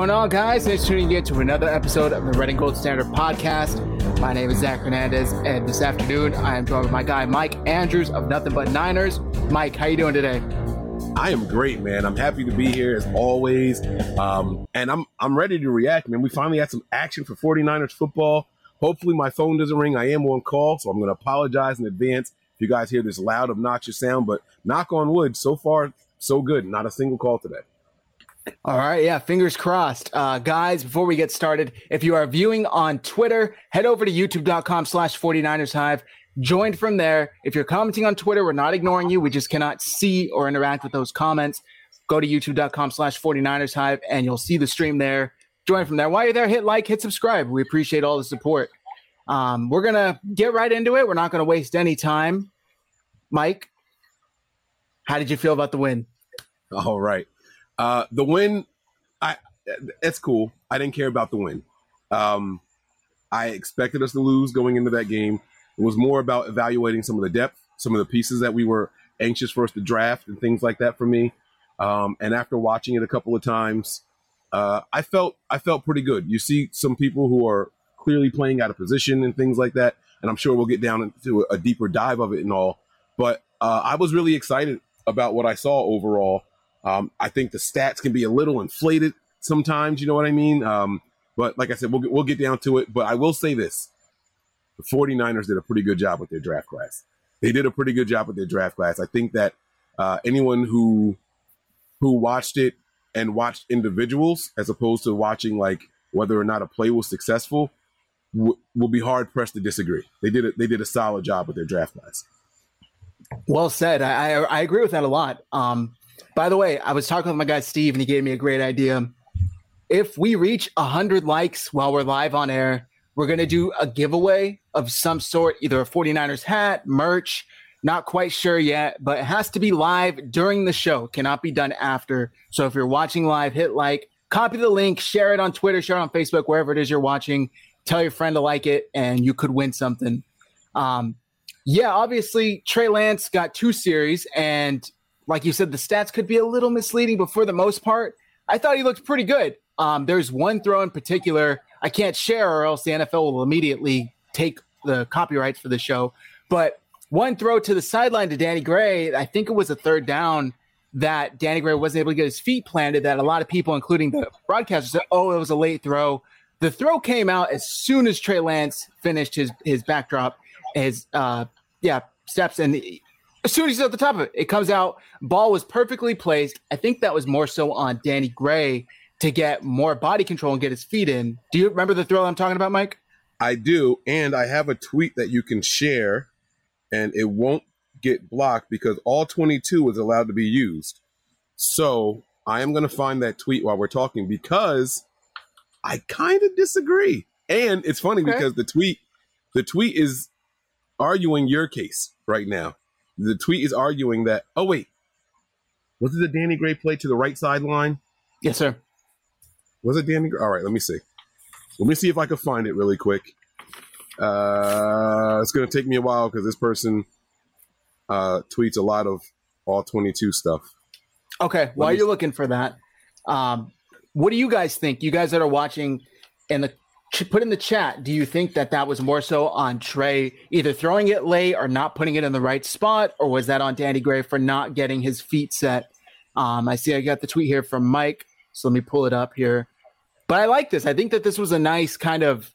Going on, guys? Thanks for tuning in to another episode of the Red and Gold Standard Podcast. My name is Zach Hernandez, and this afternoon I am joined with my guy Mike Andrews of Nothing But Niners. Mike, how you doing today? I am great, man. I'm happy to be here as always, um, and I'm I'm ready to react, man. We finally had some action for 49ers football. Hopefully, my phone doesn't ring. I am on call, so I'm going to apologize in advance if you guys hear this loud, obnoxious sound. But knock on wood, so far so good. Not a single call today. All right. Yeah. Fingers crossed. Uh, guys, before we get started, if you are viewing on Twitter, head over to youtube.com slash 49ers Hive. Join from there. If you're commenting on Twitter, we're not ignoring you. We just cannot see or interact with those comments. Go to youtube.com slash 49ers Hive and you'll see the stream there. Join from there. While you're there, hit like, hit subscribe. We appreciate all the support. Um, we're going to get right into it. We're not going to waste any time. Mike, how did you feel about the win? All right. Uh, the win, I it's cool. I didn't care about the win. Um, I expected us to lose going into that game. It was more about evaluating some of the depth, some of the pieces that we were anxious for us to draft, and things like that for me. Um, and after watching it a couple of times, uh, I felt I felt pretty good. You see some people who are clearly playing out of position and things like that, and I'm sure we'll get down into a deeper dive of it and all. But uh, I was really excited about what I saw overall. Um, I think the stats can be a little inflated sometimes. You know what I mean? Um, but like I said, we'll, we'll get down to it. But I will say this the 49ers did a pretty good job with their draft class. They did a pretty good job with their draft class. I think that uh, anyone who who watched it and watched individuals as opposed to watching like whether or not a play was successful w- will be hard pressed to disagree. They did a, they did a solid job with their draft class. Well said. I, I, I agree with that a lot. Um, by the way, I was talking with my guy Steve, and he gave me a great idea. If we reach 100 likes while we're live on air, we're going to do a giveaway of some sort, either a 49ers hat, merch, not quite sure yet, but it has to be live during the show. Cannot be done after. So if you're watching live, hit like, copy the link, share it on Twitter, share it on Facebook, wherever it is you're watching. Tell your friend to like it, and you could win something. Um, yeah, obviously, Trey Lance got two series, and like you said, the stats could be a little misleading, but for the most part, I thought he looked pretty good. Um, there's one throw in particular I can't share, or else the NFL will immediately take the copyrights for the show. But one throw to the sideline to Danny Gray, I think it was a third down that Danny Gray wasn't able to get his feet planted. That a lot of people, including the broadcasters, said, "Oh, it was a late throw." The throw came out as soon as Trey Lance finished his his backdrop, his uh, yeah steps, and as soon as he's at the top of it, it comes out. Ball was perfectly placed. I think that was more so on Danny Gray to get more body control and get his feet in. Do you remember the throw I'm talking about, Mike? I do, and I have a tweet that you can share, and it won't get blocked because all 22 is allowed to be used. So I am going to find that tweet while we're talking because I kind of disagree. And it's funny okay. because the tweet, the tweet is arguing your case right now the tweet is arguing that, oh, wait, was it the Danny Gray play to the right sideline? Yes, sir. Was it Danny Gray? All right, let me see. Let me see if I can find it really quick. Uh, it's going to take me a while because this person uh, tweets a lot of all 22 stuff. Okay, while you're looking for that, um, what do you guys think? You guys that are watching in the put in the chat. Do you think that that was more so on Trey either throwing it late or not putting it in the right spot, or was that on Danny Gray for not getting his feet set? Um, I see I got the tweet here from Mike, so let me pull it up here. But I like this. I think that this was a nice kind of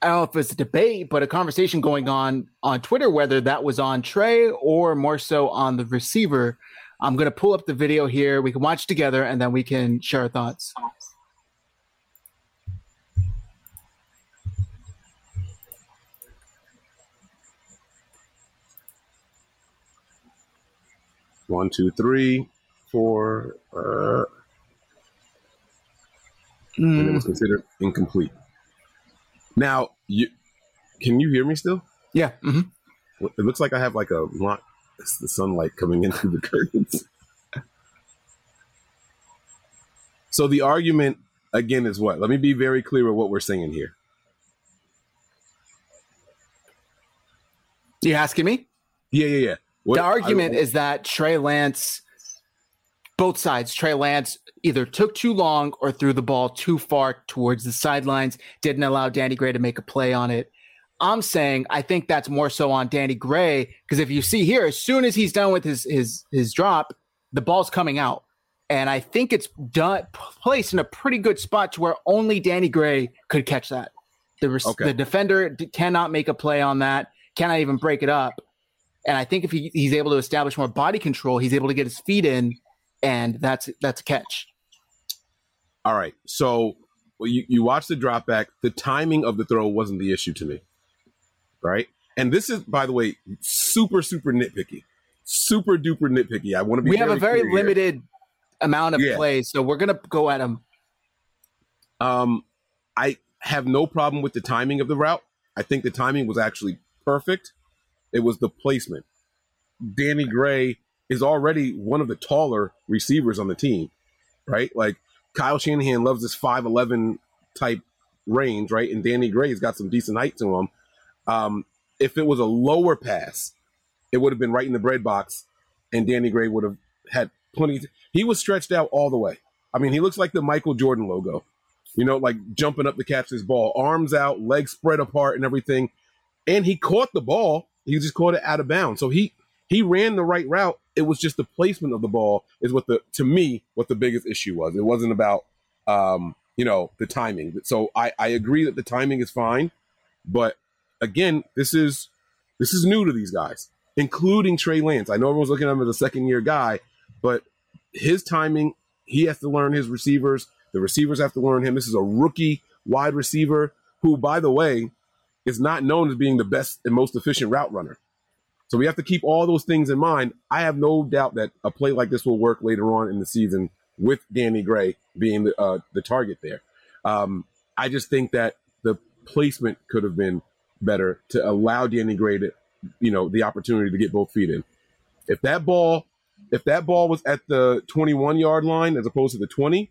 I don't know if it's a debate, but a conversation going on on Twitter whether that was on Trey or more so on the receiver. I'm going to pull up the video here. We can watch together and then we can share our thoughts. One, two, three, four. Uh, mm. And it was hmm. considered incomplete. Now, you can you hear me still? Yeah. Mm-hmm. It looks like I have like a lot. It's the sunlight coming in through the curtains. so the argument again is what? Let me be very clear with what we're saying here. You asking me? Yeah, yeah, yeah. What, the argument I, is that Trey Lance, both sides, Trey Lance either took too long or threw the ball too far towards the sidelines, didn't allow Danny Gray to make a play on it. I'm saying I think that's more so on Danny Gray because if you see here, as soon as he's done with his his his drop, the ball's coming out, and I think it's done placed in a pretty good spot to where only Danny Gray could catch that. The okay. the defender cannot make a play on that, cannot even break it up, and I think if he, he's able to establish more body control, he's able to get his feet in and that's that's a catch. All right. So well, you, you watch the drop back. The timing of the throw wasn't the issue to me. Right. And this is, by the way, super, super nitpicky. Super duper nitpicky. I want to be We have a very limited here. amount of yeah. plays, so we're gonna go at him. Um I have no problem with the timing of the route. I think the timing was actually perfect. It was the placement. Danny Gray is already one of the taller receivers on the team, right? Like Kyle Shanahan loves this 5'11 type range, right? And Danny Gray's got some decent height to him. Um, if it was a lower pass, it would have been right in the bread box, and Danny Gray would have had plenty. To, he was stretched out all the way. I mean, he looks like the Michael Jordan logo, you know, like jumping up to catch his ball, arms out, legs spread apart, and everything. And he caught the ball. He just caught it out of bounds. So he he ran the right route. It was just the placement of the ball is what the to me what the biggest issue was. It wasn't about um, you know the timing. So I, I agree that the timing is fine, but again, this is this is new to these guys, including Trey Lance. I know everyone's looking at him as a second year guy, but his timing, he has to learn his receivers. The receivers have to learn him. This is a rookie wide receiver who, by the way, is not known as being the best and most efficient route runner. So we have to keep all those things in mind. I have no doubt that a play like this will work later on in the season with Danny Gray being the uh, the target there. Um, I just think that the placement could have been better to allow Danny Gray to, you know, the opportunity to get both feet in. If that ball, if that ball was at the 21 yard line as opposed to the 20,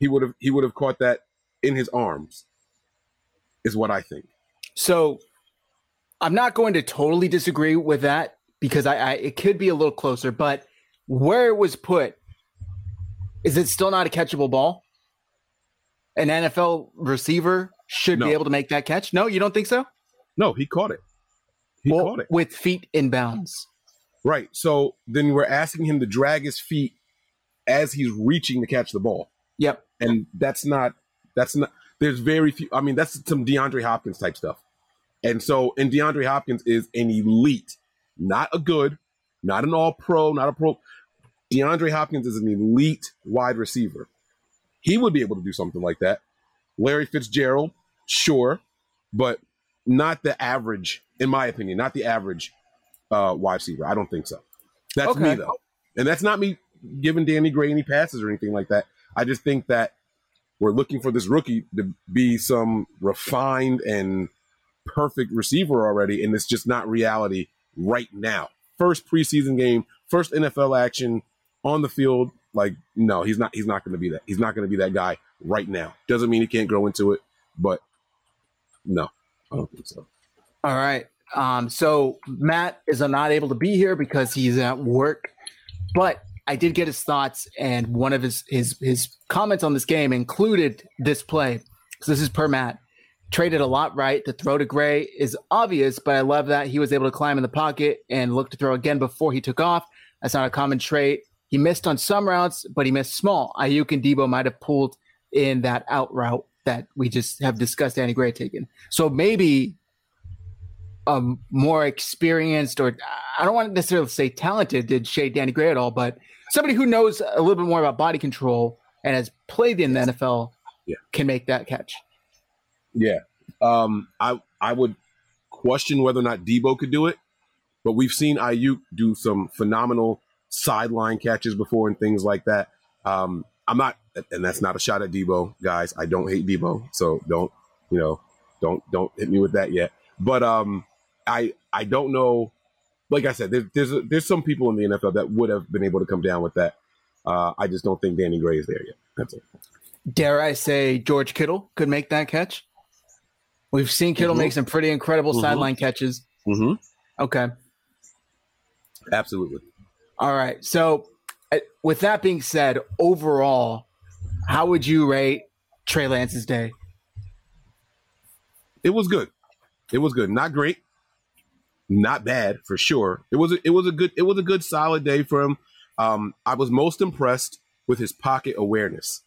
he would have he would have caught that in his arms. Is what I think. So I'm not going to totally disagree with that because I, I it could be a little closer, but where it was put, is it still not a catchable ball? An NFL receiver should no. be able to make that catch. No, you don't think so? No, he caught it. He well, caught it with feet in bounds. Right. So then we're asking him to drag his feet as he's reaching to catch the ball. Yep. And that's not that's not there's very few I mean that's some DeAndre Hopkins type stuff. And so, and DeAndre Hopkins is an elite, not a good, not an all pro, not a pro. DeAndre Hopkins is an elite wide receiver. He would be able to do something like that. Larry Fitzgerald, sure, but not the average, in my opinion, not the average uh, wide receiver. I don't think so. That's okay. me though, and that's not me giving Danny Gray any passes or anything like that. I just think that we're looking for this rookie to be some refined and perfect receiver already, and it's just not reality right now. First preseason game, first NFL action on the field. Like, no, he's not. He's not going to be that. He's not going to be that guy right now. Doesn't mean he can't grow into it, but no, I don't think so. All right. Um, so Matt is not able to be here because he's at work, but I did get his thoughts, and one of his his his comments on this game included this play. So this is per Matt. Traded a lot right. The throw to Gray is obvious, but I love that he was able to climb in the pocket and look to throw again before he took off. That's not a common trait. He missed on some routes, but he missed small. Aiyuk and Deebo might have pulled in that out route that we just have discussed Danny Gray taking. So maybe a more experienced, or I don't want to necessarily say talented, did shade Danny Gray at all, but somebody who knows a little bit more about body control and has played in the NFL yeah. can make that catch. Yeah. Um, I I would question whether or not Deebo could do it, but we've seen Aiyuk do some phenomenal sideline catches before and things like that. Um, I'm not, and that's not a shot at Deebo, guys. I don't hate Deebo, so don't you know, don't don't hit me with that yet. But um, I I don't know. Like I said, there's there's, a, there's some people in the NFL that would have been able to come down with that. Uh, I just don't think Danny Gray is there yet. That's it. Dare I say George Kittle could make that catch? We've seen Kittle mm-hmm. make some pretty incredible mm-hmm. sideline catches. Mm-hmm. Okay. Absolutely. All right. So, uh, with that being said, overall, how would you rate Trey Lance's day? It was good. It was good. Not great. Not bad for sure. It was a, it was a good it was a good solid day for him. Um, I was most impressed with his pocket awareness.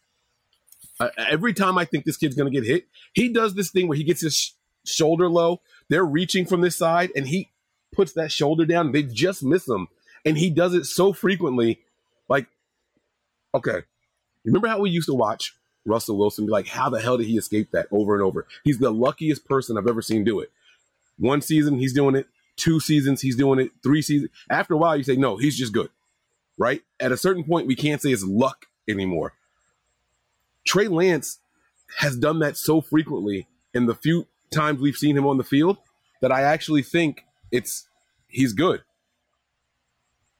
Uh, every time I think this kid's going to get hit, he does this thing where he gets his sh- shoulder low. They're reaching from this side, and he puts that shoulder down. They just miss him, and he does it so frequently. Like, okay, remember how we used to watch Russell Wilson be like, "How the hell did he escape that?" Over and over. He's the luckiest person I've ever seen do it. One season he's doing it. Two seasons he's doing it. Three seasons. After a while, you say, "No, he's just good." Right? At a certain point, we can't say it's luck anymore Trey Lance has done that so frequently in the few times we've seen him on the field that I actually think it's he's good.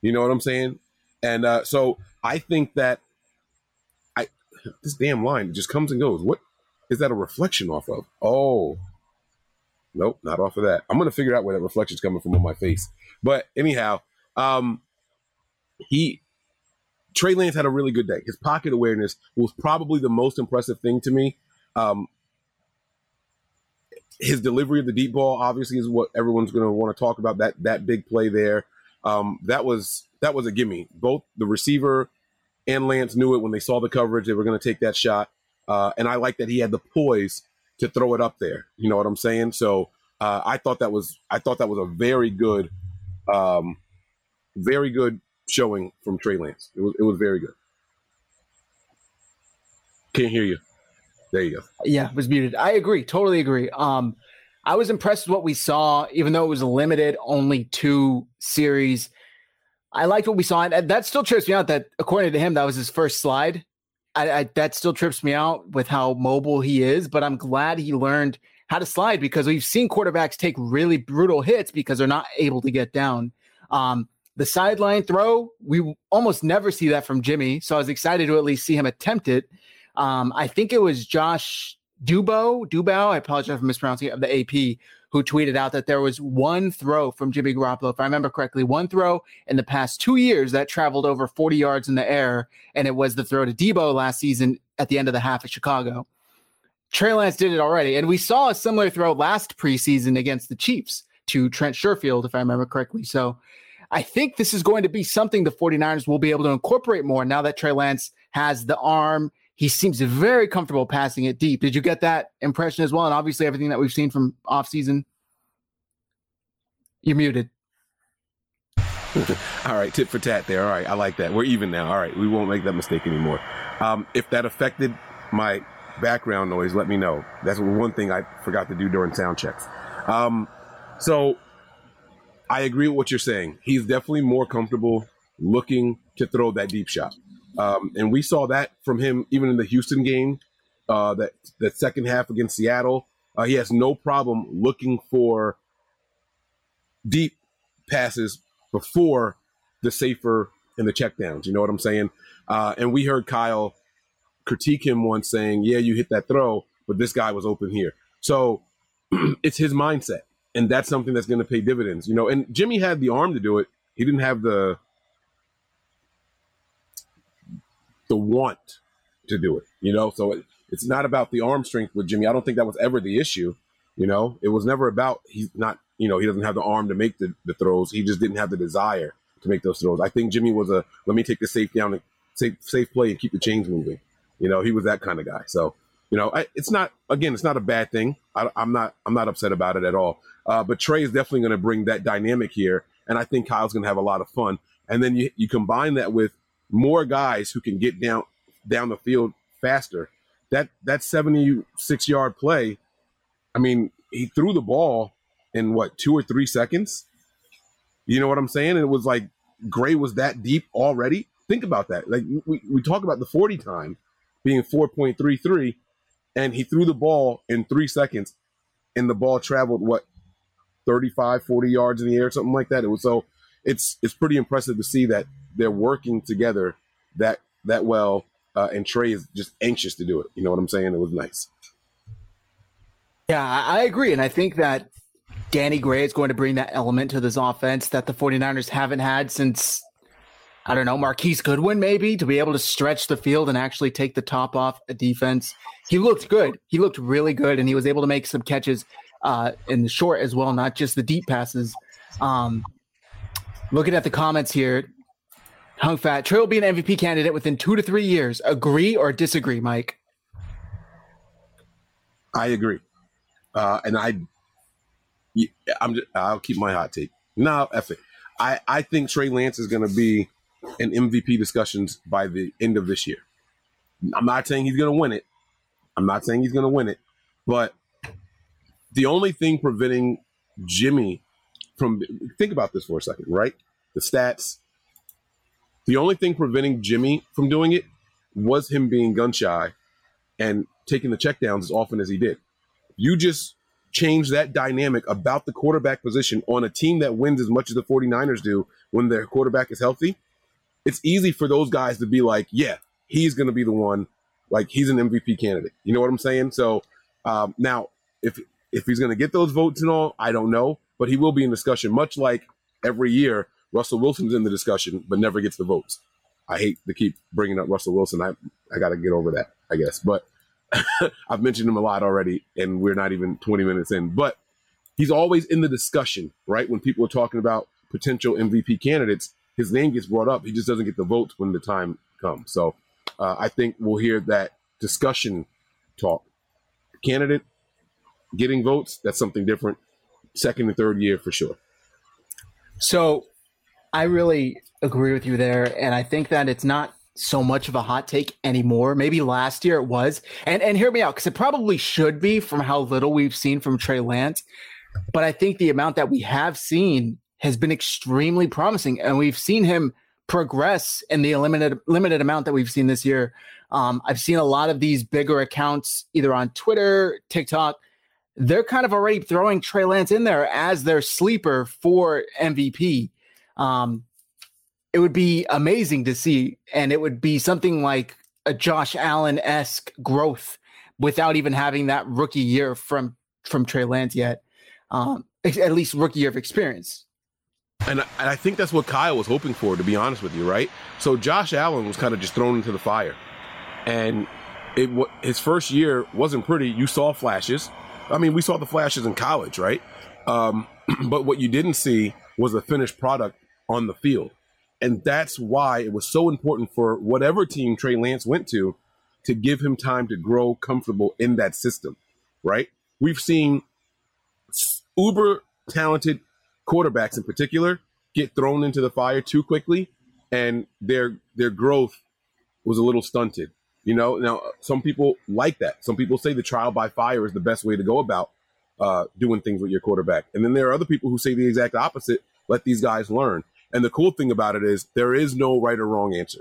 You know what I'm saying? And uh, so I think that I this damn line just comes and goes. What is that a reflection off of? Oh, nope, not off of that. I'm gonna figure out where that reflection's coming from on my face. But anyhow, um, he Trey Lance had a really good day. His pocket awareness was probably the most impressive thing to me. Um, his delivery of the deep ball obviously is what everyone's going to want to talk about. That that big play there, um, that was that was a gimme. Both the receiver and Lance knew it when they saw the coverage. They were going to take that shot, uh, and I like that he had the poise to throw it up there. You know what I'm saying? So uh, I thought that was I thought that was a very good, um, very good showing from Trey Lance. It was it was very good. Can't hear you. There you go. Yeah, was muted. I agree. Totally agree. Um, I was impressed with what we saw, even though it was limited, only two series. I liked what we saw, and that still trips me out. That according to him, that was his first slide. I, I, that still trips me out with how mobile he is. But I'm glad he learned how to slide because we've seen quarterbacks take really brutal hits because they're not able to get down. Um, the sideline throw, we almost never see that from Jimmy. So I was excited to at least see him attempt it. Um, I think it was Josh Dubo, Dubow, I apologize for mispronouncing it, of the AP, who tweeted out that there was one throw from Jimmy Garoppolo, if I remember correctly, one throw in the past two years that traveled over 40 yards in the air, and it was the throw to Deebo last season at the end of the half at Chicago. Trey Lance did it already, and we saw a similar throw last preseason against the Chiefs to Trent Sherfield, if I remember correctly. So I think this is going to be something the 49ers will be able to incorporate more now that Trey Lance has the arm. He seems very comfortable passing it deep. Did you get that impression as well? And obviously, everything that we've seen from offseason. You're muted. All right, tit for tat there. All right, I like that. We're even now. All right, we won't make that mistake anymore. Um, if that affected my background noise, let me know. That's one thing I forgot to do during sound checks. Um, so I agree with what you're saying. He's definitely more comfortable looking to throw that deep shot. Um, and we saw that from him even in the Houston game, uh, that the second half against Seattle. Uh, he has no problem looking for deep passes before the safer and the checkdowns. You know what I'm saying? Uh, and we heard Kyle critique him once saying, "Yeah, you hit that throw, but this guy was open here." So it's his mindset. And that's something that's going to pay dividends, you know. And Jimmy had the arm to do it. He didn't have the the want to do it, you know. So it, it's not about the arm strength with Jimmy. I don't think that was ever the issue, you know. It was never about he's not, you know, he doesn't have the arm to make the, the throws. He just didn't have the desire to make those throws. I think Jimmy was a let me take the safe down and safe safe play and keep the chains moving. You know, he was that kind of guy. So you know, I, it's not again, it's not a bad thing. I, am not I'm not upset about it at all. Uh, but Trey is definitely going to bring that dynamic here, and I think Kyle's going to have a lot of fun. And then you, you combine that with more guys who can get down down the field faster. That that 76 yard play, I mean, he threw the ball in what two or three seconds. You know what I'm saying? And it was like Gray was that deep already. Think about that. Like we, we talk about the 40 time being 4.33 and he threw the ball in three seconds, and the ball traveled what 35, 40 yards in the air, something like that. It was so it's it's pretty impressive to see that they're working together that that well, uh, and Trey is just anxious to do it. You know what I'm saying? It was nice. Yeah, I agree, and I think that Danny Gray is going to bring that element to this offense that the 49ers haven't had since I don't know, Marquise Goodwin maybe to be able to stretch the field and actually take the top off a defense. He looked good. He looked really good, and he was able to make some catches uh, in the short as well, not just the deep passes. Um, looking at the comments here, Hung Fat Trey will be an MVP candidate within two to three years. Agree or disagree, Mike? I agree, uh, and I, I'm. Just, I'll keep my hot take. No, F it. I, I think Trey Lance is going to be in MVP discussions by the end of this year. I'm not saying he's going to win it. I'm not saying he's going to win it, but the only thing preventing Jimmy from think about this for a second, right? The stats. The only thing preventing Jimmy from doing it was him being gun shy and taking the checkdowns as often as he did. You just change that dynamic about the quarterback position on a team that wins as much as the 49ers do when their quarterback is healthy it's easy for those guys to be like, yeah, he's going to be the one. Like he's an MVP candidate. You know what I'm saying? So um, now, if if he's going to get those votes and all, I don't know, but he will be in discussion. Much like every year, Russell Wilson's in the discussion, but never gets the votes. I hate to keep bringing up Russell Wilson. I I got to get over that, I guess. But I've mentioned him a lot already, and we're not even 20 minutes in. But he's always in the discussion, right? When people are talking about potential MVP candidates, his name gets brought up. He just doesn't get the votes when the time comes. So uh, I think we'll hear that discussion talk. Candidate getting votes, that's something different. Second and third year for sure. So I really agree with you there. And I think that it's not so much of a hot take anymore. Maybe last year it was. And and hear me out, because it probably should be from how little we've seen from Trey Lance. But I think the amount that we have seen has been extremely promising, and we've seen him progress in the limited limited amount that we've seen this year. Um, I've seen a lot of these bigger accounts either on Twitter, TikTok. They're kind of already throwing Trey Lance in there as their sleeper for MVP. Um, it would be amazing to see, and it would be something like a Josh Allen esque growth without even having that rookie year from from Trey Lance yet. Um, at least rookie year of experience. And, and I think that's what Kyle was hoping for, to be honest with you, right? So Josh Allen was kind of just thrown into the fire, and it his first year wasn't pretty. You saw flashes. I mean, we saw the flashes in college, right? Um, but what you didn't see was a finished product on the field, and that's why it was so important for whatever team Trey Lance went to to give him time to grow comfortable in that system, right? We've seen uber talented quarterbacks in particular get thrown into the fire too quickly, and their their growth was a little stunted. You know, now some people like that. Some people say the trial by fire is the best way to go about uh, doing things with your quarterback, and then there are other people who say the exact opposite. Let these guys learn. And the cool thing about it is there is no right or wrong answer.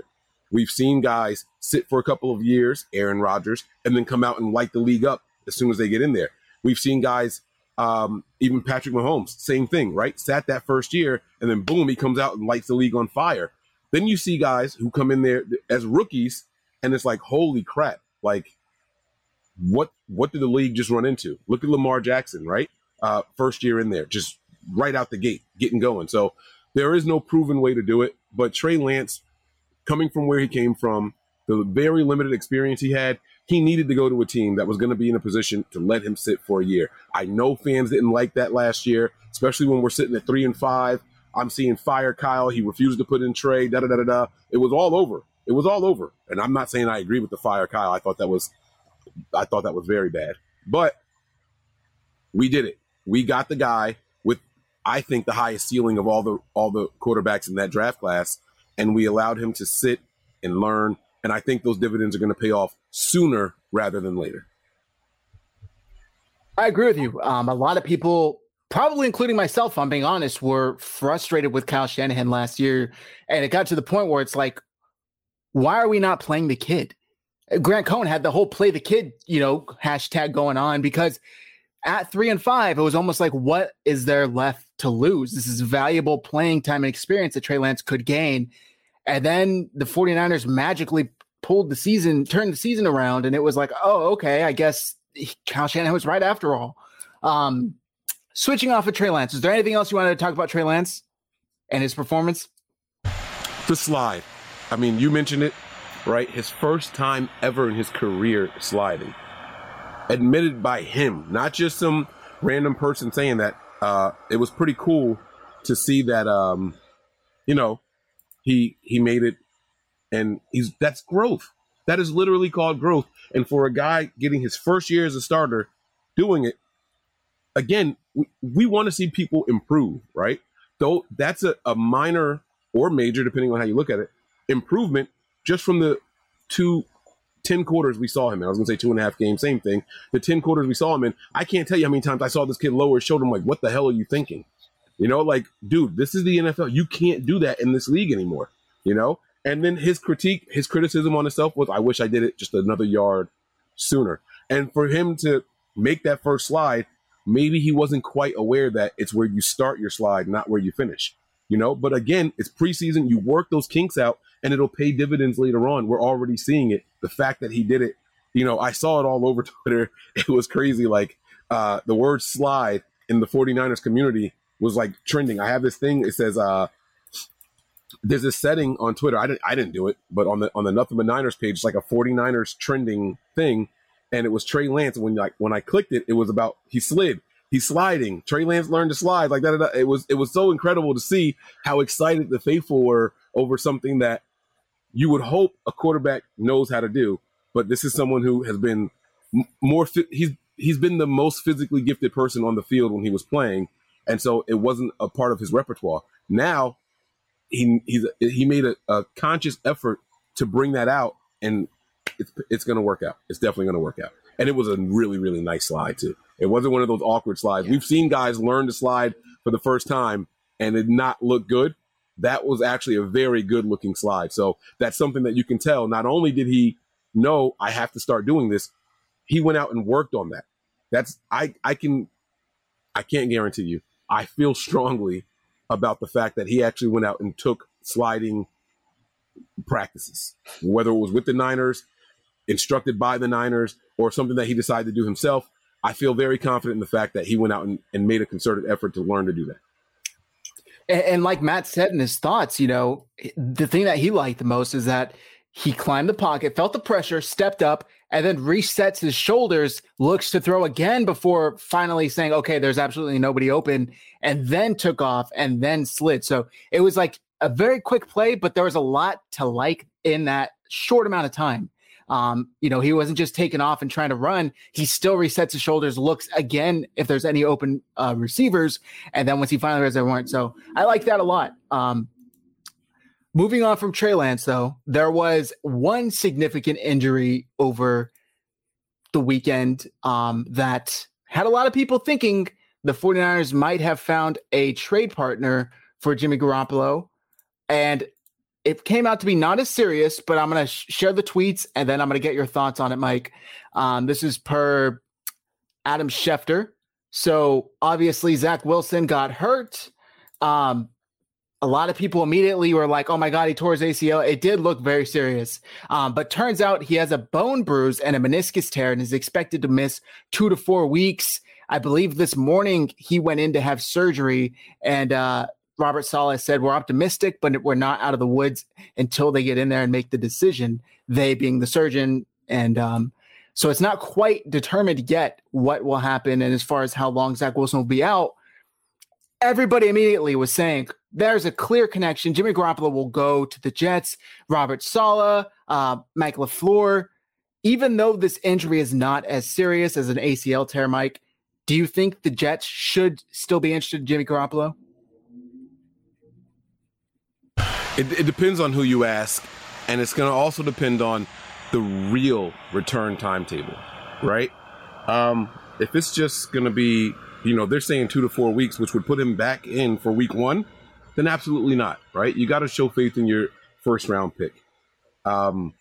We've seen guys sit for a couple of years, Aaron Rodgers, and then come out and light the league up as soon as they get in there. We've seen guys um, even Patrick Mahomes, same thing, right? Sat that first year, and then boom, he comes out and lights the league on fire. Then you see guys who come in there as rookies, and it's like, holy crap! Like, what what did the league just run into? Look at Lamar Jackson, right? uh, first year in there, just right out the gate, getting going. So there is no proven way to do it. But Trey Lance, coming from where he came from, the very limited experience he had, he needed to go to a team that was going to be in a position to let him sit for a year. I know fans didn't like that last year, especially when we're sitting at three and five. I'm seeing fire Kyle. He refused to put in Trey. Da da da da da. It was all over. It was all over. And I'm not saying I agree with the fire Kyle. I thought that was, I thought that was very bad. But we did it. We got the guy with, I think, the highest ceiling of all the all the quarterbacks in that draft class, and we allowed him to sit and learn. And I think those dividends are going to pay off sooner rather than later. I agree with you. Um, a lot of people, probably including myself, I'm being honest, were frustrated with Kyle Shanahan last year. And it got to the point where it's like, why are we not playing the kid? Grant Cohn had the whole play the kid, you know, hashtag going on because at three and five, it was almost like, what is there left to lose? This is valuable playing time and experience that Trey Lance could gain. And then the 49ers magically pulled the season, turned the season around, and it was like, oh, okay, I guess Kyle Shanahan was right after all. Um, switching off of Trey Lance, is there anything else you wanted to talk about Trey Lance and his performance? The slide. I mean, you mentioned it, right? His first time ever in his career sliding. Admitted by him, not just some random person saying that. Uh, it was pretty cool to see that, um, you know, he he made it and he's that's growth. That is literally called growth. And for a guy getting his first year as a starter, doing it again, we, we want to see people improve, right? Though that's a, a minor or major, depending on how you look at it, improvement just from the two 10 quarters we saw him in. I was going to say two and a half games, same thing. The 10 quarters we saw him in, I can't tell you how many times I saw this kid lower his shoulder. I'm like, what the hell are you thinking? You know, like, dude, this is the NFL. You can't do that in this league anymore, you know? And then his critique, his criticism on himself was, I wish I did it just another yard sooner. And for him to make that first slide, maybe he wasn't quite aware that it's where you start your slide, not where you finish. You know, but again, it's preseason. You work those kinks out and it'll pay dividends later on. We're already seeing it. The fact that he did it, you know, I saw it all over Twitter. It was crazy. Like uh, the word slide in the 49ers community was like trending. I have this thing, it says, uh, there's a setting on Twitter. I didn't I didn't do it, but on the on the Nothing But Niners page, like a 49ers trending thing, and it was Trey Lance. When like when I clicked it, it was about he slid, he's sliding. Trey Lance learned to slide like that. It was it was so incredible to see how excited the faithful were over something that you would hope a quarterback knows how to do. But this is someone who has been more. He's he's been the most physically gifted person on the field when he was playing, and so it wasn't a part of his repertoire. Now he he's he made a, a conscious effort to bring that out, and it's it's going to work out. It's definitely going to work out. And it was a really really nice slide too. It wasn't one of those awkward slides. Yeah. We've seen guys learn to slide for the first time and it not look good. That was actually a very good looking slide. So that's something that you can tell. Not only did he know I have to start doing this, he went out and worked on that. That's I I can I can't guarantee you. I feel strongly about the fact that he actually went out and took sliding practices, whether it was with the Niners, instructed by the Niners, or something that he decided to do himself. I feel very confident in the fact that he went out and, and made a concerted effort to learn to do that. And, and like Matt said in his thoughts, you know, the thing that he liked the most is that he climbed the pocket, felt the pressure, stepped up, and then resets his shoulders, looks to throw again before finally saying, okay, there's absolutely nobody open, and then took off and then slid. So it was like a very quick play, but there was a lot to like in that short amount of time. Um, you know, he wasn't just taking off and trying to run. He still resets his shoulders, looks again if there's any open uh, receivers, and then once he finally realized there weren't. So I like that a lot. Um, Moving on from Trey Lance, though, there was one significant injury over the weekend um, that had a lot of people thinking the 49ers might have found a trade partner for Jimmy Garoppolo. And it came out to be not as serious, but I'm going to sh- share the tweets and then I'm going to get your thoughts on it, Mike. Um, this is per Adam Schefter. So obviously, Zach Wilson got hurt. Um, a lot of people immediately were like, "Oh my God, he tore his ACL." It did look very serious, um, but turns out he has a bone bruise and a meniscus tear, and is expected to miss two to four weeks. I believe this morning he went in to have surgery, and uh, Robert Saleh said, We're optimistic, but we're not out of the woods until they get in there and make the decision. They being the surgeon. And um, so it's not quite determined yet what will happen. And as far as how long Zach Wilson will be out, everybody immediately was saying there's a clear connection. Jimmy Garoppolo will go to the Jets. Robert Saleh, uh, Mike LaFleur. Even though this injury is not as serious as an ACL tear, Mike, do you think the Jets should still be interested in Jimmy Garoppolo? It, it depends on who you ask, and it's going to also depend on the real return timetable, right? Um, if it's just going to be, you know, they're saying two to four weeks, which would put him back in for week one, then absolutely not, right? You got to show faith in your first round pick. Um,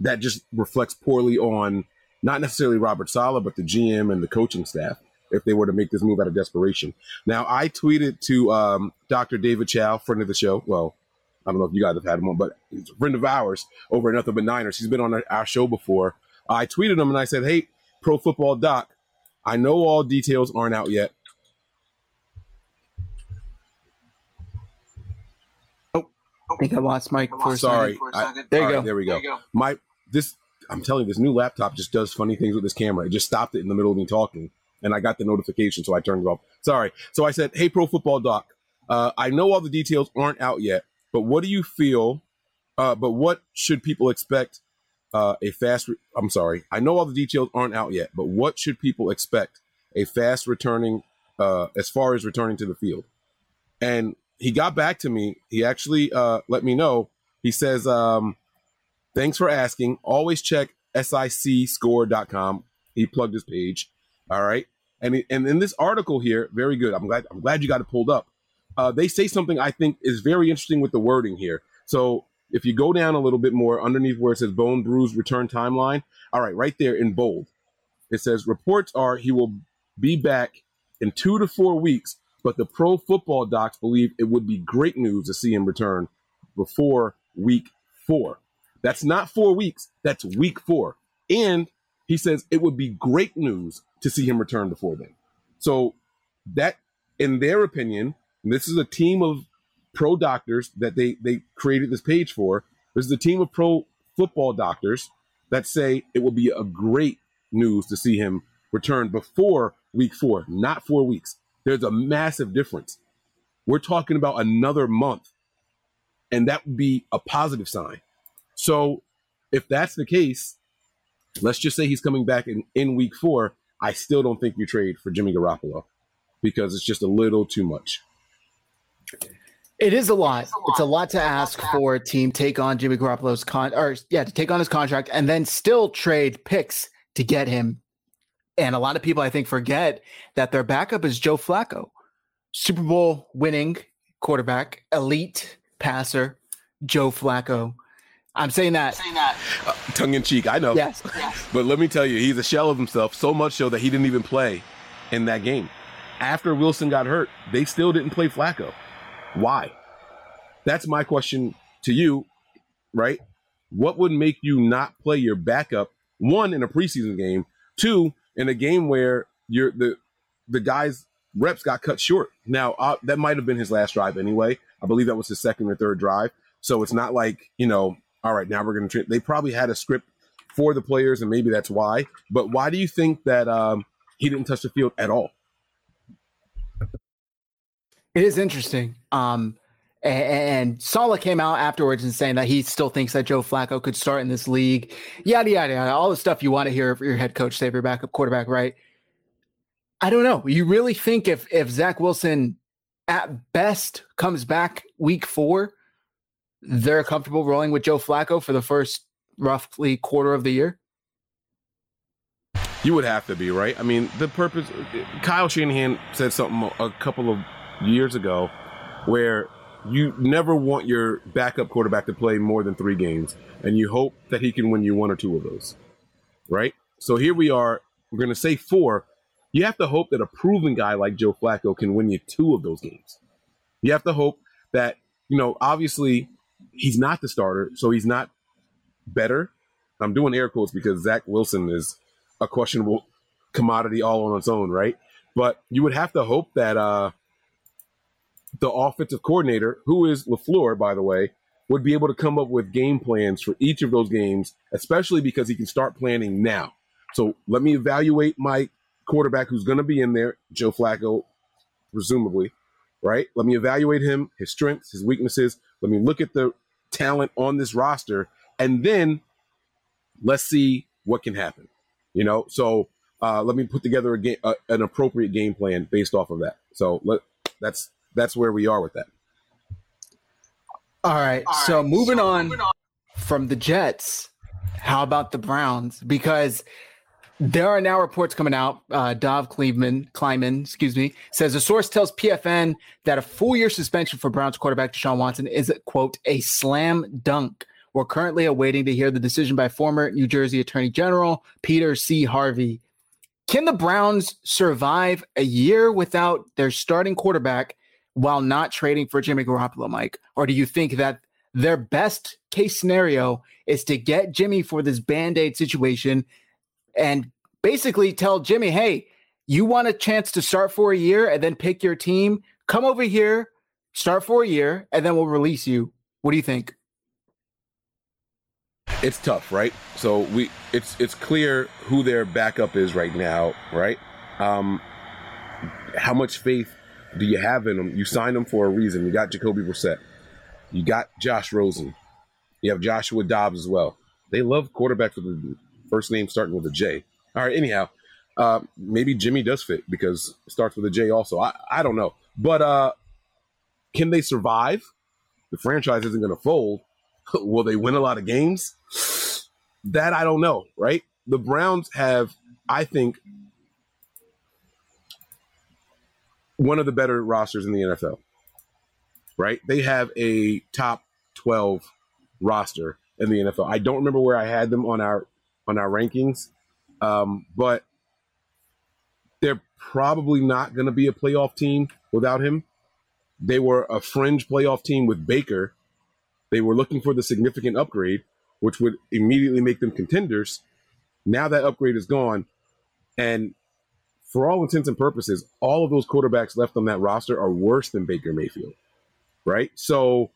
that just reflects poorly on not necessarily Robert Saleh, but the GM and the coaching staff if they were to make this move out of desperation. Now, I tweeted to um, Dr. David Chao, friend of the show. Well, I don't know if you guys have had him on, but he's a friend of ours over at Nothing But Niners. He's been on our show before. I tweeted him and I said, "Hey, Pro Football Doc, I know all details aren't out yet." Oh, I think I lost Mike for a Sorry. second. I, There you all go. there we go. My this I'm telling you, this new laptop just does funny things with this camera. It just stopped it in the middle of me talking, and I got the notification, so I turned it off. Sorry. So I said, "Hey, Pro Football Doc, uh, I know all the details aren't out yet, but what do you feel? Uh, but what should people expect? Uh, a fast. Re- I'm sorry. I know all the details aren't out yet, but what should people expect? A fast returning, uh, as far as returning to the field." And he got back to me. He actually uh, let me know. He says, um, "Thanks for asking. Always check sicscore.com." He plugged his page. All right, and he- and in this article here, very good. I'm glad. I'm glad you got it pulled up. Uh, they say something I think is very interesting with the wording here. So if you go down a little bit more underneath where it says bone bruise return timeline, all right, right there in bold, it says reports are he will be back in two to four weeks, but the pro football docs believe it would be great news to see him return before week four. That's not four weeks, that's week four. And he says it would be great news to see him return before then. So that, in their opinion, this is a team of pro doctors that they they created this page for. This is a team of pro football doctors that say it will be a great news to see him return before week four, not four weeks. There's a massive difference. We're talking about another month, and that would be a positive sign. So, if that's the case, let's just say he's coming back in, in week four. I still don't think you trade for Jimmy Garoppolo because it's just a little too much. It is a lot. It's a lot to ask for a team take on Jimmy Garoppolo's con or yeah, to take on his contract and then still trade picks to get him. And a lot of people I think forget that their backup is Joe Flacco, Super Bowl winning quarterback, elite passer, Joe Flacco. I'm saying that. Saying that. Uh, tongue in cheek, I know. Yes. But let me tell you, he's a shell of himself, so much so that he didn't even play in that game. After Wilson got hurt, they still didn't play Flacco. Why? That's my question to you, right? What would make you not play your backup, one, in a preseason game, two, in a game where you're the the guy's reps got cut short. Now uh, that might have been his last drive anyway. I believe that was his second or third drive. So it's not like you know, all right, now we're going to. They probably had a script for the players, and maybe that's why. But why do you think that um, he didn't touch the field at all? It is interesting. Um, a- and Saleh came out afterwards and saying that he still thinks that Joe Flacco could start in this league. Yada yada yada. All the stuff you want to hear for your head coach, say if your backup quarterback, right? I don't know. You really think if if Zach Wilson at best comes back week four, they're comfortable rolling with Joe Flacco for the first roughly quarter of the year? You would have to be right. I mean, the purpose. Kyle Shanahan said something a couple of years ago, where you never want your backup quarterback to play more than three games, and you hope that he can win you one or two of those. Right. So here we are. We're going to say four. You have to hope that a proven guy like Joe Flacco can win you two of those games. You have to hope that you know. Obviously, he's not the starter, so he's not better. I'm doing air quotes because Zach Wilson is a questionable commodity all on its own, right? But you would have to hope that uh, the offensive coordinator, who is LaFleur, by the way, would be able to come up with game plans for each of those games, especially because he can start planning now. So let me evaluate my quarterback who's going to be in there, Joe Flacco, presumably, right? Let me evaluate him, his strengths, his weaknesses. Let me look at the talent on this roster, and then let's see what can happen. You know, so uh, let me put together a game, uh, an appropriate game plan based off of that. So let that's that's where we are with that. All right. All so, right. Moving, so on moving on from the Jets, how about the Browns? Because there are now reports coming out. Uh, Dov Kleiman, Kleiman, excuse me, says a source tells PFN that a full year suspension for Browns quarterback Deshaun Watson is quote a slam dunk. We're currently awaiting to hear the decision by former New Jersey Attorney General Peter C. Harvey. Can the Browns survive a year without their starting quarterback while not trading for Jimmy Garoppolo, Mike? Or do you think that their best case scenario is to get Jimmy for this band aid situation and basically tell Jimmy, hey, you want a chance to start for a year and then pick your team? Come over here, start for a year, and then we'll release you. What do you think? it's tough, right? So we it's it's clear who their backup is right now, right? Um, how much faith do you have in them? You signed them for a reason. You got Jacoby Brissett, you got Josh Rosen, you have Joshua Dobbs as well. They love quarterbacks with the first name starting with a J. All right, anyhow, uh, maybe Jimmy does fit because it starts with a J also. I, I don't know, but uh, can they survive? The franchise isn't going to fold Will they win a lot of games? That I don't know, right? The Browns have, I think, one of the better rosters in the NFL, right? They have a top 12 roster in the NFL. I don't remember where I had them on our on our rankings, um, but they're probably not going to be a playoff team without him. They were a fringe playoff team with Baker they were looking for the significant upgrade, which would immediately make them contenders. Now that upgrade is gone. And for all intents and purposes, all of those quarterbacks left on that roster are worse than Baker Mayfield. Right? So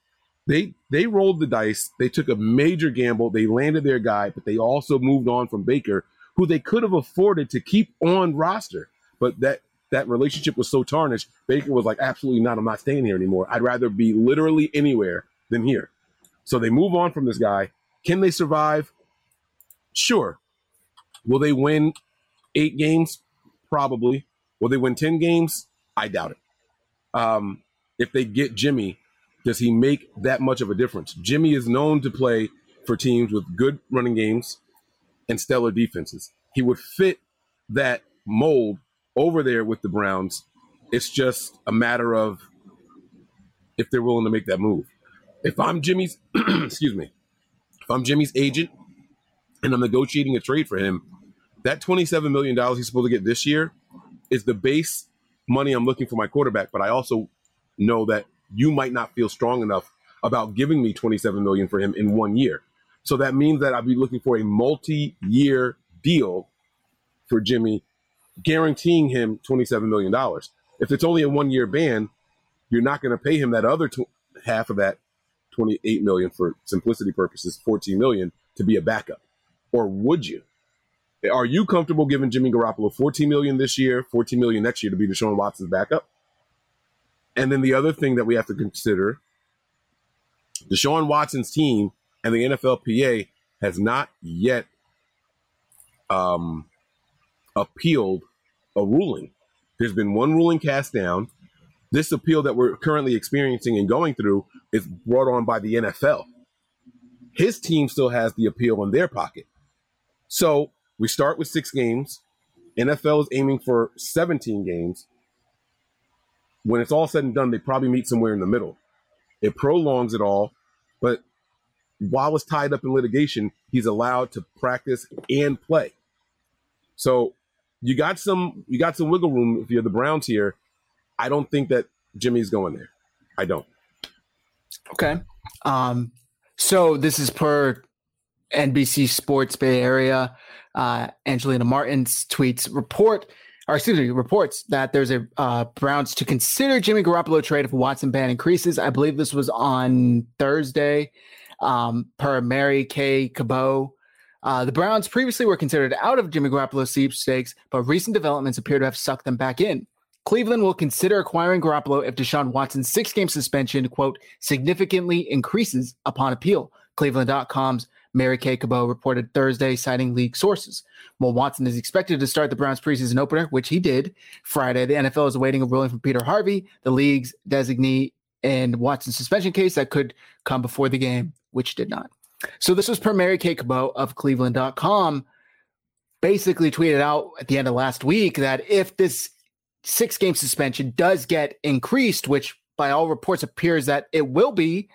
they they rolled the dice. They took a major gamble. They landed their guy, but they also moved on from Baker, who they could have afforded to keep on roster. But that that relationship was so tarnished. Baker was like, absolutely not. I'm not staying here anymore. I'd rather be literally anywhere than here. So they move on from this guy. Can they survive? Sure. Will they win eight games? Probably. Will they win 10 games? I doubt it. Um, if they get Jimmy, does he make that much of a difference? Jimmy is known to play for teams with good running games and stellar defenses. He would fit that mold over there with the Browns. It's just a matter of if they're willing to make that move if I'm Jimmy's, excuse me, if I'm Jimmy's agent and I'm negotiating a trade for him, that $27 million he's supposed to get this year is the base money I'm looking for my quarterback. But I also know that you might not feel strong enough about giving me 27 million for him in one year. So that means that I'll be looking for a multi-year deal for Jimmy, guaranteeing him 27 million dollars. If it's only a one-year ban, you're not going to pay him that other tw- half of that 28 million for simplicity purposes, 14 million to be a backup? Or would you? Are you comfortable giving Jimmy Garoppolo 14 million this year, 14 million next year to be Deshaun Watson's backup? And then the other thing that we have to consider Deshaun Watson's team and the NFLPA has not yet um, appealed a ruling. There's been one ruling cast down this appeal that we're currently experiencing and going through is brought on by the NFL. His team still has the appeal in their pocket. So we start with six games. NFL is aiming for 17 games. When it's all said and done, they probably meet somewhere in the middle. It prolongs it all, but while it's tied up in litigation, he's allowed to practice and play. So you got some you got some wiggle room if you're the Browns here I don't think that Jimmy's going there. I don't. Okay. Um, so this is per NBC Sports Bay Area, uh, Angelina Martins tweets report, or excuse me, reports that there's a uh, Browns to consider Jimmy Garoppolo trade if Watson ban increases. I believe this was on Thursday, um, per Mary Kay Cabot. Uh, the Browns previously were considered out of Jimmy Garoppolo's sweepstakes, but recent developments appear to have sucked them back in. Cleveland will consider acquiring Garoppolo if Deshaun Watson's six game suspension, quote, significantly increases upon appeal. Cleveland.com's Mary Kay Cabot reported Thursday, citing league sources. While Watson is expected to start the Browns preseason opener, which he did Friday, the NFL is awaiting a ruling from Peter Harvey, the league's designee in Watson's suspension case that could come before the game, which did not. So this was per Mary Kay Cabot of Cleveland.com basically tweeted out at the end of last week that if this six game suspension does get increased, which by all reports appears that it will be,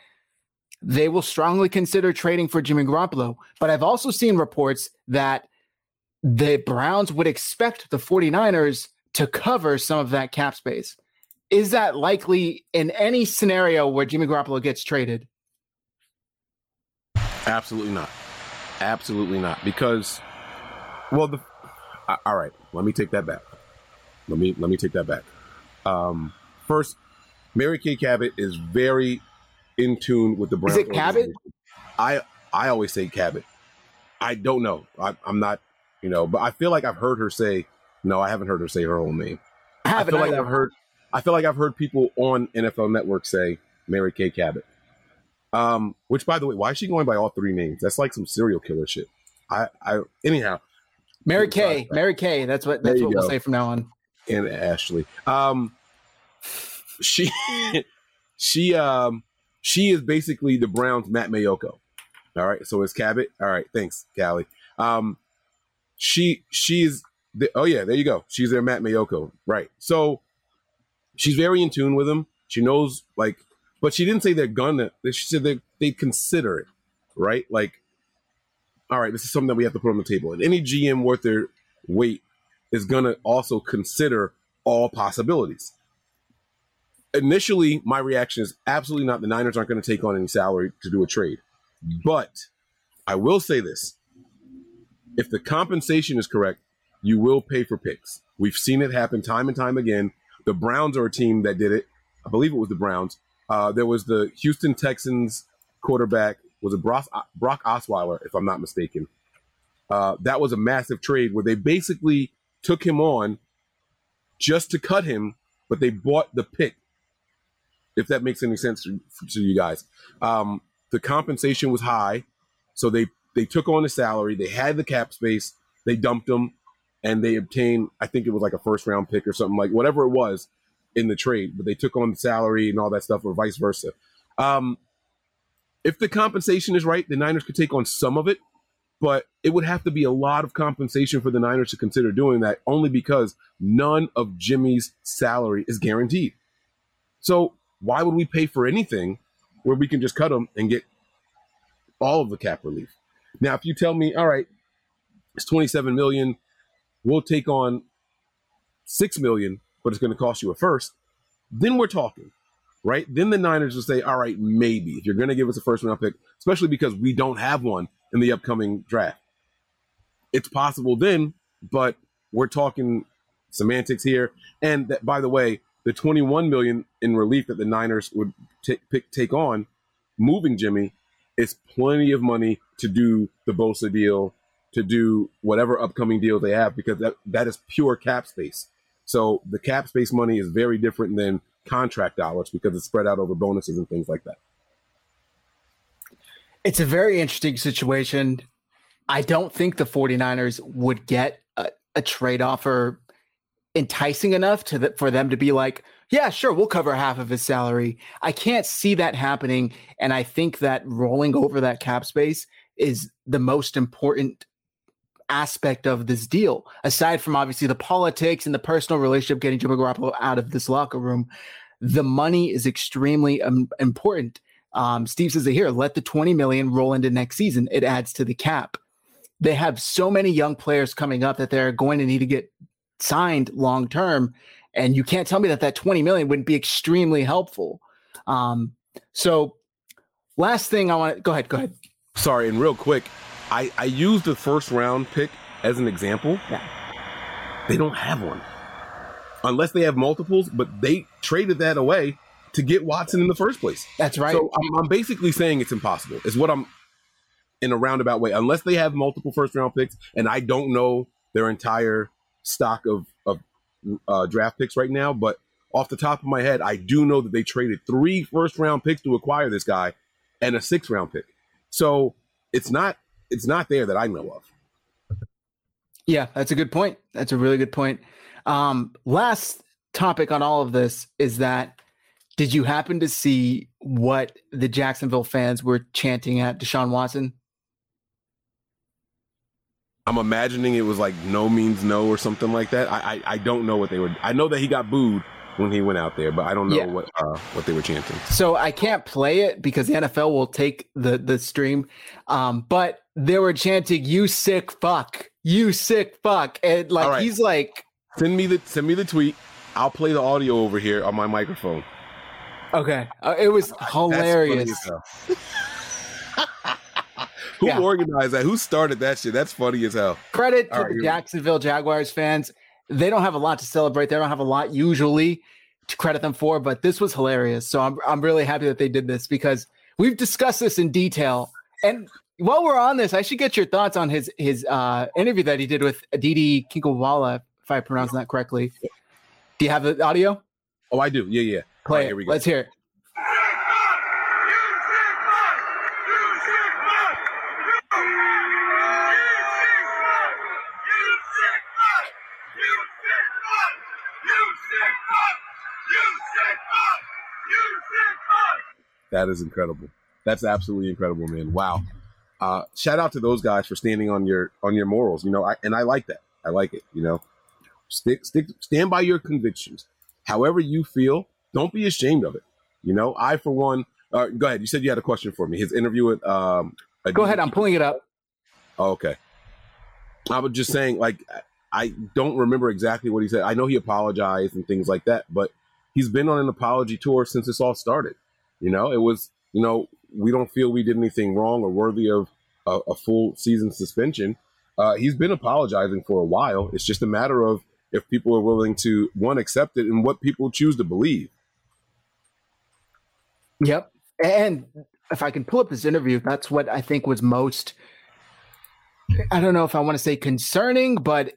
they will strongly consider trading for Jimmy Garoppolo. But I've also seen reports that the Browns would expect the 49ers to cover some of that cap space. Is that likely in any scenario where Jimmy Garoppolo gets traded? Absolutely not. Absolutely not. Because, well, the all right. Let me take that back. Let me let me take that back. Um, first, Mary Kay Cabot is very in tune with the Browns. Is it Cabot? I I always say Cabot. I don't know. I, am not, you know, but I feel like I've heard her say. No, I haven't heard her say her whole name. I haven't. I feel either. like I've heard. I feel like I've heard people on NFL Network say Mary Kay Cabot. Um, which, by the way, why is she going by all three names? That's like some serial killer shit. I, I, anyhow. Mary Kay, Mary Kay. That's what that's what go. we'll say from now on and Ashley. Um, she she um she is basically the Browns Matt Maiocco. All right, so it's Cabot. All right, thanks, Callie. Um, she she's the, oh yeah, there you go. She's their Matt Maiocco, right? So she's very in tune with him. She knows like, but she didn't say they're gonna. She said they they consider it, right? Like, all right, this is something that we have to put on the table. And any GM worth their weight is to also consider all possibilities. Initially, my reaction is absolutely not. The Niners aren't going to take on any salary to do a trade. But I will say this if the compensation is correct, you will pay for picks. We've seen it happen time and time again. The Browns are a team that did it. I believe it was the Browns. Uh, there was the Houston Texans quarterback, was it Brock, Brock Osweiler, if I'm not mistaken. Uh, that was a massive trade where they basically took him on just to cut him, but they bought the pick. If that makes any sense to, to you guys, um, the compensation was high, so they they took on the salary. They had the cap space. They dumped them, and they obtained I think it was like a first round pick or something like whatever it was in the trade. But they took on the salary and all that stuff, or vice versa. Um, if the compensation is right, the Niners could take on some of it but it would have to be a lot of compensation for the Niners to consider doing that only because none of Jimmy's salary is guaranteed. So why would we pay for anything where we can just cut them and get all of the cap relief? Now, if you tell me, all right, it's 27 million, we'll take on 6 million, but it's going to cost you a first, then we're talking, right? Then the Niners will say, all right, maybe if you're going to give us a first round pick, especially because we don't have one in the upcoming draft. It's possible then, but we're talking semantics here. And that, by the way, the 21 million in relief that the Niners would t- pick, take on moving Jimmy is plenty of money to do the Bosa deal, to do whatever upcoming deal they have, because that, that is pure cap space. So the cap space money is very different than contract dollars because it's spread out over bonuses and things like that. It's a very interesting situation. I don't think the 49ers would get a, a trade offer enticing enough to the, for them to be like, yeah, sure, we'll cover half of his salary. I can't see that happening. And I think that rolling over that cap space is the most important aspect of this deal, aside from obviously the politics and the personal relationship getting Jimmy Garoppolo out of this locker room. The money is extremely um, important. Um, Steve says it here, let the 20 million roll into next season. It adds to the cap. They have so many young players coming up that they're going to need to get signed long term. And you can't tell me that that 20 million wouldn't be extremely helpful. Um, so last thing I want to go ahead, go ahead. Sorry. And real quick, I, I used the first round pick as an example. Yeah. They don't have one. Unless they have multiples, but they traded that away to get Watson in the first place. That's right. So I'm, I'm basically saying it's impossible. Is what I'm in a roundabout way. Unless they have multiple first round picks, and I don't know their entire stock of of uh, draft picks right now, but off the top of my head, I do know that they traded three first round picks to acquire this guy and a six round pick. So it's not it's not there that I know of. Yeah, that's a good point. That's a really good point. Um, last topic on all of this is that did you happen to see what the Jacksonville fans were chanting at Deshaun Watson? I'm imagining it was like no means no or something like that. I I, I don't know what they were. I know that he got booed when he went out there, but I don't know yeah. what uh, what they were chanting. So I can't play it because the NFL will take the the stream. Um, but they were chanting "You sick fuck, you sick fuck," and like right. he's like, send me the send me the tweet. I'll play the audio over here on my microphone. Okay, uh, it was hilarious. Who yeah. organized that? Who started that shit? That's funny as hell. Credit to right, the Jacksonville Jaguars fans. They don't have a lot to celebrate. They don't have a lot usually to credit them for, but this was hilarious. So I'm I'm really happy that they did this because we've discussed this in detail. And while we're on this, I should get your thoughts on his his uh, interview that he did with Aditi Kinkhabwala, if I pronounce that correctly. Do you have the audio? Oh, I do. Yeah, yeah. Play right, Here we go. Let's hear it. That is incredible. That's absolutely incredible, man. Wow. Uh, shout out to those guys for standing on your on your morals. You know, I, and I like that. I like it. You know, stick stick stand by your convictions. However you feel, don't be ashamed of it. You know, I for one. Uh, go ahead. You said you had a question for me. His interview with um. Go ahead. I'm pulling it up. Oh, okay. I was just saying, like, I don't remember exactly what he said. I know he apologized and things like that, but he's been on an apology tour since this all started. You know, it was, you know, we don't feel we did anything wrong or worthy of a, a full season suspension. Uh, he's been apologizing for a while. It's just a matter of if people are willing to one accept it and what people choose to believe. Yep. And if I can pull up this interview, that's what I think was most I don't know if I want to say concerning, but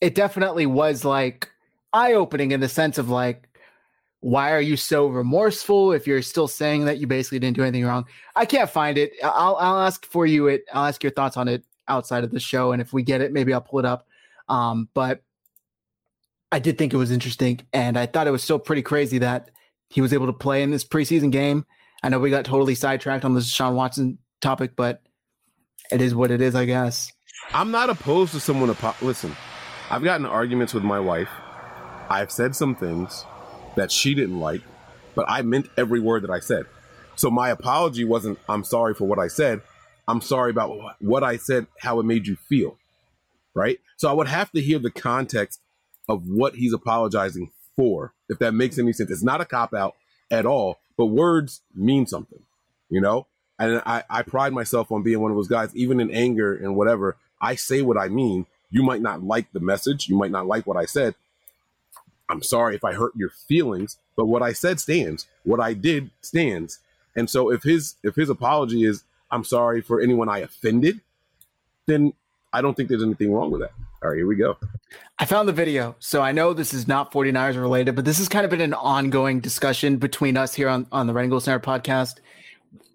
it definitely was like eye opening in the sense of like why are you so remorseful if you're still saying that you basically didn't do anything wrong? I can't find it. I'll I'll ask for you it. I'll ask your thoughts on it outside of the show, and if we get it, maybe I'll pull it up. Um, but I did think it was interesting, and I thought it was still pretty crazy that he was able to play in this preseason game. I know we got totally sidetracked on this Sean Watson topic, but it is what it is, I guess. I'm not opposed to someone. to pop. Listen, I've gotten arguments with my wife. I've said some things that she didn't like, but I meant every word that I said. So my apology wasn't, I'm sorry for what I said. I'm sorry about what I said, how it made you feel. Right. So I would have to hear the context of what he's apologizing for, if that makes any sense. It's not a cop out at all, but words mean something, you know? And I, I pride myself on being one of those guys, even in anger and whatever, I say what I mean. You might not like the message, you might not like what I said, I'm sorry if I hurt your feelings, but what I said stands. What I did stands. And so if his if his apology is I'm sorry for anyone I offended, then I don't think there's anything wrong with that. All right, here we go. I found the video. So I know this is not 49ers related, but this has kind of been an ongoing discussion between us here on, on the Red Center podcast.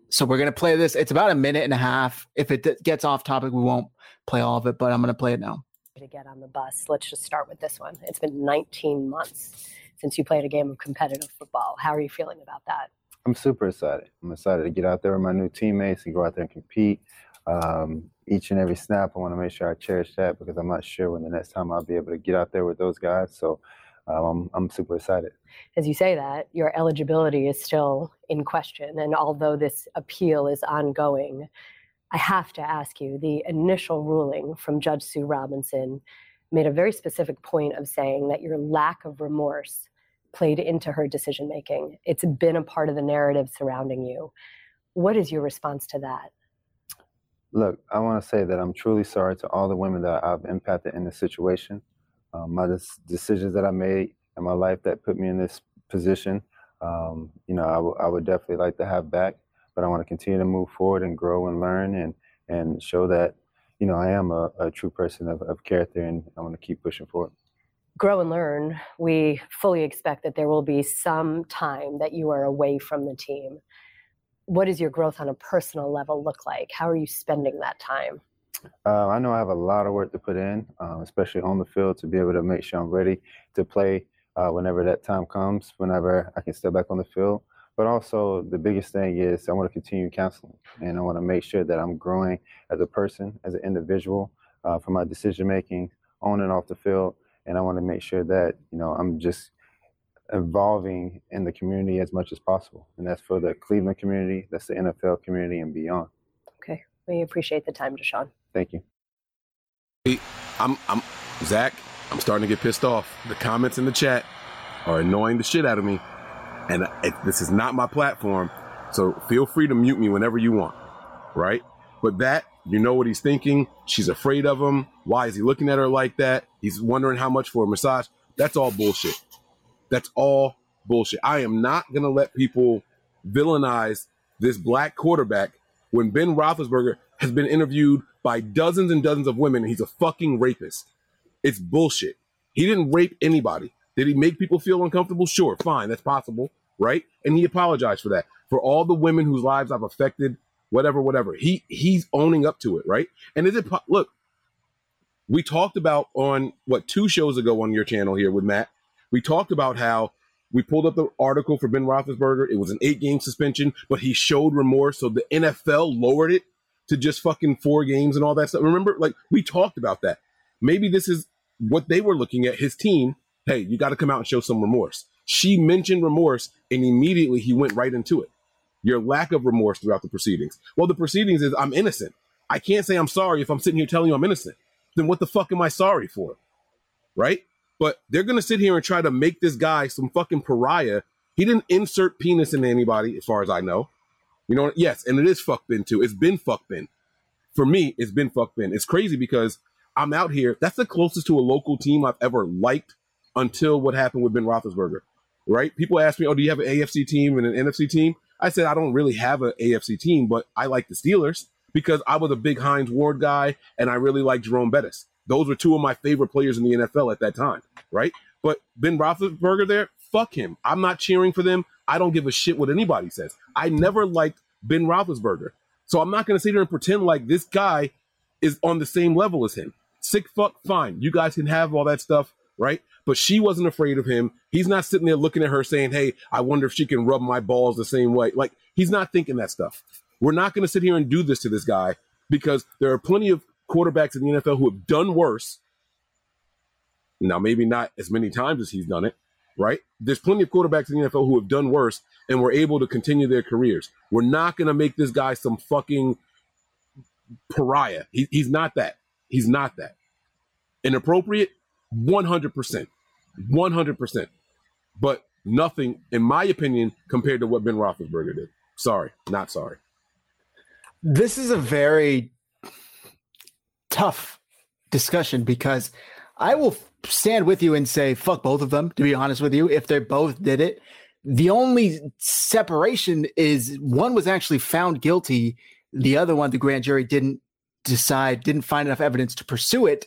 So we're going to play this. It's about a minute and a half. If it gets off topic, we won't play all of it, but I'm going to play it now to get on the bus. Let's just start with this one. It's been 19 months since you played a game of competitive football. How are you feeling about that? I'm super excited. I'm excited to get out there with my new teammates and go out there and compete. Um, each and every snap, I want to make sure I cherish that because I'm not sure when the next time I'll be able to get out there with those guys. So um, I'm, I'm super excited. As you say that, your eligibility is still in question. And although this appeal is ongoing, I have to ask you the initial ruling from Judge Sue Robinson made a very specific point of saying that your lack of remorse played into her decision making. It's been a part of the narrative surrounding you. What is your response to that? Look, I want to say that I'm truly sorry to all the women that I've impacted in this situation. Um, my decisions that I made in my life that put me in this position, um, you know, I, w- I would definitely like to have back. But I want to continue to move forward and grow and learn and and show that, you know, I am a, a true person of, of character, and I want to keep pushing forward. Grow and learn. We fully expect that there will be some time that you are away from the team. What does your growth on a personal level look like? How are you spending that time? Uh, I know I have a lot of work to put in, um, especially on the field, to be able to make sure I'm ready to play uh, whenever that time comes, whenever I can step back on the field. But also, the biggest thing is I want to continue counseling, and I want to make sure that I'm growing as a person, as an individual, uh, for my decision making on and off the field. And I want to make sure that you know I'm just evolving in the community as much as possible, and that's for the Cleveland community, that's the NFL community, and beyond. Okay, we appreciate the time, Deshaun. Thank you. I'm, I'm, Zach. I'm starting to get pissed off. The comments in the chat are annoying the shit out of me, and it, this is not my platform. So feel free to mute me whenever you want, right? But that, you know what he's thinking. She's afraid of him. Why is he looking at her like that? He's wondering how much for a massage. That's all bullshit. That's all bullshit. I am not gonna let people villainize this black quarterback when Ben Roethlisberger has been interviewed by dozens and dozens of women. And he's a fucking rapist. It's bullshit. He didn't rape anybody. Did he make people feel uncomfortable? Sure, fine, that's possible, right? And he apologized for that. For all the women whose lives I've affected, whatever, whatever. He he's owning up to it, right? And is it look? We talked about on what two shows ago on your channel here with Matt. We talked about how we pulled up the article for Ben Roethlisberger. It was an eight-game suspension, but he showed remorse, so the NFL lowered it to just fucking four games and all that stuff. Remember, like we talked about that. Maybe this is what they were looking at. His team. Hey, you got to come out and show some remorse. She mentioned remorse, and immediately he went right into it. Your lack of remorse throughout the proceedings. Well, the proceedings is I'm innocent. I can't say I'm sorry if I'm sitting here telling you I'm innocent. Then what the fuck am I sorry for? Right? But they're gonna sit here and try to make this guy some fucking pariah. He didn't insert penis into anybody, as far as I know. You know, yes, and it is fuck Ben too. It's been fuck Ben. For me, it's been fuck Ben. It's crazy because I'm out here. That's the closest to a local team I've ever liked until what happened with Ben Roethlisberger. Right? People ask me, "Oh, do you have an AFC team and an NFC team?" I said, "I don't really have an AFC team, but I like the Steelers because I was a big Hines Ward guy and I really like Jerome Bettis. Those were two of my favorite players in the NFL at that time, right? But Ben Roethlisberger there, fuck him. I'm not cheering for them. I don't give a shit what anybody says. I never liked Ben Roethlisberger. So I'm not going to sit here and pretend like this guy is on the same level as him. Sick fuck, fine. You guys can have all that stuff, right? But she wasn't afraid of him. He's not sitting there looking at her saying, hey, I wonder if she can rub my balls the same way. Like, he's not thinking that stuff. We're not going to sit here and do this to this guy because there are plenty of quarterbacks in the NFL who have done worse. Now, maybe not as many times as he's done it, right? There's plenty of quarterbacks in the NFL who have done worse and were able to continue their careers. We're not going to make this guy some fucking pariah. He, he's not that. He's not that. Inappropriate, 100%. 100%. But nothing, in my opinion, compared to what Ben Roethlisberger did. Sorry, not sorry. This is a very tough discussion because I will stand with you and say fuck both of them. To be honest with you, if they both did it, the only separation is one was actually found guilty. The other one, the grand jury didn't decide, didn't find enough evidence to pursue it.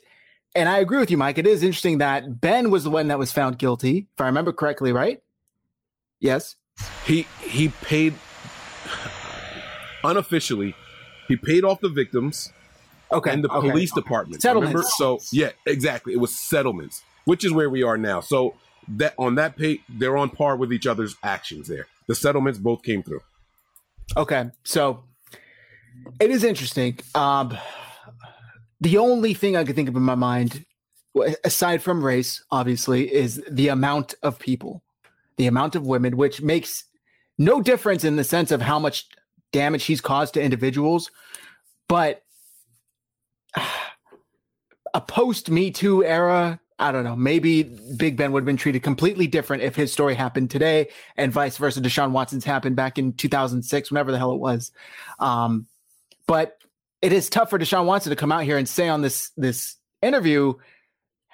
And I agree with you, Mike. It is interesting that Ben was the one that was found guilty, if I remember correctly, right? Yes. He he paid unofficially. He paid off the victims Okay. and the okay. police department. Settlements. Remember? So yeah, exactly. It was settlements, which is where we are now. So that on that pay, they're on par with each other's actions. There, the settlements both came through. Okay, so it is interesting. Um, the only thing I could think of in my mind, aside from race, obviously, is the amount of people, the amount of women, which makes no difference in the sense of how much damage he's caused to individuals, but a post Me Too era. I don't know. Maybe Big Ben would have been treated completely different if his story happened today, and vice versa. Deshaun Watson's happened back in 2006, whenever the hell it was. Um, but it is tough for Deshaun Watson to come out here and say on this this interview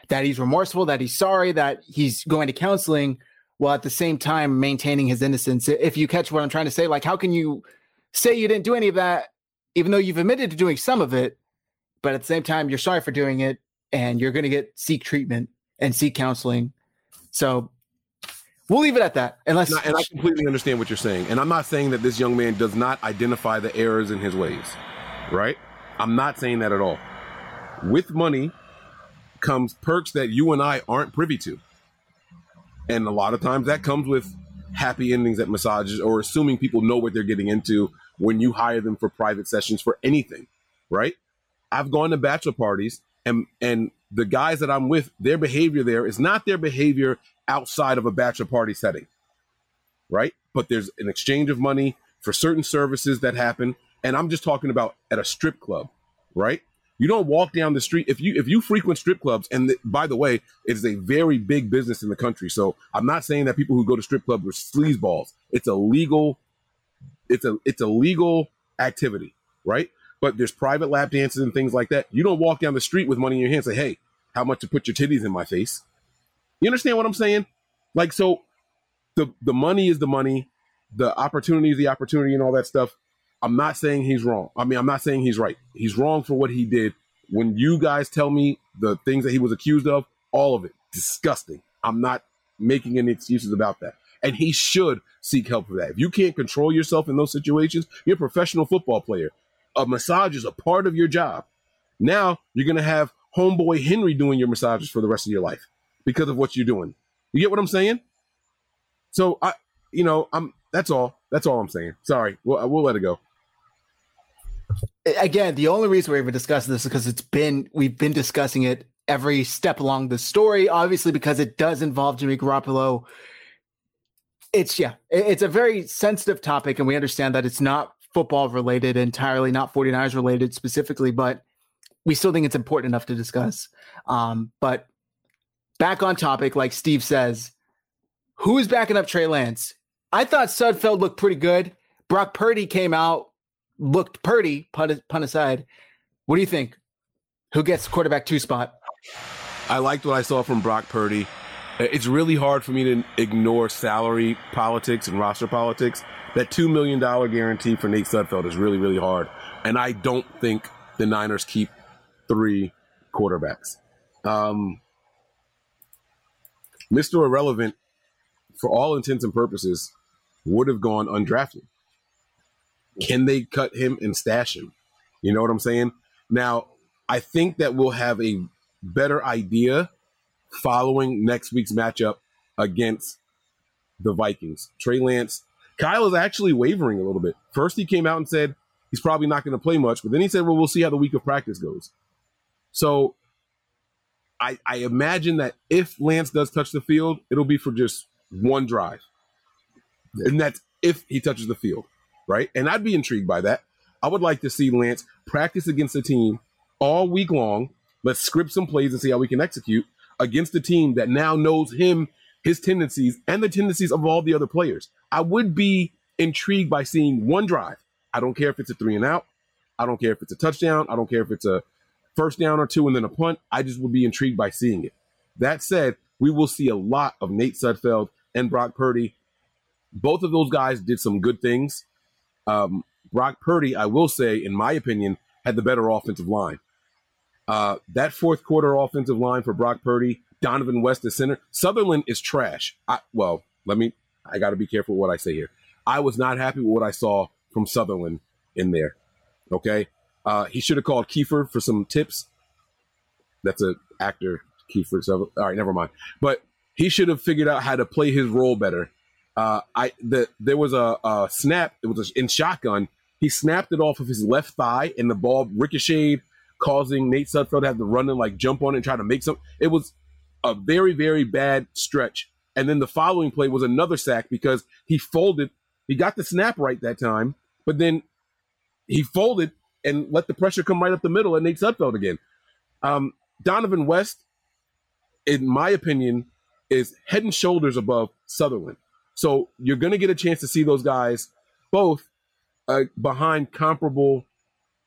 that he's remorseful, that he's sorry, that he's going to counseling, while at the same time maintaining his innocence. If you catch what I'm trying to say, like how can you say you didn't do any of that, even though you've admitted to doing some of it, but at the same time you're sorry for doing it and you're going to get seek treatment and seek counseling. So we'll leave it at that. Unless, and I completely understand what you're saying, and I'm not saying that this young man does not identify the errors in his ways, right? I'm not saying that at all. With money comes perks that you and I aren't privy to, and a lot of times that comes with happy endings at massages or assuming people know what they're getting into when you hire them for private sessions for anything, right? I've gone to bachelor parties and and the guys that I'm with, their behavior there is not their behavior outside of a bachelor party setting, right? But there's an exchange of money for certain services that happen, and I'm just talking about at a strip club, right? You don't walk down the street if you if you frequent strip clubs, and by the way, it is a very big business in the country. So I'm not saying that people who go to strip clubs are sleazeballs. It's a legal, it's a it's a legal activity, right? but there's private lap dances and things like that. You don't walk down the street with money in your hand and say, hey, how much to put your titties in my face? You understand what I'm saying? Like, so the, the money is the money, the opportunity is the opportunity and all that stuff. I'm not saying he's wrong. I mean, I'm not saying he's right. He's wrong for what he did. When you guys tell me the things that he was accused of, all of it, disgusting. I'm not making any excuses about that. And he should seek help for that. If you can't control yourself in those situations, you're a professional football player a massage is a part of your job. Now you're gonna have homeboy Henry doing your massages for the rest of your life because of what you're doing. You get what I'm saying? So I, you know, I'm. That's all. That's all I'm saying. Sorry, we'll, we'll let it go. Again, the only reason we're even discussing this is because it's been we've been discussing it every step along the story. Obviously, because it does involve Jimmy Garoppolo. It's yeah, it's a very sensitive topic, and we understand that it's not football related entirely, not 49ers related specifically, but we still think it's important enough to discuss. Um, but back on topic, like Steve says, who is backing up Trey Lance? I thought Sudfeld looked pretty good. Brock Purdy came out, looked Purdy, pun, pun aside. What do you think? Who gets quarterback two spot? I liked what I saw from Brock Purdy. It's really hard for me to ignore salary politics and roster politics that $2 million guarantee for Nate Sudfeld is really, really hard. And I don't think the Niners keep three quarterbacks. Um, Mr. Irrelevant, for all intents and purposes, would have gone undrafted. Can they cut him and stash him? You know what I'm saying? Now, I think that we'll have a better idea following next week's matchup against the Vikings. Trey Lance Kyle is actually wavering a little bit. First, he came out and said he's probably not going to play much, but then he said, "Well, we'll see how the week of practice goes." So, I, I imagine that if Lance does touch the field, it'll be for just one drive, and that's if he touches the field, right? And I'd be intrigued by that. I would like to see Lance practice against the team all week long. Let's script some plays and see how we can execute against a team that now knows him, his tendencies, and the tendencies of all the other players. I would be intrigued by seeing one drive. I don't care if it's a three and out. I don't care if it's a touchdown. I don't care if it's a first down or two and then a punt. I just would be intrigued by seeing it. That said, we will see a lot of Nate Sudfeld and Brock Purdy. Both of those guys did some good things. Um, Brock Purdy, I will say, in my opinion, had the better offensive line. Uh, that fourth quarter offensive line for Brock Purdy, Donovan West, the center. Sutherland is trash. I, well, let me I got to be careful what I say here. I was not happy with what I saw from Sutherland in there. Okay, uh, he should have called Kiefer for some tips. That's an actor, Kiefer. All right, never mind. But he should have figured out how to play his role better. Uh, I the there was a, a snap. It was a, in shotgun. He snapped it off of his left thigh, and the ball ricocheted, causing Nate Sudfeld to have to run and like jump on it and try to make some. It was a very very bad stretch and then the following play was another sack because he folded. He got the snap right that time, but then he folded and let the pressure come right up the middle and Nate Sudfeld again. Um, Donovan West, in my opinion, is head and shoulders above Sutherland. So you're going to get a chance to see those guys both uh, behind comparable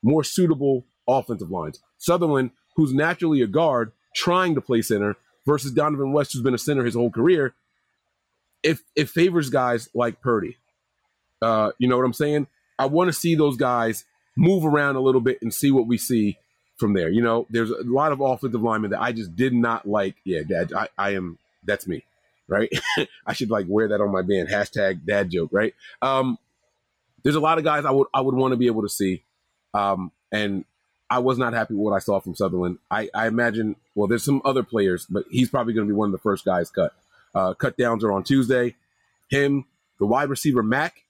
more suitable offensive lines. Sutherland, who's naturally a guard, trying to play center, versus Donovan West, who's been a center his whole career. If it favors guys like Purdy, uh, you know what I'm saying? I want to see those guys move around a little bit and see what we see from there. You know, there's a lot of offensive linemen that I just did not like. Yeah, Dad, I, I am. That's me, right? I should like wear that on my band. Hashtag Dad joke, right? Um, there's a lot of guys I would I would want to be able to see, um, and I was not happy with what I saw from Sutherland. I, I imagine, well, there's some other players, but he's probably going to be one of the first guys cut. Uh, cut downs are on Tuesday. Him, the wide receiver Mac,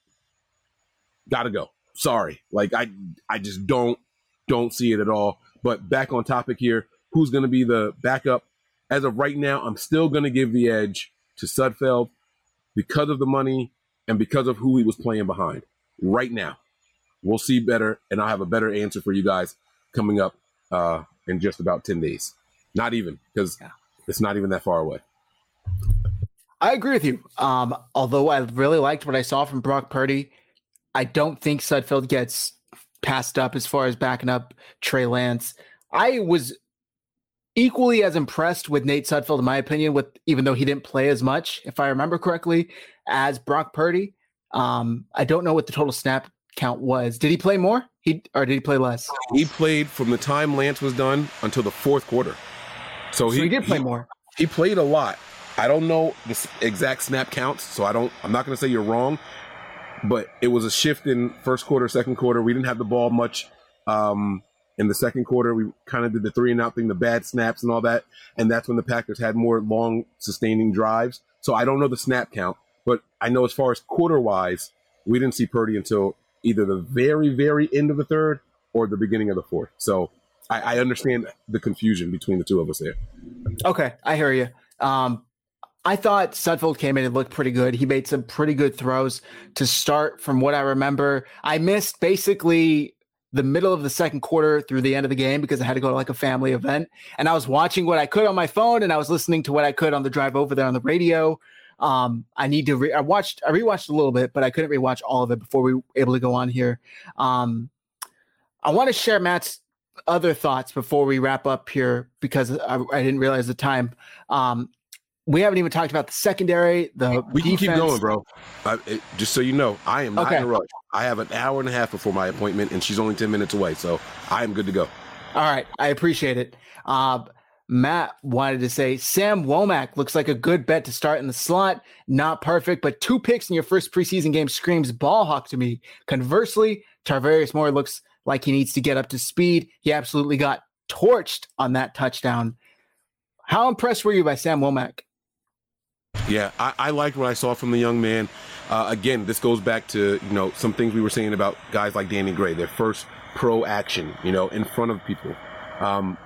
gotta go. Sorry, like I I just don't don't see it at all. But back on topic here, who's going to be the backup? As of right now, I'm still going to give the edge to Sudfeld because of the money and because of who he was playing behind. Right now, we'll see better, and I'll have a better answer for you guys coming up uh, in just about 10 days. Not even, because yeah. it's not even that far away. I agree with you. Um, although I really liked what I saw from Brock Purdy, I don't think Sudfeld gets passed up as far as backing up Trey Lance. I was equally as impressed with Nate Sudfeld, in my opinion, with even though he didn't play as much, if I remember correctly, as Brock Purdy. Um, I don't know what the total snap count was. Did he play more? He or did he play less? He played from the time Lance was done until the fourth quarter. So, so he, he, did play he, more. He played a lot. I don't know the exact snap counts, so I don't. I'm not going to say you're wrong, but it was a shift in first quarter, second quarter. We didn't have the ball much um, in the second quarter. We kind of did the three and out thing, the bad snaps and all that, and that's when the Packers had more long, sustaining drives. So I don't know the snap count, but I know as far as quarter wise, we didn't see Purdy until either the very, very end of the third or the beginning of the fourth. So I, I understand the confusion between the two of us there. Okay, I hear you. Um, I thought Sudfeld came in and looked pretty good. He made some pretty good throws to start from what I remember. I missed basically the middle of the second quarter through the end of the game because I had to go to like a family event. And I was watching what I could on my phone and I was listening to what I could on the drive over there on the radio. Um, I need to. Re- I watched. I rewatched a little bit, but I couldn't rewatch all of it before we were able to go on here. Um, I want to share Matt's other thoughts before we wrap up here because I, I didn't realize the time. Um, we haven't even talked about the secondary. The we defense. can keep going, bro. I, it, just so you know, I am not okay. in a rush. I have an hour and a half before my appointment, and she's only ten minutes away, so I am good to go. All right, I appreciate it. Uh, Matt wanted to say Sam Womack looks like a good bet to start in the slot. Not perfect, but two picks in your first preseason game screams ball hawk to me. Conversely, Tarvarius Moore looks like he needs to get up to speed. He absolutely got torched on that touchdown. How impressed were you by Sam Womack? Yeah, I, I liked what I saw from the young man. Uh, again, this goes back to you know some things we were saying about guys like Danny Gray, their first pro action, you know, in front of people. Um,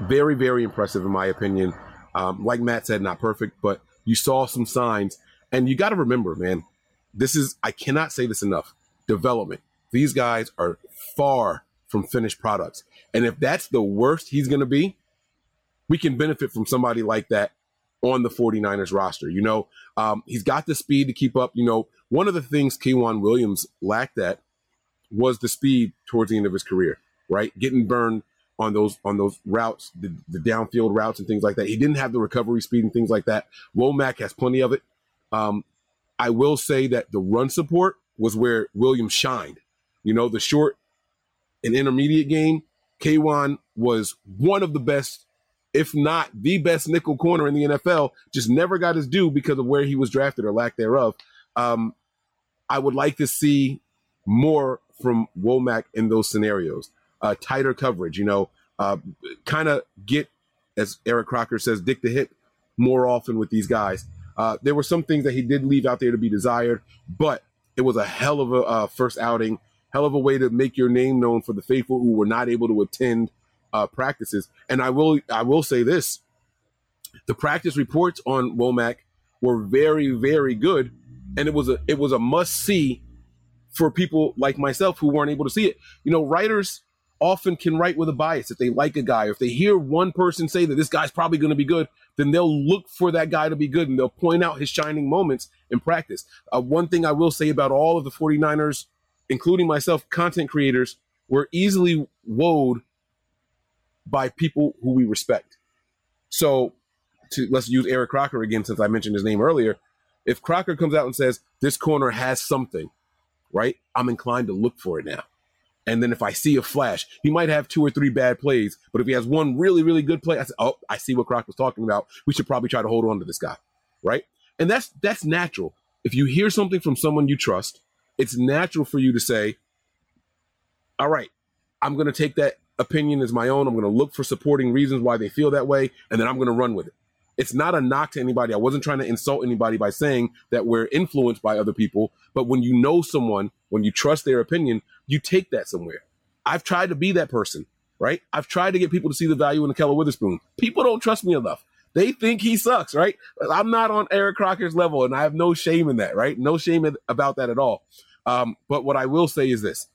very, very impressive in my opinion. Um, like Matt said, not perfect, but you saw some signs. And you got to remember, man, this is, I cannot say this enough development. These guys are far from finished products. And if that's the worst he's going to be, we can benefit from somebody like that on the 49ers roster. You know, um, he's got the speed to keep up. You know, one of the things K'Waun Williams lacked at was the speed towards the end of his career, right? Getting burned on those on those routes, the, the downfield routes and things like that. He didn't have the recovery speed and things like that. Womack has plenty of it. Um, I will say that the run support was where Williams shined. You know, the short and intermediate game, K'Waun was one of the best, if not the best nickel corner in the NFL. Just never got his due because of where he was drafted or lack thereof. Um, I would like to see more from Womack in those scenarios uh, tighter coverage, you know, uh, kind of get, as Eric Crocker says, dick the hit more often with these guys. Uh, there were some things that he did leave out there to be desired, but it was a hell of a uh, first outing, hell of a way to make your name known for the faithful who were not able to attend uh, practices. And I will, I will say this: the practice reports on Womack were very, very good, and it was a, it was a must see for people like myself who weren't able to see it. You know, writers often can write with a bias. If they like a guy, or if they hear one person say that this guy's probably going to be good, then they'll look for that guy to be good and they'll point out his shining moments in practice. Uh, one thing I will say about all of the 49ers, including myself, content creators, were easily woed by people who we respect. So to let's use Eric Crocker again since I mentioned his name earlier. If Crocker comes out and says this corner has something, right? I'm inclined to look for it now. And then if I see a flash, he might have two or three bad plays, but if he has one really, really good play, I say, "Oh, I see what Croc was talking about. We should probably try to hold on to this guy, right?" And that's that's natural. If you hear something from someone you trust, it's natural for you to say, "All right, I'm going to take that opinion is my own. I'm going to look for supporting reasons why they feel that way, and then I'm going to run with it." It's not a knock to anybody. I wasn't trying to insult anybody by saying that we're influenced by other people. But when you know someone, when you trust their opinion, you take that somewhere. I've tried to be that person, right? I've tried to get people to see the value in the Keller Witherspoon. People don't trust me enough. They think he sucks, right? I'm not on Eric Crocker's level, and I have no shame in that, right? No shame about that at all. Um, but what I will say is this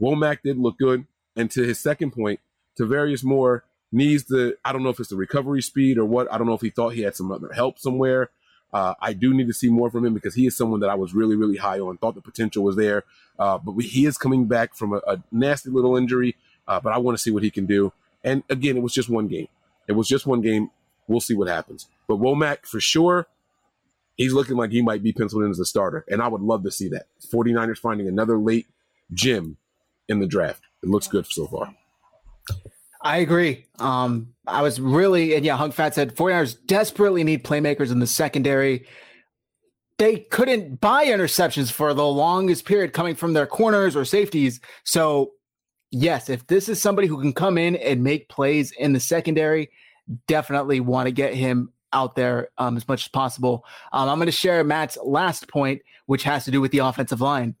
Womack did look good. And to his second point, Tarvarius Moore needs the I don't know if it's the recovery speed or what. I don't know if he thought he had some other help somewhere. Uh, I do need to see more from him because he is someone that I was really, really high on. Thought the potential was there, uh, but we, he is coming back from a, a nasty little injury. Uh, but I want to see what he can do. And again, it was just one game. It was just one game. We'll see what happens. But Womack, for sure, he's looking like he might be penciled in as a starter. And I would love to see that. 49ers finding another late gem in the draft. It looks good so far. I agree. Um, I was really, and yeah, Hunk Fat said 49ers desperately need playmakers in the secondary. They couldn't buy interceptions for the longest period coming from their corners or safeties. So, yes, if this is somebody who can come in and make plays in the secondary, definitely want to get him out there um, as much as possible. Um, I'm going to share Matt's last point, which has to do with the offensive line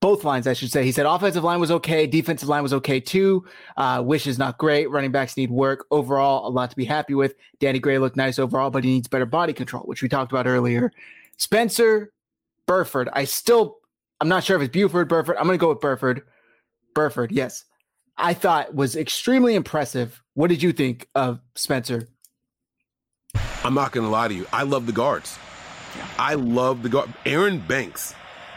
both lines, I should say. He said offensive line was okay, defensive line was okay too. Uh, wish is not great. Running backs need work. Overall, a lot to be happy with. Danny Gray looked nice overall, but he needs better body control, which we talked about earlier. Spencer Burford. I still, I'm not sure if it's Buford Burford. I'm going to go with Burford. Burford, yes. I thought was extremely impressive. What did you think of Spencer? I'm not going to lie to you. I love the guards. Yeah. I love the guard. Aaron Banks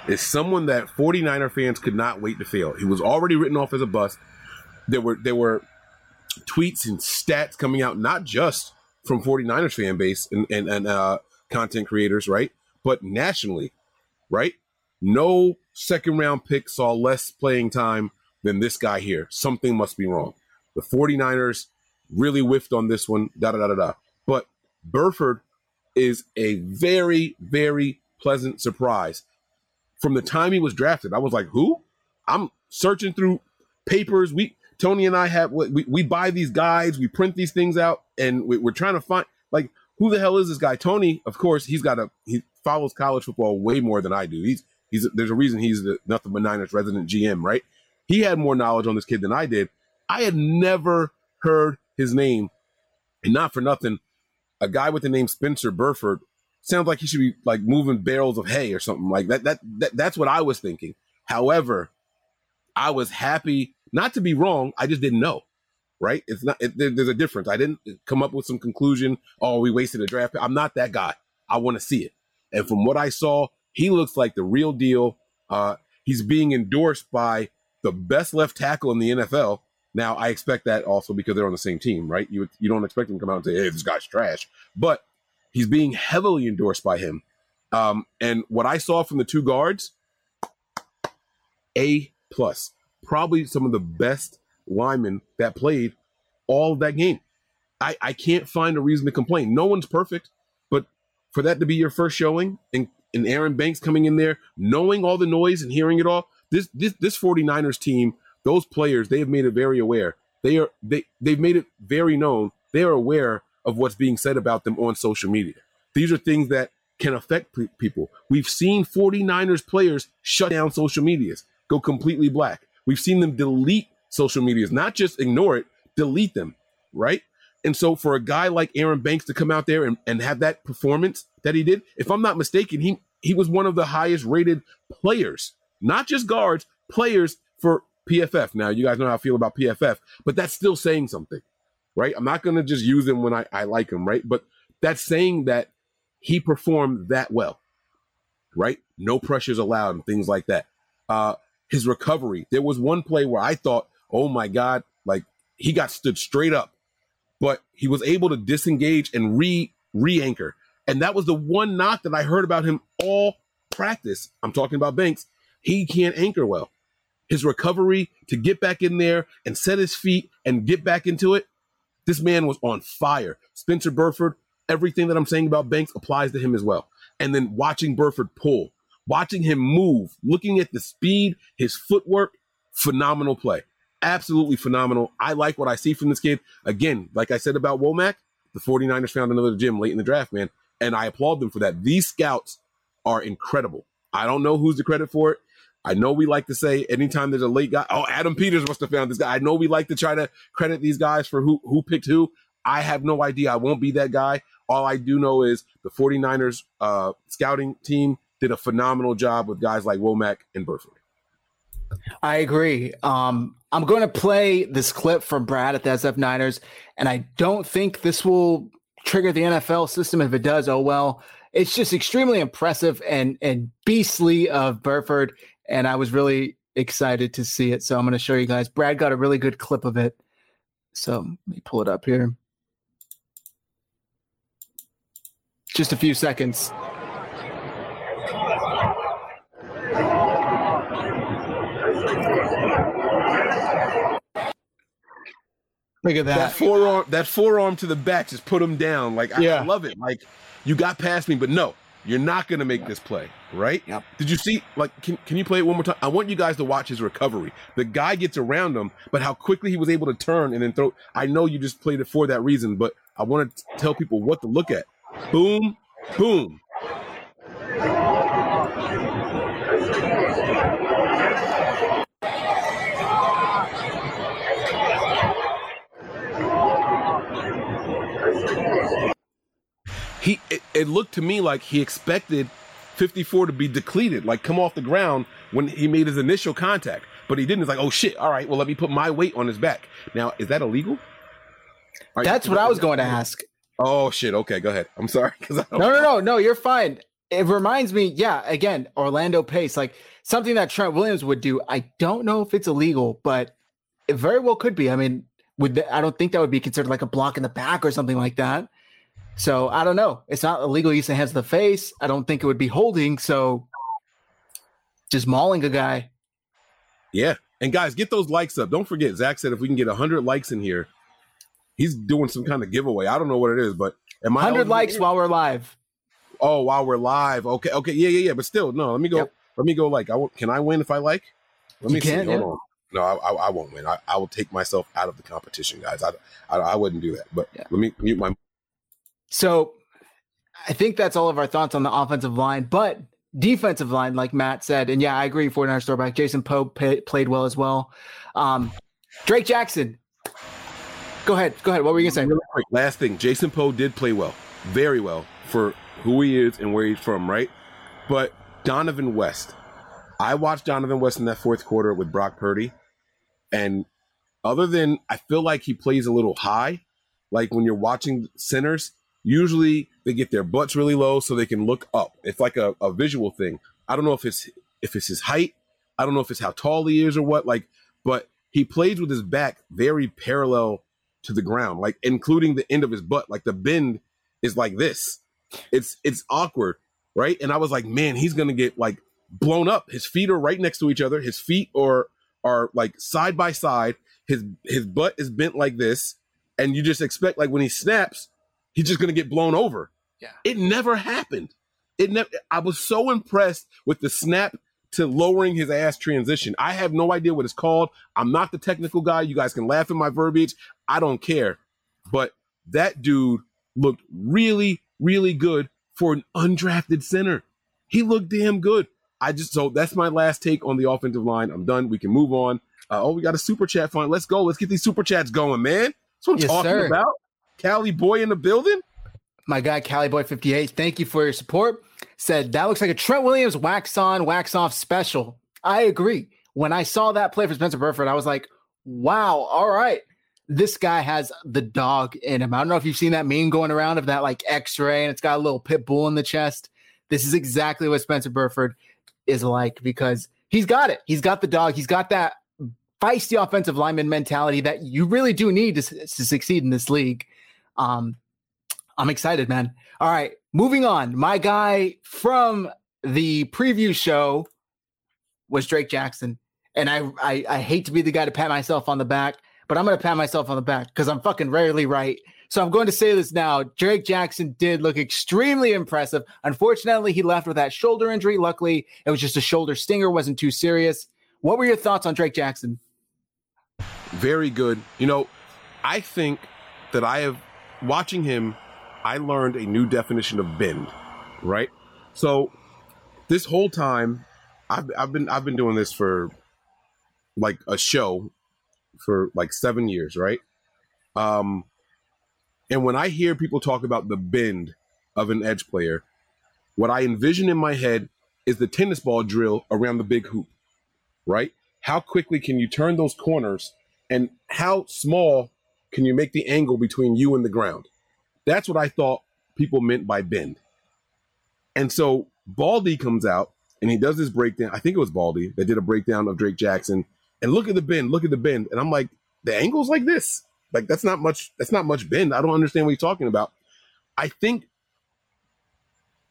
is someone that 49er fans could not wait to fail. He was already written off as a bust. There were there were tweets and stats coming out not just from 49ers fan base and, and, and uh, content creators, right? But nationally, right? No second round pick saw less playing time than this guy here. Something must be wrong. The 49ers really whiffed on this one, da da da da da. But Burford is a very, very pleasant surprise from the time he was drafted. I was like, who? I'm searching through papers. We Tony and I have we, we buy these guides, we print these things out, and we, we're trying to find like who the hell is this guy? Tony, of course, he's got a he follows college football way more than I do. He's he's there's a reason he's the nothing but Niners resident GM, right? He had more knowledge on this kid than I did. I had never heard his name, and not for nothing, a guy with the name Spencer Burford sounds like he should be like moving barrels of hay or something like that. That, that that's what I was thinking. However, I was happy not to be wrong. I just didn't know. Right? It's not. It, there, there's a difference. I didn't come up with some conclusion. Oh, we wasted a draft. I'm not that guy. I want to see it. And from what I saw, he looks like the real deal. Uh, he's being endorsed by the best left tackle in the NFL. Now, I expect that also because they're on the same team, right? You you don't expect him to come out and say, "Hey, this guy's trash," but He's being heavily endorsed by him. Um, and what I saw from the two guards, A plus, probably some of the best linemen that played all of that game. I, I can't find a reason to complain. No one's perfect, but for that to be your first showing and, and Aaron Banks coming in there, knowing all the noise and hearing it all, this this this 49ers team, those players, they have made it very aware. They are they they've made it very known. They are aware of what's being said about them on social media. These are things that can affect pe- people. We've seen 49ers players shut down social medias, go completely black. We've seen them delete social medias, not just ignore it, delete them, right? And so for a guy like Aaron Banks to come out there and, and have that performance that he did, if I'm not mistaken, he he was one of the highest rated players, not just guards, players for PFF. Now you guys know how I feel about PFF, but that's still saying something right? I'm not going to just use him when I, I like him, right? But that's saying that he performed that well, right? No pressures allowed and things like that. Uh, his recovery. There was one play where I thought, oh my God, like he got stood straight up, but he was able to disengage and re re anchor. And that was the one knock that I heard about him all practice. I'm talking about Banks. He can't anchor well. His recovery to get back in there and set his feet and get back into it. This man was on fire. Spencer Burford, everything that I'm saying about Banks applies to him as well. And then watching Burford pull, watching him move, looking at the speed, his footwork, phenomenal play. Absolutely phenomenal. I like what I see from this kid. Again, like I said about Womack, the 49ers found another gym late in the draft, man. And I applaud them for that. These scouts are incredible. I don't know who's the credit for it. I know we like to say anytime there's a late guy, oh, Adam Peters must have found this guy. I know we like to try to credit these guys for who who picked who. I have no idea. I won't be that guy. All I do know is the 49ers uh, scouting team did a phenomenal job with guys like Womack and Burford. I agree. Um, I'm going to play this clip from Brad at the SF Niners, and I don't think this will trigger the NFL system. If it does, oh well. It's just extremely impressive and and beastly of Burford, and I was really excited to see it. So I'm going to show you guys. Brad got a really good clip of it. So let me pull it up here. Just a few seconds. Look at that. That forearm, that forearm to the back just put him down. Like I, Yeah. I love it. Like you got past me, but no, you're not gonna make this play, right? Yep. Did you see? Like, can can you play it one more time? I want you guys to watch his recovery. The guy gets around him, but how quickly he was able to turn and then throw. I know you just played it for that reason, but I want to tell people what to look at. Boom, boom. He it, it looked to me like he expected 54 to be depleted, like come off the ground when he made his initial contact. But he didn't. It's like, oh shit, all right, well, let me put my weight on his back. Now, is that illegal? Right, That's what I was going to ask. Oh shit, okay, go ahead. I'm sorry. I don't- No, no, no, no. You're fine. It reminds me, yeah. Again, Orlando Pace, like something that Trent Williams would do. I don't know if it's illegal, but it very well could be. I mean, would the, I don't think that would be considered like a block in the back or something like that. So I don't know. It's not illegal use of hands to the face. I don't think it would be holding. So just mauling a guy. Yeah. And guys, get those likes up. Don't forget, Zach said if we can get 100 likes in here, he's doing some kind of giveaway. I don't know what it is, but am I 100 eligible? likes while we're live. Oh, while we're live. Okay, okay, yeah, yeah, yeah. But still, no. Let me go. Yep. Let me go. Like, I will, can I win if I like? Let You me see. can, Hold yeah. on. No, I, I, I won't win. I, I will take myself out of the competition, guys. I, I, I wouldn't do that. But Yeah. let me mute my. So I think that's all of our thoughts on the offensive line, but defensive line, like Matt said, and yeah, I agree. 49ers throwback. Jason Poe pa- played well as well. Um, Drake Jackson. Go ahead. Go ahead. What were you going to say? Last thing, Jason Poe did play well, very well for who he is and where he's from, right? But Dohnovan West, I watched Dohnovan West in that fourth quarter with Brock Purdy, and other than I feel like he plays a little high, like when you're watching centers, usually they get their butts really low so they can look up. It's like a, a visual thing. I don't know if it's if it's his height, I don't know if it's how tall he is or what, like, but he plays with his back very parallel to the ground, like including the end of his butt. Like the bend is like this. It's it's awkward, right? And I was like, man, he's gonna get like blown up. His feet are right next to each other. His feet are are like side by side. His his butt is bent like this, and you just expect like when he snaps, he's just gonna get blown over. Yeah. It never happened. It never. I was so impressed with the snap to lowering his ass transition. I have no idea what it's called. I'm not the technical guy. You guys can laugh at my verbiage. I don't care. But that dude looked really, really good for an undrafted center. He looked damn good. I just so that's my last take on the offensive line. I'm done. We can move on. Uh, oh, we got a super chat fund. Let's go. Let's get these super chats going, man. That's what I'm Yes, talking sir. about. Cali boy in the building. My guy, Cali Boy 58, thank you for your support. Said that looks like a Trent Williams wax on, wax off special. I agree. When I saw that play for Spencer Burford, I was like, wow, all right. This guy has the dog in him. I don't know if you've seen that meme going around of that like x ray and it's got a little pit bull in the chest. This is exactly what Spencer Burford is like because he's got it. He's got the dog. He's got that feisty offensive lineman mentality that you really do need to, to succeed in this league. Um, I'm excited, man. All right, moving on. My guy from the preview show was Drake Jackson, and I, I I hate to be the guy to pat myself on the back, but I'm gonna pat myself on the back because I'm fucking rarely right. So I'm going to say this now. Drake Jackson did look extremely impressive. Unfortunately, he left with that shoulder injury. Luckily, it was just a shoulder stinger, wasn't too serious. What were your thoughts on Drake Jackson? Very good. You know, I think that I have watching him, I learned a new definition of bend, right? So this whole time, I've, I've been I've been doing this for like a show for like seven years, right? Um, and when I hear people talk about the bend of an edge player, what I envision in my head is the tennis ball drill around the big hoop, right? How quickly can you turn those corners and how small can you make the angle between you and the ground? That's what I thought people meant by bend. And so Baldy comes out and he does this breakdown. I think it was Baldy that did a breakdown of Drake Jackson. And look at the bend, look at the bend. And I'm like, the angle's like this. Like that's not much. That's not much bend. I don't understand what you're talking about. I think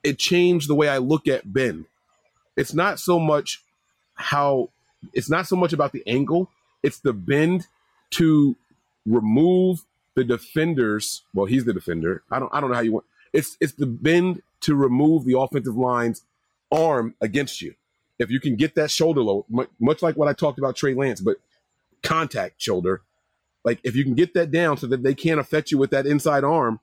it changed the way I look at bend. It's not so much how. It's not so much about the angle. It's the bend to remove the defenders. Well, he's the defender. I don't. I don't know how you want. It's it's the bend to remove the offensive line's arm against you. If you can get that shoulder low, much like what I talked about Trey Lance, but contact shoulder, like if you can get that down so that they can't affect you with that inside arm,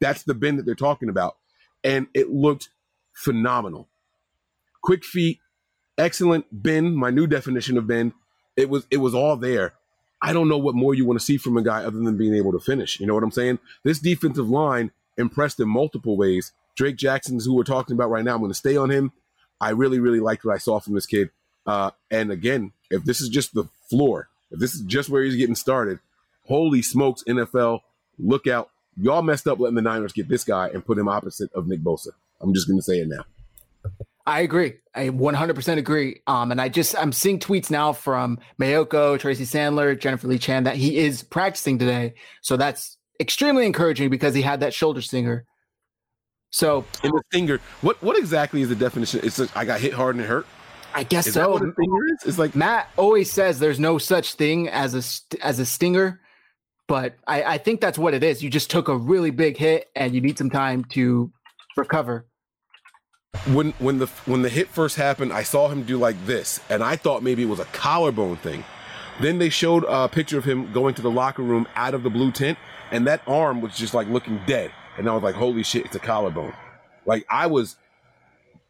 that's the bend that they're talking about. And it looked phenomenal. Quick feet, excellent bend, my new definition of bend. It was it was all there. I don't know what more you want to see from a guy other than being able to finish. You know what I'm saying? This defensive line impressed in multiple ways. Drake Jackson's who we're talking about right now. I'm going to stay on him. I really, really liked what I saw from this kid. Uh, and again, if this is just the floor, if this is just where he's getting started, holy smokes, NFL, look out. Y'all messed up letting the Niners get this guy and put him opposite of Nick Bosa. I'm just going to say it now. I agree. I 100% agree. Um, and I just I'm seeing tweets now from Maiocco, Tracy Sandler, Jennifer Lee Chan that he is practicing today. So that's extremely encouraging because he had that shoulder stinger. So in the stinger, what what exactly is the definition? It's like, I got hit hard and it hurt. I guess is so. That what a stinger is? It's like Matt always says there's no such thing as a as a stinger, but I, I think that's what it is. You just took a really big hit and you need some time to recover. When when the when the hit first happened, I saw him do like this, and I thought maybe it was a collarbone thing. Then they showed a picture of him going to the locker room out of the blue tent, and that arm was just like looking dead. And I was like, "Holy shit, it's a collarbone!" Like I was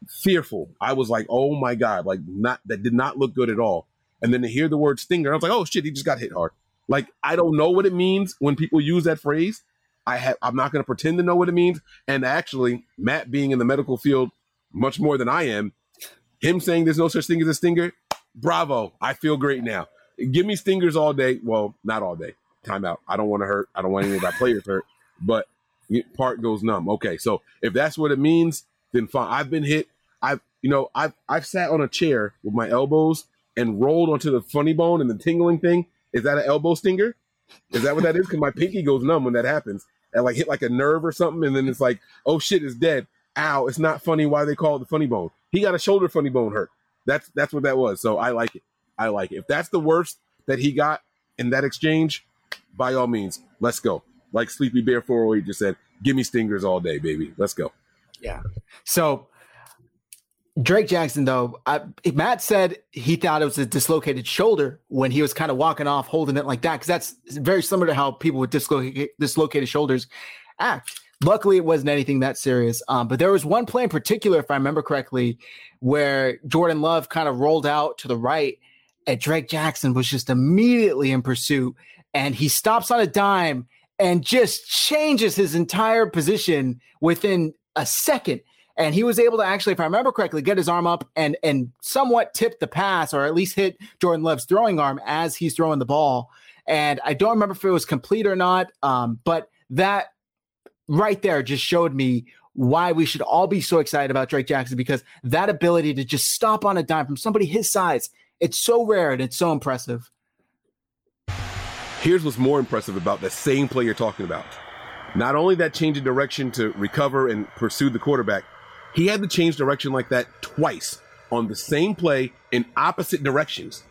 fearful. I was like, oh my God, like not that did not look good at all. And then to hear the word stinger, I was like, oh shit, he just got hit hard. Like I don't know what it means when people use that phrase. I have I'm not gonna pretend to know what it means. And actually, Matt being in the medical field much more than I am, him saying there's no such thing as a stinger, bravo. I feel great now. Give me stingers all day. Well, not all day. Timeout. I don't want to hurt. I don't want any of my players hurt. But part goes numb. Okay, so if that's what it means, then fine. I've been hit I've you know I've I've sat on a chair with my elbows and rolled onto the funny bone and the tingling thing. Is that an elbow stinger? Is that what that is? Because my pinky goes numb when that happens. And like hit like a nerve or something, and then it's like, oh shit, it's dead. Ow, it's not funny. Why they call it the funny bone? He got a shoulder funny bone hurt. That's that's what that was. So I like it. I like it. If that's the worst that he got in that exchange, by all means, let's go. Like Sleepy Bear 408 just said, give me stingers all day, baby. Let's go. Yeah. So Drake Jackson, though, I, Matt said he thought it was a dislocated shoulder when he was kind of walking off, holding it like that, because that's very similar to how people with dislocated, dislocated shoulders act. Luckily, it wasn't anything that serious. Um, but there was one play in particular, if I remember correctly, where Jordan Love kind of rolled out to the right, and Drake Jackson was just immediately in pursuit, and he stops on a dime and just changes his entire position within a second and he was able to actually, if I remember correctly, get his arm up and and somewhat tip the pass, or at least hit Jordan Love's throwing arm as he's throwing the ball. And I don't remember if it was complete or not, um, but that right there just showed me why we should all be so excited about Drake Jackson because that ability to just stop on a dime from somebody his size, it's so rare and it's so impressive. Here's what's more impressive about that same play you're talking about. Not only that change of direction to recover and pursue the quarterback, he had to change direction like that twice on the same play in opposite directions.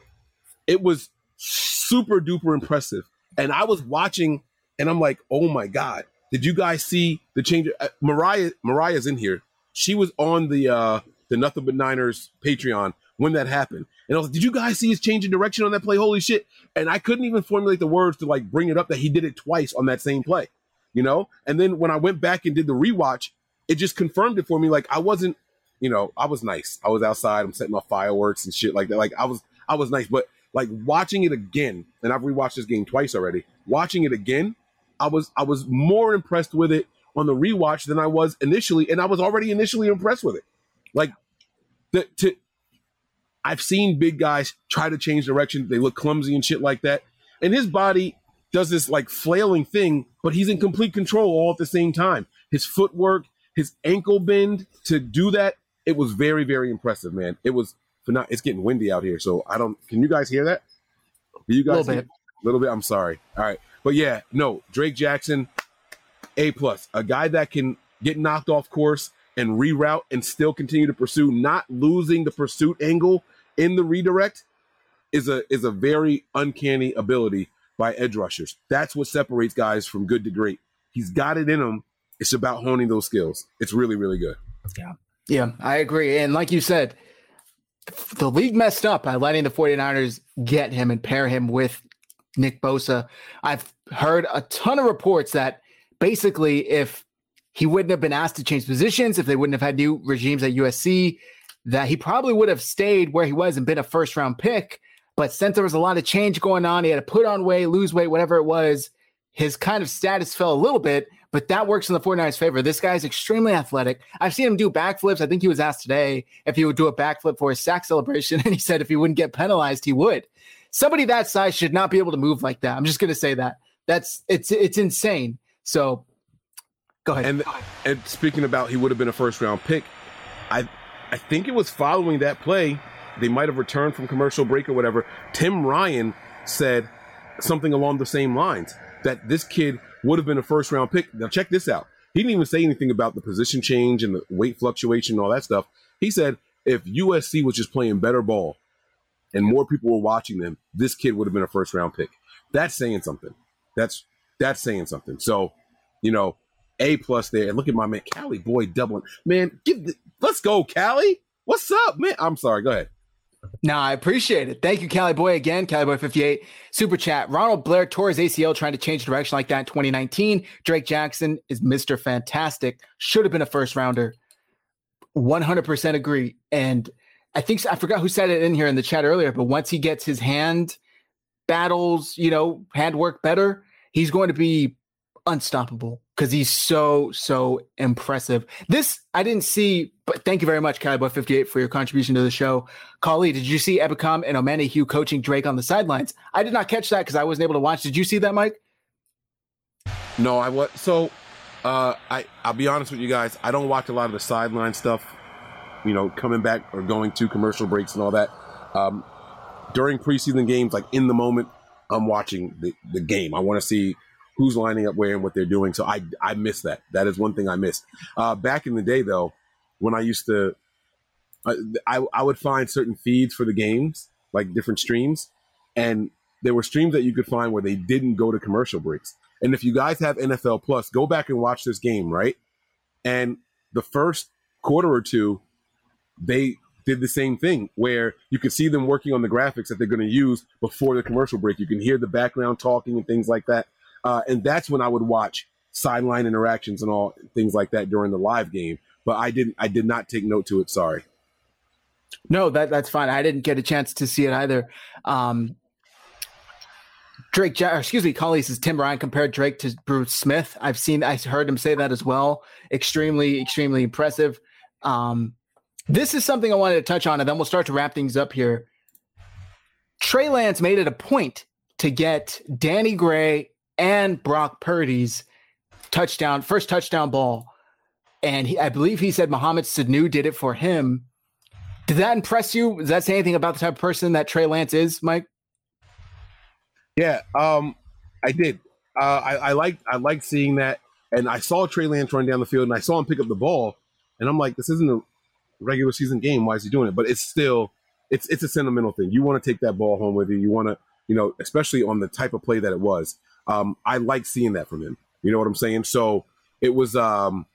It was super duper impressive. And I was watching and I'm like, oh my God, did you guys see the change? Uh, Mariah, Mariah's in here. She was on the uh the Nothing But Niners Patreon when that happened. And I was like, did you guys see his change in direction on that play? Holy shit. And I couldn't even formulate the words to like bring it up that he did it twice on that same play, you know? And then when I went back and did the rewatch, it just confirmed it for me. Like I wasn't, you know, I was nice. I was outside, I'm setting off fireworks and shit like that. Like I was, I was nice. But like watching it again, and I've rewatched this game twice already, watching it again, I was, I was more impressed with it on the rewatch than I was initially. And I was already initially impressed with it. Like the, to, I've seen big guys try to change direction. They look clumsy and shit like that. And his body does this like flailing thing, but he's in complete control all at the same time. His footwork, his ankle bend to do that, it was very, very impressive, man. It was not it's getting windy out here, so I don't can you guys hear that? You guys a little bit. A little bit. I'm sorry. All right. But yeah, no, Drake Jackson, A plus. A guy that can get knocked off course and reroute and still continue to pursue, not losing the pursuit angle in the redirect is a is a very uncanny ability by edge rushers. That's what separates guys from good to great. He's got it in him. It's about honing those skills. It's really, really good. Yeah. Yeah, I agree. And like you said, the league messed up by letting the 49ers get him and pair him with Nick Bosa. I've heard a ton of reports that basically if he wouldn't have been asked to change positions, if they wouldn't have had new regimes at USC, that he probably would have stayed where he was and been a first round pick. But since there was a lot of change going on, he had to put on weight, lose weight, whatever it was, his kind of status fell a little bit, but that works in the 49ers' favor. This guy's extremely athletic. I've seen him do backflips. I think he was asked today if he would do a backflip for his sack celebration, and he said if he wouldn't get penalized, he would. Somebody that size should not be able to move like that. I'm just going to say that. That's it's it's insane. So go ahead. And and speaking about he would have been a first round pick, I I think it was following that play, they might have returned from commercial break or whatever. Tim Ryan said something along the same lines that this kid would have been a first round pick. Now, check this out. He didn't even say anything about the position change and the weight fluctuation and all that stuff. He said if USC was just playing better ball and more people were watching them, this kid would have been a first round pick. That's saying something. That's that's saying something. So, you know, a plus there. And look at my man, Cali boy doubling. Man, give the, let's go, Cali. What's up, man? I'm sorry. Go ahead. No, I appreciate it. Thank you, Cali Boy, again. Cali Boy 58. Super chat. Ronald Blair tore his ACL trying to change direction like that in 2019. Drake Jackson is Mr. Fantastic. Should have been a first rounder. 100% agree. And I think I forgot who said it in here in the chat earlier, but once he gets his hand battles, you know, handwork better, he's going to be unstoppable because he's so so impressive. This I didn't see, but thank you very much, Cowboy58, for your contribution to the show. Kali, did you see Ebukam and Omenihu coaching Drake on the sidelines? I did not catch that because I wasn't able to watch. Did you see that, Mike? No, I was so. Uh, I I'll be honest with you guys. I don't watch a lot of the sideline stuff. You know, coming back or going to commercial breaks and all that. Um, during preseason games, like in the moment, I'm watching the, the game. I want to see who's lining up where and what they're doing. So I I miss that. That is one thing I missed. Uh, back in the day, though, when I used to, uh, I I would find certain feeds for the games, like different streams, and there were streams that you could find where they didn't go to commercial breaks. And if you guys have NFL Plus, go back and watch this game, right? And the first quarter or two, they did the same thing where you can see them working on the graphics that they're going to use before the commercial break. You can hear the background talking and things like that. Uh, and that's when I would watch sideline interactions and all things like that during the live game. But I didn't. I did not take note to it. Sorry. No, that that's fine. I didn't get a chance to see it either. Um, Drake, excuse me, Collies says Tim Ryan compared Drake to Bruce Smith. I've seen, I heard him say that as well. Extremely, extremely impressive. Um, this is something I wanted to touch on, and then we'll start to wrap things up here. Trey Lance made it a point to get Danny Gray and Brock Purdy's touchdown, first touchdown ball. and he, I believe he said Mohamed Sanu did it for him. Did that impress you? Does that say anything about the type of person that Trey Lance is, Mike? Yeah, um, I did. Uh, I, I like I like seeing that, and I saw Trey Lance run down the field, and I saw him pick up the ball, and I'm like, this isn't a regular season game. Why is he doing it? But it's still it's it's a sentimental thing. You want to take that ball home with you. You want to you know, especially on the type of play that it was. Um, I like seeing that from him. You know what I'm saying? So it was um,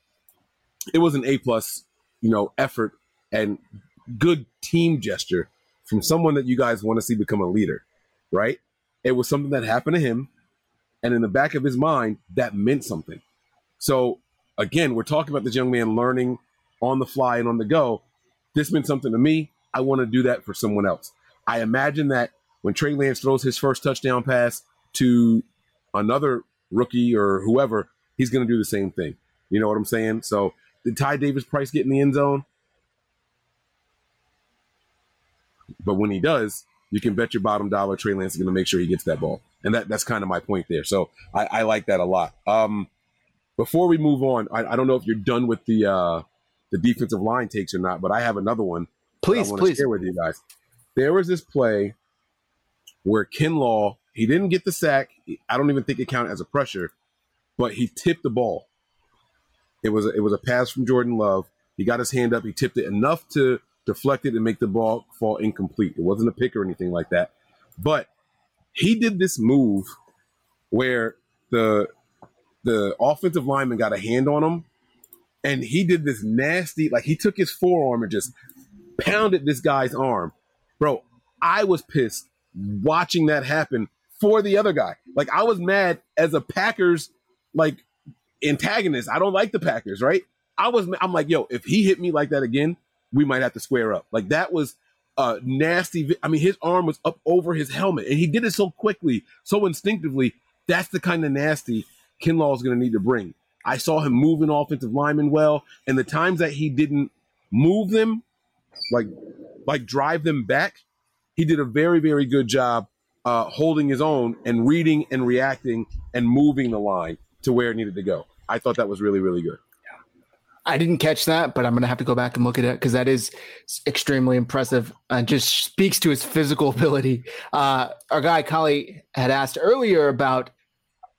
it was an A plus, you know, effort and good team gesture from someone that you guys want to see become a leader, right? It was something that happened to him, and in the back of his mind, that meant something. So again, we're talking about this young man learning on the fly and on the go. This meant something to me. I want to do that for someone else. I imagine that when Trey Lance throws his first touchdown pass to another rookie or whoever, he's going to do the same thing. You know what I'm saying? So did Ty Davis Price get in the end zone? But when he does, you can bet your bottom dollar Trey Lance is going to make sure he gets that ball. And that, that's kind of my point there. So I, I like that a lot. Um, before we move on, I, I, don't know if you're done with the uh, the defensive line takes or not, but I have another one. Please, please share with you guys. There was this play where Kinlaw he didn't get the sack. I don't even think it counted as a pressure, but he tipped the ball. It was a, it was a pass from Jordan Love. He got his hand up. He tipped it enough to deflect it and make the ball fall incomplete. It wasn't a pick or anything like that. But he did this move where the the offensive lineman got a hand on him and he did this nasty like he took his forearm and just pounded this guy's arm. Bro, I was pissed watching that happen for the other guy. Like I was mad as a Packers like antagonist. I don't like the Packers, right? I was I'm like, yo, if he hit me like that again, we might have to square up. Like that was a nasty. I mean, his arm was up over his helmet, and he did it so quickly, so instinctively. That's the kind of nasty Kinlaw is going to need to bring. I saw him moving offensive linemen well, and the times that he didn't move them, like like drive them back, he did a very very good job uh, holding his own and reading and reacting and moving the line to where it needed to go. I thought that was really really good. I didn't catch that, but I'm going to have to go back and look at it because that is extremely impressive and just speaks to his physical ability. Uh, our guy, Kali, had asked earlier about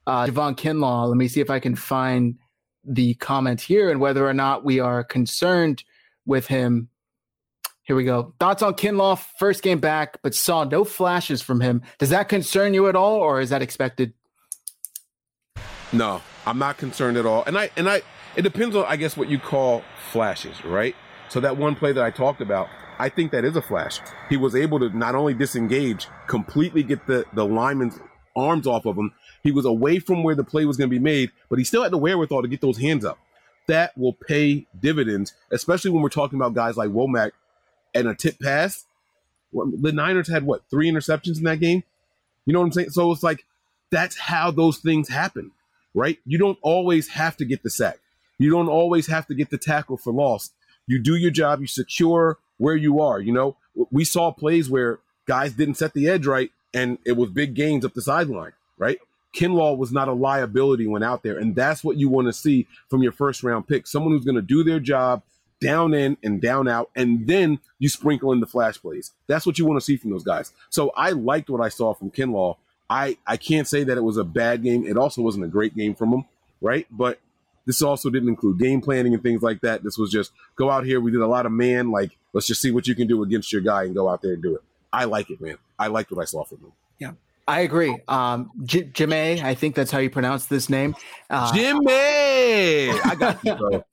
uh, Javon Kinlaw. Let me see if I can find the comment here and whether or not we are concerned with him. Here we go. Thoughts on Kinlaw, first game back, but saw no flashes from him. Does that concern you at all, or is that expected? No, I'm not concerned at all. And I and I it depends on, I guess, what you call flashes, right? So that one play that I talked about, I think that is a flash. He was able to not only disengage, completely get the, the lineman's arms off of him. He was away from where the play was going to be made, but he still had the wherewithal to get those hands up. That will pay dividends, especially when we're talking about guys like Womack and a tip pass. The Niners had what, three interceptions in that game? You know what I'm saying? So it's like, that's how those things happen, right? You don't always have to get the sack. You don't always have to get the tackle for loss. You do your job, you secure where you are. You know, we saw plays where guys didn't set the edge right and it was big gains up the sideline, right? Kinlaw was not a liability when out there. And that's what you want to see from your first round pick. Someone who's going to do their job down in and down out, and then you sprinkle in the flash plays. That's what you want to see from those guys. So I liked what I saw from Kinlaw. I, I can't say that it was a bad game. It also wasn't a great game from him, right? But this also didn't include game planning and things like that. This was just go out here. We did a lot of man, like, let's just see what you can do against your guy and go out there and do it. I like it, man. I liked what I saw from him. Yeah. I agree. Um, J- Jimmy, I think that's how you pronounce this name. Uh, Jimmy, I got you, bro.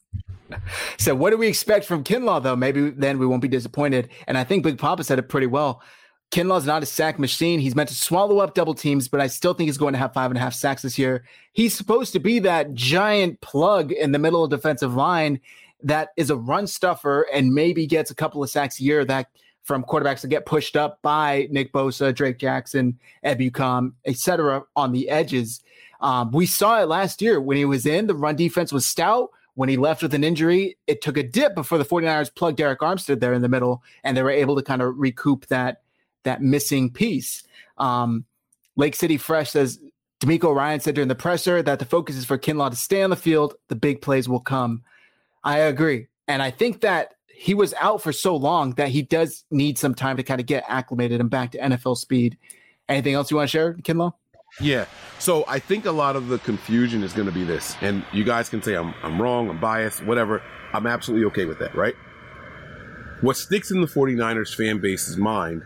so, what do we expect from Kinlaw, though? Maybe then we won't be disappointed. And I think Big Papa said it pretty well. Kinlaw's not a sack machine. He's meant to swallow up double teams, but I still think he's going to have five and a half sacks this year. He's supposed to be that giant plug in the middle of defensive line that is a run stuffer and maybe gets a couple of sacks a year that from quarterbacks that get pushed up by Nick Bosa, Drake Jackson, Ebukam, etc. on the edges. Um, we saw it last year when he was in. The run defense was stout. When he left with an injury, it took a dip before the 49ers plugged Arik Armstead there in the middle, and they were able to kind of recoup that that missing piece. Um, Lake City Fresh says DeMeco Ryan said during the presser that the focus is for Kinlaw to stay on the field. The big plays will come. I agree. And I think that he was out for so long that he does need some time to kind of get acclimated and back to NFL speed. Anything else you want to share, Kinlaw? Yeah. So I think a lot of the confusion is going to be this, and you guys can say I'm I'm wrong, I'm biased, whatever. I'm absolutely okay with that, right? What sticks in the 49ers fan base's mind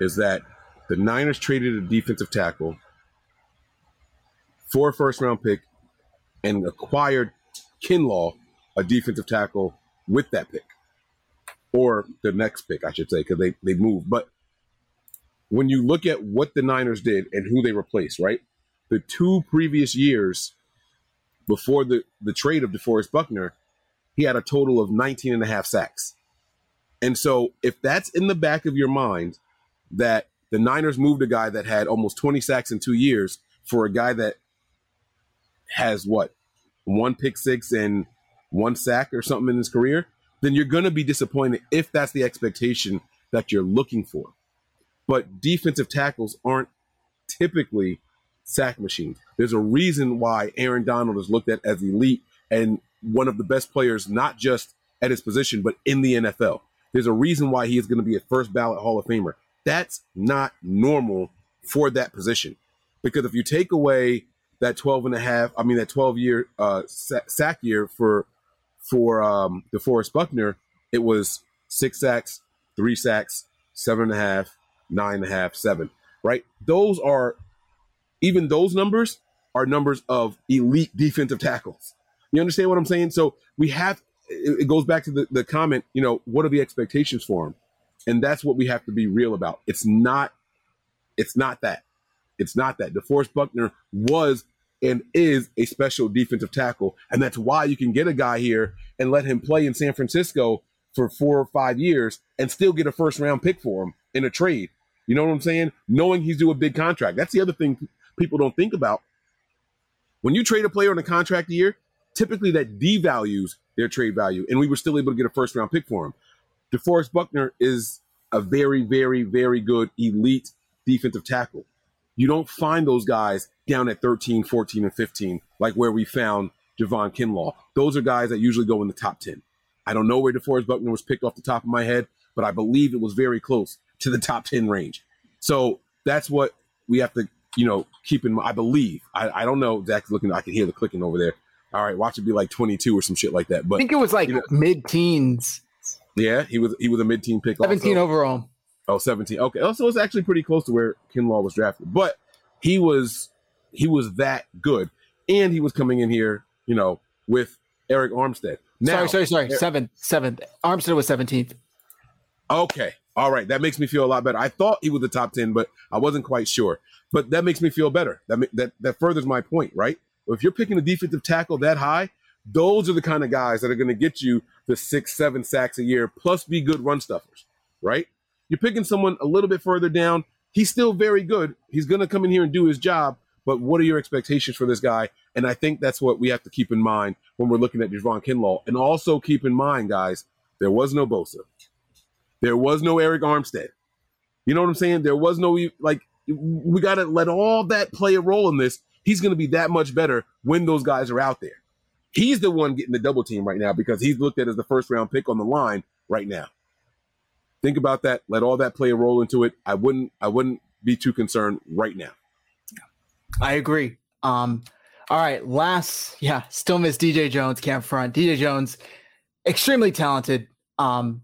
is that the Niners traded a defensive tackle for a first round pick and acquired Kinlaw, a defensive tackle, with that pick. Or the next pick, I should say, because they, they moved. But when you look at what the Niners did and who they replaced, right? The two previous years before the, the trade of DeForest Buckner, he had a total of 19 and a half sacks. And so if that's in the back of your mind that the Niners moved a guy that had almost 20 sacks in two years for a guy that has what one pick six and one sack or something in his career, then you're going to be disappointed if that's the expectation that you're looking for. But defensive tackles aren't typically sack machines. There's a reason why Aaron Donald is looked at as elite and one of the best players, not just at his position, but in the NFL. There's a reason why he is going to be a first ballot Hall of Famer. That's not normal for that position. Because if you take away that 12 and a half, I mean, that 12 year uh, sack year for for um, DeForest Buckner, it was six sacks, three sacks, seven and a half, nine and a half, seven, right? Those are, even those numbers are numbers of elite defensive tackles. You understand what I'm saying? So we have, it, goes back to the, the comment, you know, what are the expectations for him? And that's what we have to be real about. It's not, it's not that. It's not that. DeForest Buckner was and is a special defensive tackle. And that's why you can get a guy here and let him play in San Francisco for four or five years and still get a first round pick for him in a trade. You know what I'm saying? Knowing he's due a big contract. That's the other thing people don't think about. When you trade a player on a contract year, typically that devalues their trade value. And we were still able to get a first round pick for him. DeForest Buckner is a very, very, very good elite defensive tackle. You don't find those guys down at 13, 14, and 15, like where we found Javon Kinlaw. Those are guys that usually go in the top 10. I don't know where DeForest Buckner was picked off the top of my head, but I believe it was very close to the top 10 range. So that's what we have to, you know, keep in mind. I believe. I, I don't know. Zach's looking, I can hear the clicking over there. All right, watch it be like 22 or some shit like that. But I think it was like you know, mid teens. Yeah, he was he was a mid teen pick. 17 also. overall. Oh, 17. Okay. Oh, also, it's actually pretty close to where Kinlaw was drafted. But he was he was that good. And he was coming in here, you know, with Arik Armstead. Now, sorry, sorry, sorry. Seventh, seventh. Armstead was 17th. Okay. All right. That makes me feel a lot better. I thought he was the top 10, but I wasn't quite sure. But that makes me feel better. That that that furthers my point, right? If you're picking a defensive tackle that high, those are the kind of guys that are going to get you the six, seven sacks a year, plus be good run stuffers, right? You're picking someone a little bit further down. He's still very good. He's going to come in here and do his job, but what are your expectations for this guy? And I think that's what we have to keep in mind when we're looking at Javon Kinlaw. And also keep in mind, guys, there was no Bosa. There was no Arik Armstead. You know what I'm saying? There was no, like, we got to let all that play a role in this. He's going to be that much better when those guys are out there. He's the one getting the double team right now because he's looked at as the first round pick on the line right now. Think about that. Let all that play a role into it. I wouldn't. I wouldn't be too concerned right now. I agree. Um, all right, last, yeah, still miss DJ Jones, camp front. DJ Jones, extremely talented. Um,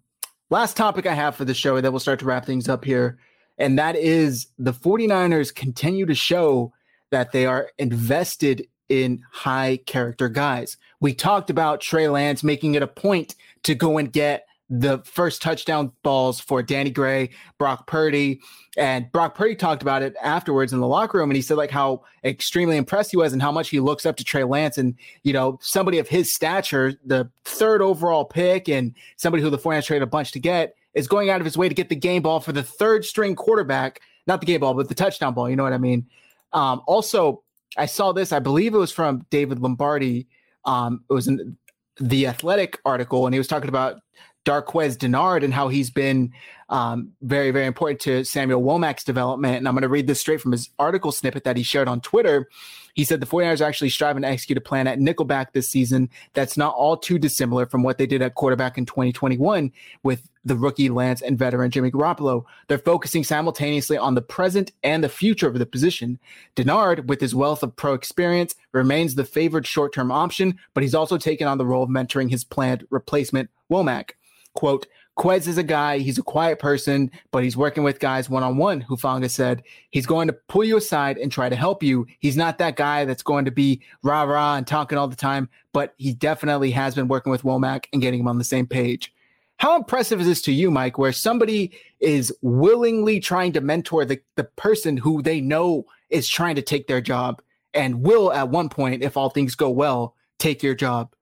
last topic I have for the show, and then we'll start to wrap things up here. And that is the 49ers continue to show that they are invested in high character guys. We talked about Trey Lance making it a point to go and get the first touchdown balls for Danny Gray, Brock Purdy, and Brock Purdy talked about it afterwards in the locker room, and he said like how extremely impressed he was and how much he looks up to Trey Lance, and you know somebody of his stature, the third overall pick, and somebody who the 49ers traded a bunch to get, is going out of his way to get the game ball for the third string quarterback, not the game ball, but the touchdown ball. You know what I mean? Um, also, I saw this. I believe it was from David Lombardi. Um, it was in the Athletic article, and he was talking about Darqueze Dennard and how he's been um, very, very important to Samuel Womack's development. And I'm going to read this straight from his article snippet that he shared on Twitter. He said the 49ers are actually striving to execute a plan at nickelback this season that's not all too dissimilar from what they did at quarterback in 2021 with the rookie Lance and veteran Jimmy Garoppolo. They're focusing simultaneously on the present and the future of the position. Dennard, with his wealth of pro experience, remains the favored short term option, but he's also taken on the role of mentoring his planned replacement, Womack. Quote, Quez is a guy, he's a quiet person, but he's working with guys one on one, Hufanga said. He's going to pull you aside and try to help you. He's not that guy that's going to be rah rah and talking all the time, but he definitely has been working with Womack and getting him on the same page. How impressive is this to you, Mike, where somebody is willingly trying to mentor the, the person who they know is trying to take their job and will, at one point, if all things go well, take your job?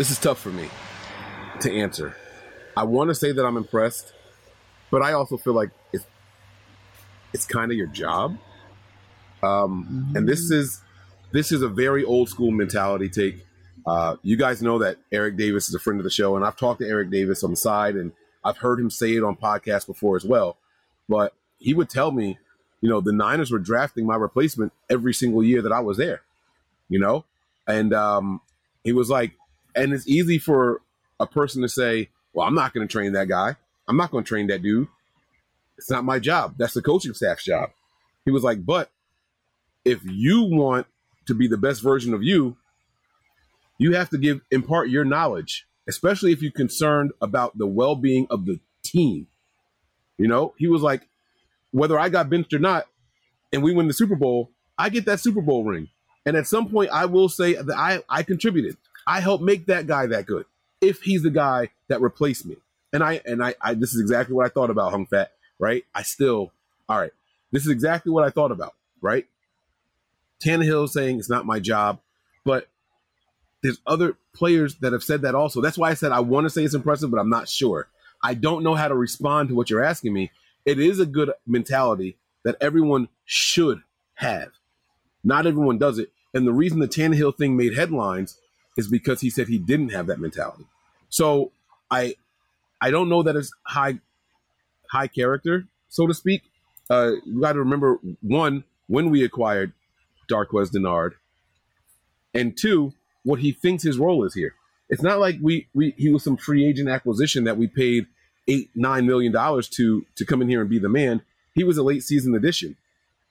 This is tough for me to answer. I want to say that I'm impressed, but I also feel like it's it's kind of your job. Um, and this is this is a very old school mentality take. Uh, you guys know that Eric Davis is a friend of the show, and I've talked to Eric Davis on the side, and I've heard him say it on podcasts before as well. But he would tell me, you know, the Niners were drafting my replacement every single year that I was there, you know, and um, he was like, and it's easy for a person to say, well, I'm not going to train that guy. I'm not going to train that dude. It's not my job. That's the coaching staff's job. He was like, but if you want to be the best version of you, you have to give impart your knowledge, especially if you're concerned about the well-being of the team. You know, he was like, whether I got benched or not, and we win the Super Bowl, I get that Super Bowl ring. And at some point, I will say that I, I contributed. I helped make that guy that good. If he's the guy that replaced me, and I and I, I this is exactly what I thought about Hung Fat. Right? I still, all right. This is exactly what I thought about. Right? Tannehill saying it's not my job, but there's other players that have said that also. That's why I said I want to say it's impressive, but I'm not sure. I don't know how to respond to what you're asking me. It is a good mentality that everyone should have. Not everyone does it. And the reason the Tannehill thing made headlines is because he said he didn't have that mentality. So I I don't know that it's high high character, so to speak. Uh, you got to remember one when we acquired Darqueze Dennard, and two what he thinks his role is here. It's not like we we he was some free agent acquisition that we paid eight nine million dollars to to come in here and be the man. He was a late season addition,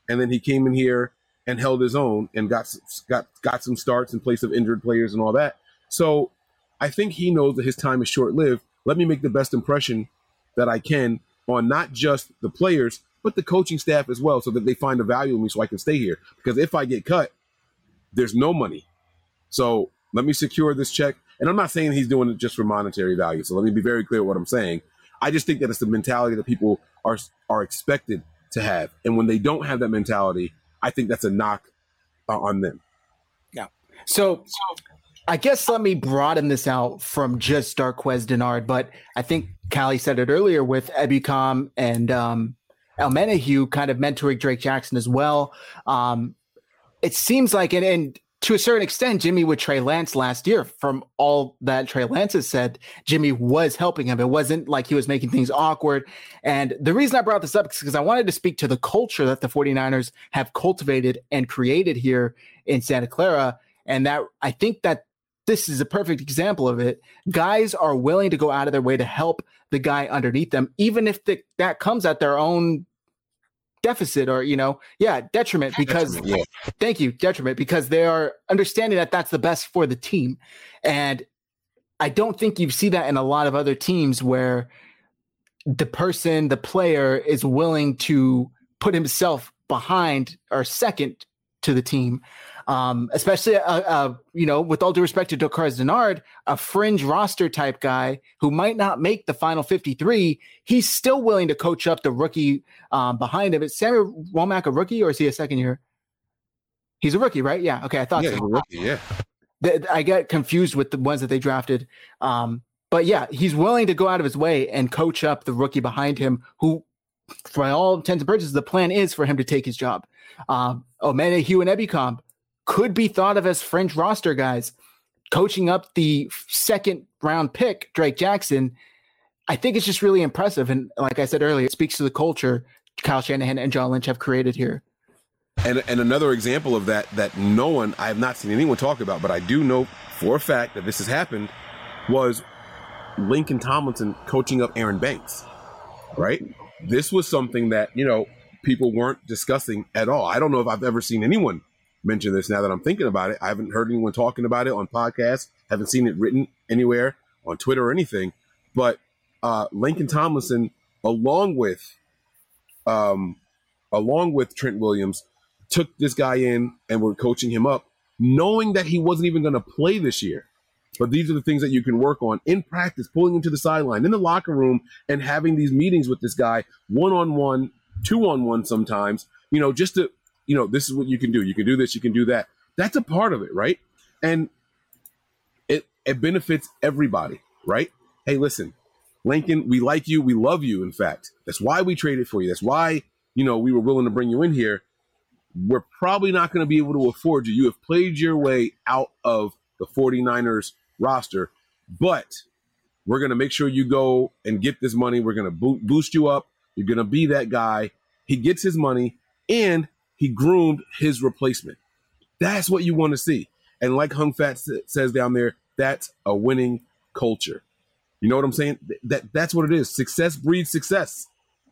and then he came in here and held his own and got got got some starts in place of injured players and all that. So I think he knows that his time is short lived. Let me make the best impression that I can on not just the players but the coaching staff as well, so that they find the value in me, so I can stay here. Because if I get cut, there's no money. So let me secure this check. And I'm not saying he's doing it just for monetary value. So let me be very clear what I'm saying. I just think that it's the mentality that people are are expected to have, and when they don't have that mentality, I think that's a knock uh, on them. Yeah. So, so I guess let me broaden this out from just Darqueze Dennard, but I think Callie said it earlier with Ebukam and um, Omenihu kind of mentoring Drake Jackson as well. Um, it seems like, and, and to a certain extent, Jimmy with Trey Lance last year, from all that Trey Lance has said, Jimmy was helping him. It wasn't like he was making things awkward. And the reason I brought this up is because I wanted to speak to the culture that the 49ers have cultivated and created here in Santa Clara. And that I think that this is a perfect example of it. Guys are willing to go out of their way to help the guy underneath them, even if the, that comes at their own deficit or you know yeah detriment because detriment, yeah. thank you detriment because they are understanding that that's the best for the team and i don't think you see that in a lot of other teams where the person the player is willing to put himself behind or second to the team um, especially uh, uh, you know, with all due respect to Darqueze Dennard, a fringe roster type guy who might not make the final 53, he's still willing to coach up the rookie um, behind him. Is Samuel Womack a rookie or is he a second year? He's a rookie, right? Yeah. Okay, I thought yeah, so. Rookie, yeah. I get confused with the ones that they drafted. Um, but yeah, he's willing to go out of his way and coach up the rookie behind him, who, for all intents and purposes, the plan is for him to take his job. Um, Omenihu and Ebukam, could be thought of as fringe roster guys. coaching up the second round pick, Drake Jackson, I think it's just really impressive. And like I said earlier, it speaks to the culture Kyle Shanahan and John Lynch have created here. And and another example of that that no one I have not seen anyone talk about, but I do know for a fact that this has happened was Laken Tomlinson coaching up Aaron Banks. Right? This was something that, you know, people weren't discussing at all. I don't know if I've ever seen anyone mention this now that I'm thinking about it. I haven't heard anyone talking about it on podcasts, haven't seen it written anywhere on Twitter or anything. But uh, Laken Tomlinson, along with um, along with Trent Williams, took this guy in and were coaching him up, knowing that he wasn't even going to play this year. But these are the things that you can work on in practice, pulling him to the sideline, in the locker room, and having these meetings with this guy one on one, two on one sometimes, you know, just to, you know, this is what you can do. You can do this, you can do that. That's a part of it, right? And it, it benefits everybody, right? Hey, listen, Laken, we like you. We love you, in fact. That's why we traded for you. That's why, you know, we were willing to bring you in here. We're probably not going to be able to afford you. You have played your way out of the 49ers roster, but we're going to make sure you go and get this money. We're going to boost you up. You're going to be that guy. He gets his money and he groomed his replacement. That's what you want to see. And like Hung Fat says down there, that's a winning culture. You know what I'm saying? That that's what it is. Success breeds success.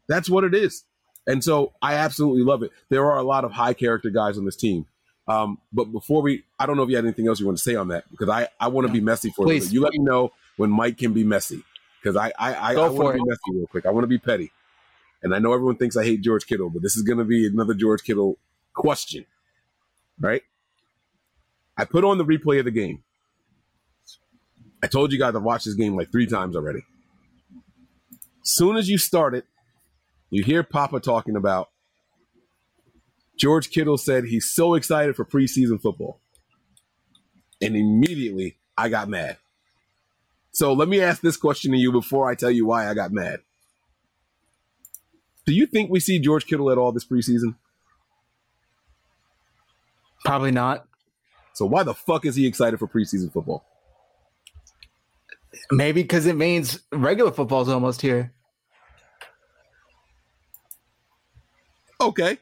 That's what it is. And so I absolutely love it. There are a lot of high character guys on this team. Um, but before we, I don't know if you had anything else you want to say on that because I, I want to be messy for you. You let me know when Mike can be messy because I, I, I, I want to be messy real quick. I want to be petty. And I know everyone thinks I hate George Kittle, but this is going to be another George Kittle question, right? I put on the replay of the game. I told you guys I've watched this game like three times already. Soon as you start it, you hear Papa talking about George Kittle said he's so excited for preseason football. And immediately I got mad. So let me ask this question to you before I tell you why I got mad. Do you think we see George Kittle at all this preseason? Probably not. So why the fuck is he excited for preseason football? Maybe because it means regular football's almost here. Okay.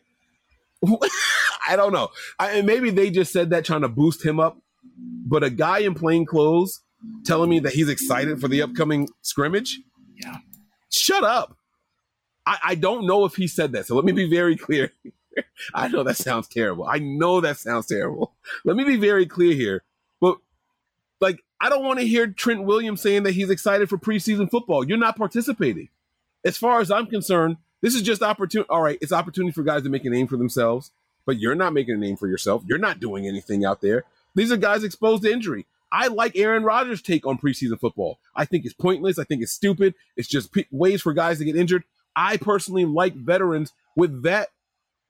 I don't know. I, maybe they just said that trying to boost him up. But a guy in plain clothes telling me that he's excited for the upcoming scrimmage? Yeah. Shut up. I, I don't know if he said that. So let me be very clear. I know that sounds terrible. I know that sounds terrible. Let me be very clear here. But like I don't want to hear Trent Williams saying that he's excited for preseason football. You're not participating. As far as I'm concerned, this is just opportunity. All right, it's opportunity for guys to make a name for themselves, but you're not making a name for yourself. You're not doing anything out there. These are guys exposed to injury. I like Aaron Rodgers' take on preseason football. I think it's pointless. I think it's stupid. It's just p- ways for guys to get injured. I personally like veterans with that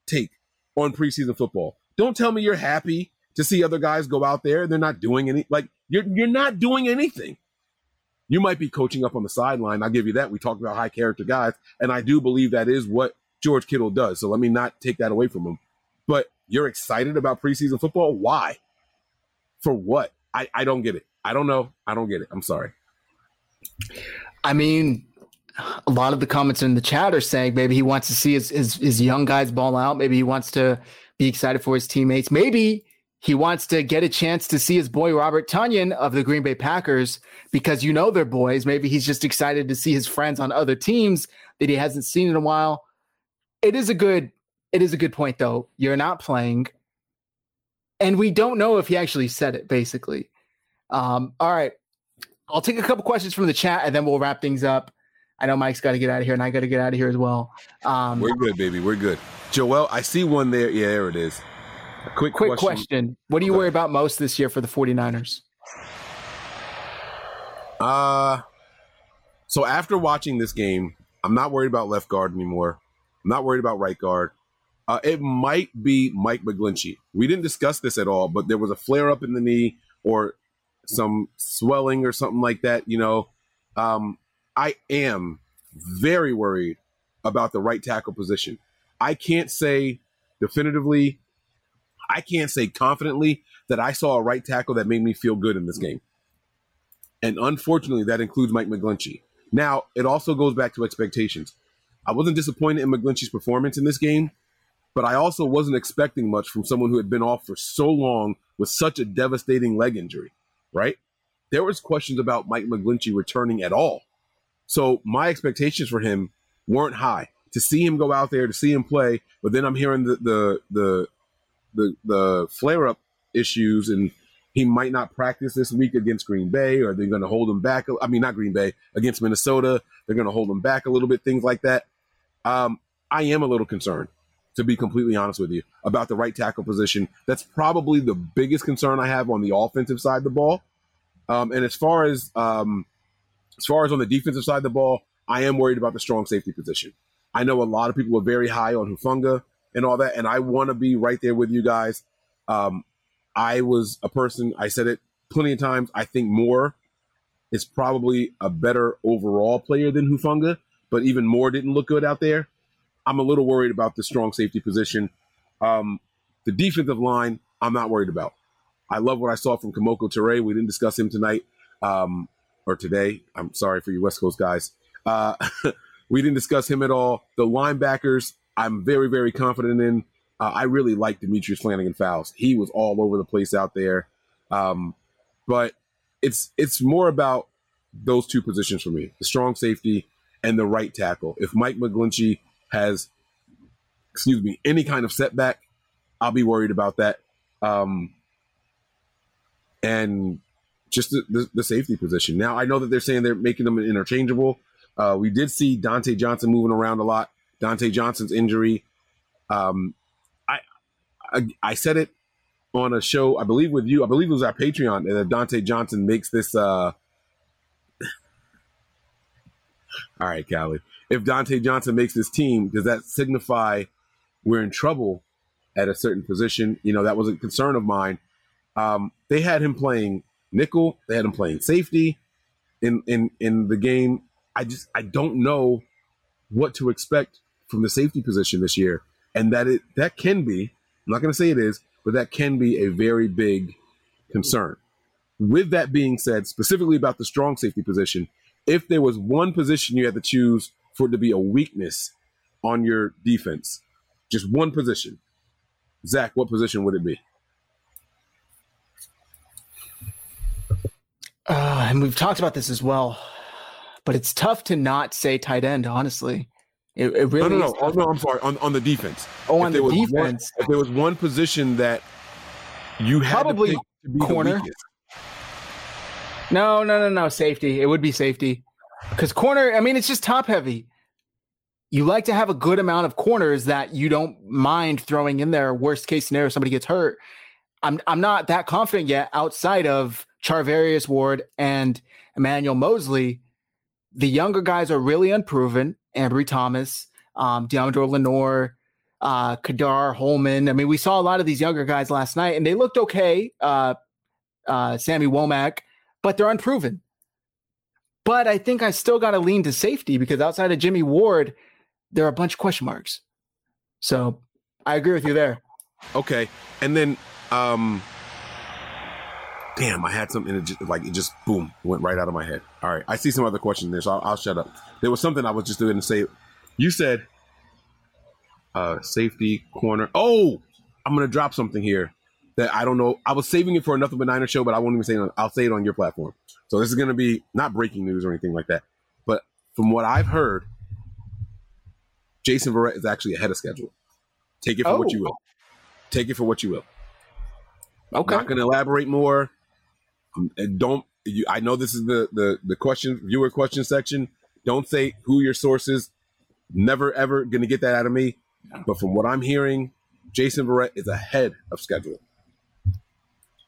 take on preseason football. Don't tell me you're happy to see other guys go out there and they're not doing any like you're you're not doing anything. You might be coaching up on the sideline. I'll give you that. We talked about high character guys, and I do believe that is what George Kittle does. So let me not take that away from him. But you're excited about preseason football? Why? For what? I, I don't get it. I don't know. I don't get it. I'm sorry. I mean, a lot of the comments in the chat are saying maybe he wants to see his, his, his young guys ball out. Maybe he wants to be excited for his teammates. Maybe he wants to get a chance to see his boy Robert Tonyan of the Green Bay Packers because you know they're boys. Maybe he's just excited to see his friends on other teams that he hasn't seen in a while. It is a good it is a good point though. You're not playing. And we don't know if he actually said it basically. Um, all right. I'll take a couple questions from the chat and then we'll wrap things up. I know Mike's got to get out of here and I got to get out of here as well. Um, We're good, baby. We're good. Joel, I see one there. Yeah, there it is. A quick, quick question. question. What do you okay. worry about most this year for the 49ers? Uh, so after watching this game, I'm not worried about left guard anymore. I'm not worried about right guard. Uh, it might be Mike McGlinchey. We didn't discuss this at all, but there was a flare up in the knee or some swelling or something like that. You know, um, I am very worried about the right tackle position. I can't say definitively I can't say confidently that I saw a right tackle that made me feel good in this game. And unfortunately, that includes Mike McGlinchey. Now, it also goes back to expectations. I wasn't disappointed in McGlinchey's performance in this game, but I also wasn't expecting much from someone who had been off for so long with such a devastating leg injury, right? There was questions about Mike McGlinchey returning at all. So my expectations for him weren't high. To see him go out there, to see him play, but then I'm hearing the the the the, the flare up issues and he might not practice this week against Green Bay, or they're going to hold him back. I mean, not Green Bay against Minnesota. They're going to hold him back a little bit. Things like that. Um, I am a little concerned, to be completely honest with you, about the right tackle position. That's probably the biggest concern I have on the offensive side of the ball. Um, and as far as um, as far as on the defensive side of the ball, I am worried about the strong safety position. I know a lot of people are very high on Hufanga and all that, and I want to be right there with you guys. Um, I was a person, I said it plenty of times. I think Moore is probably a better overall player than Hufanga, but even Moore didn't look good out there. I'm a little worried about the strong safety position. Um, the defensive line, I'm not worried about. I love what I saw from Kemoko Turay. We didn't discuss him tonight um, or today. I'm sorry for you West Coast guys. Uh, we didn't discuss him at all. The linebackers, I'm very, very confident in. Uh, I really like Demetrius Flannigan-Fowles. He was all over the place out there. Um, but it's it's more about those two positions for me: the strong safety and the right tackle. If Mike McGlinchey has, excuse me, any kind of setback, I'll be worried about that. Um, and just the, the, the, safety position. Now I know that they're saying they're making them interchangeable. Uh, we did see Dontae Johnson moving around a lot. Dontae Johnson's injury um, I, I said it on a show, I believe with you, I believe it was our Patreon, And Dontae Johnson makes this. uh All right, Callie. If Dontae Johnson makes this team, does that signify we're in trouble at a certain position? You know, that was a concern of mine. Um, they had him playing nickel. They had him playing safety in in in the game. I just I don't know what to expect from the safety position this year, and that it that can be I'm not going to say it is, but that can be a very big concern. With that being said, specifically about the strong safety position, if there was one position you had to choose for it to be a weakness on your defense, just one position, Zach, what position would it be? Uh, and we've talked about this as well, but it's tough to not say tight end, honestly. It, it really no, no, no. Oh, no, I'm sorry. On, on the defense. Oh, on the defense. One, if there was one position that you had probably to, to corner. No, no, no, no. Safety. It would be safety because corner. I mean, it's just top heavy. You like to have a good amount of corners that you don't mind throwing in there. Worst case scenario, somebody gets hurt. I'm I'm not that confident yet. Outside of Charvarius Ward and Emmanuel Moseley. the younger guys are really unproven. Ambry Thomas, um, Deommodore Lenoir, uh, Ka'dar Hollman. I mean, we saw a lot of these younger guys last night, and they looked okay. Uh, uh, Sammy Womack, but they're unproven. But I think I still got to lean to safety because outside of Jimmy Ward, there are a bunch of question marks. So I agree with you there. Okay, and then um, damn, I had something, it just, like it just boom went right out of my head. All right, I see some other questions there, so I'll, I'll shut up. There was something I was just doing to say. You said uh, safety corner. Oh, I'm going to drop something here that I don't know. I was saving it for another Niner show, but I won't even say it. On, I'll say it on your platform. So this is going to be not breaking news or anything like that, but from what I've heard, Jason Verrett is actually ahead of schedule. Take it for oh. what you will. Take it for what you will. Okay. I'm not going to elaborate more. Um, and don't you, I know this is the the the question viewer question section. Don't say who your source is. Never ever gonna get that out of me. But from what I'm hearing, Jason Verrett is ahead of schedule.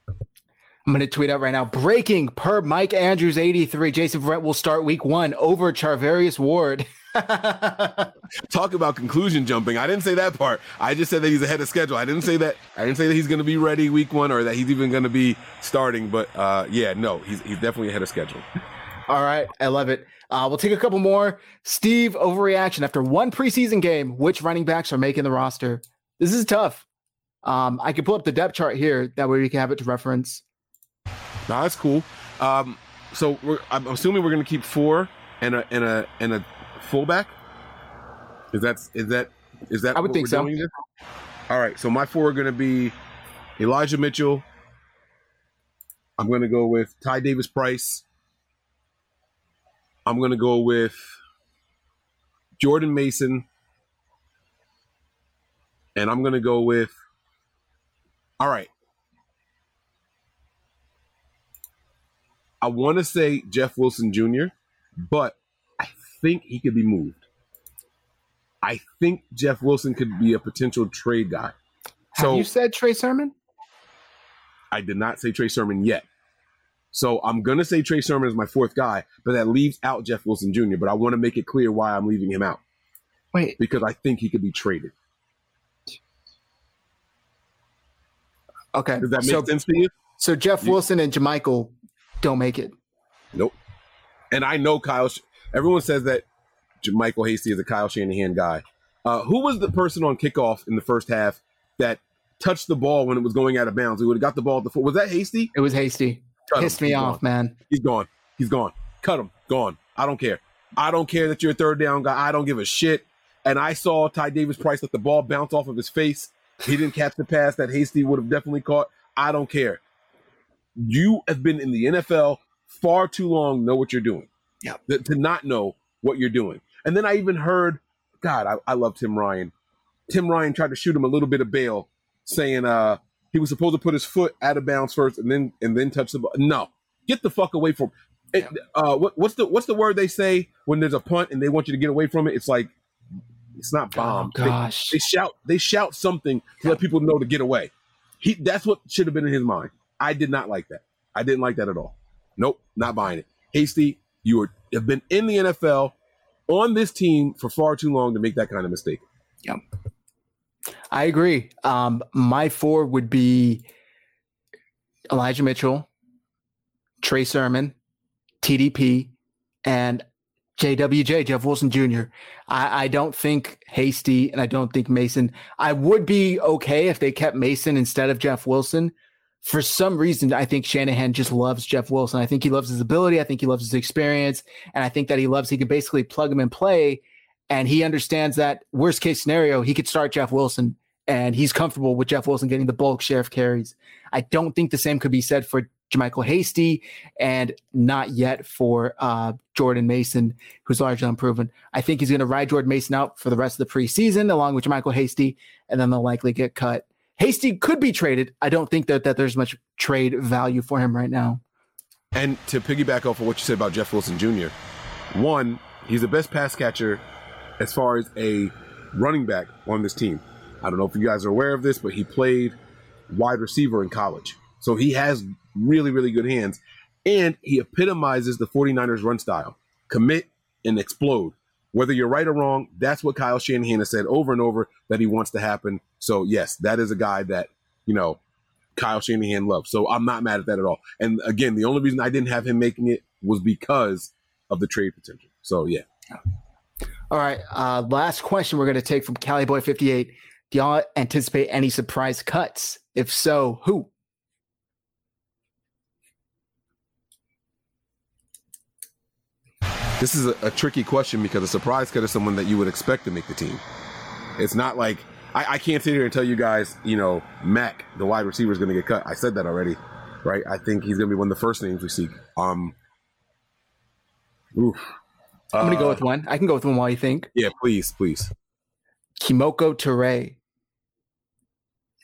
I'm going to tweet out right now. Breaking per Mike Andrews 83. Jason Verrett will start week one over Charvarius Ward. Talk about conclusion jumping. I didn't say that part. I just said that he's ahead of schedule. I didn't say that. I didn't say that he's going to be ready week one or that he's even going to be starting. But uh, yeah, no, he's he's definitely ahead of schedule. All right, I love it. Uh, we'll take a couple more. Steve, overreaction after one preseason game. Which running backs are making the roster? This is tough. Um, I can pull up the depth chart here. That way we can have it to reference. No, that's cool. Um, so I'm assuming we're going to keep four and a and a and a fullback. Is that is that is that? I would think so. All right. So my four are going to be Elijah Mitchell. I'm going to go with Ty Davis Price. I'm going to go with Jordan Mason. And I'm going to go with. All right. I want to say Jeff Wilson Jr., but think he could be moved. I think Jeff Wilson could be a potential trade guy. Have so, you said Trey Sermon? I did not say Trey Sermon yet. So I'm gonna say Trey Sermon is my fourth guy, but that leaves out Jeff Wilson Jr. But I want to make it clear why I'm leaving him out. Wait, because I think he could be traded. Okay, does that make so, sense to you? So Jeff Wilson and JaMycal don't make it. Nope. And I know Kyle. Everyone says that Michael Hasty is a Kyle Shanahan guy. Uh, who was the person on kickoff in the first half that touched the ball when it was going out of bounds? Who would have got the ball at the foot? Was that Hasty? It was Hasty. Cut Pissed him. me He's off, gone. man. He's gone. He's gone. Cut him. Gone. I don't care. I don't care that you're a third down guy. I don't give a shit. And I saw Ty Davis Price let the ball bounce off of his face. He didn't catch the pass that Hasty would have definitely caught. I don't care. You have been in the NFL far too long, know what you're doing. Yeah. To not know what you're doing. And then I even heard, God, I, I love Tim Ryan. Tim Ryan tried to shoot him a little bit of bail, saying uh he was supposed to put his foot out of bounds first and then and then touch the ball. No, get the fuck away from. It, uh, what, what's the what's the word they say when there's a punt and they want you to get away from it? It's like it's not oh, bomb. Oh, gosh, they, they, shout they shout something to let people know to get away. He that's what should have been in his mind. I did not like that. I didn't like that at all. Nope, not buying it. Hasty, you are, have been in the NFL on this team for far too long to make that kind of mistake. Yep. I agree. Um, my four would be Elijah Mitchell, Trey Sermon, TDP, and JWJ, Jeff Wilson Jr. I, I, don't think Hasty and I don't think Mason. I would be okay if they kept Mason instead of Jeff Wilson. For some reason, I think Shanahan just loves Jeff Wilson. I think he loves his ability. I think he loves his experience. And I think that he loves, he can basically plug him and play and he understands that worst case scenario, he could start Jeff Wilson and he's comfortable with Jeff Wilson getting the bulk share of carries. I don't think the same could be said for JaMycal Hasty and not yet for uh, Jordan Mason, who's largely unproven. I think he's going to ride Jordan Mason out for the rest of the preseason along with JaMycal Hasty, and then they'll likely get cut. Hasty could be traded. I don't think that, that there's much trade value for him right now. And to piggyback off of what you said about Jeff Wilson Jr., one, he's the best pass catcher as far as a running back on this team. I don't know if you guys are aware of this, but he played wide receiver in college. So he has really, really good hands. And he epitomizes the 49ers run style commit and explode. Whether you're right or wrong, that's what Kyle Shanahan has said over and over that he wants to happen. So, yes, that is a guy that, you know, Kyle Shanahan loves. So I'm not mad at that at all. And again, the only reason I didn't have him making it was because of the trade potential. So, yeah. All right. Uh, last question we're going to take from Cali Boy 58. Do y'all anticipate any surprise cuts? If so, who? This is a, a, tricky question because a surprise cut is someone that you would expect to make the team. It's not like I, I can't sit here and tell you guys, you know, Mac, the wide receiver, is going to get cut. I said that already, right? I think he's going to be one of the first names we see. Um, oof. I'm gonna go with uh, one. I can go with one while you think. Yeah, please, please. Kemoko Turay.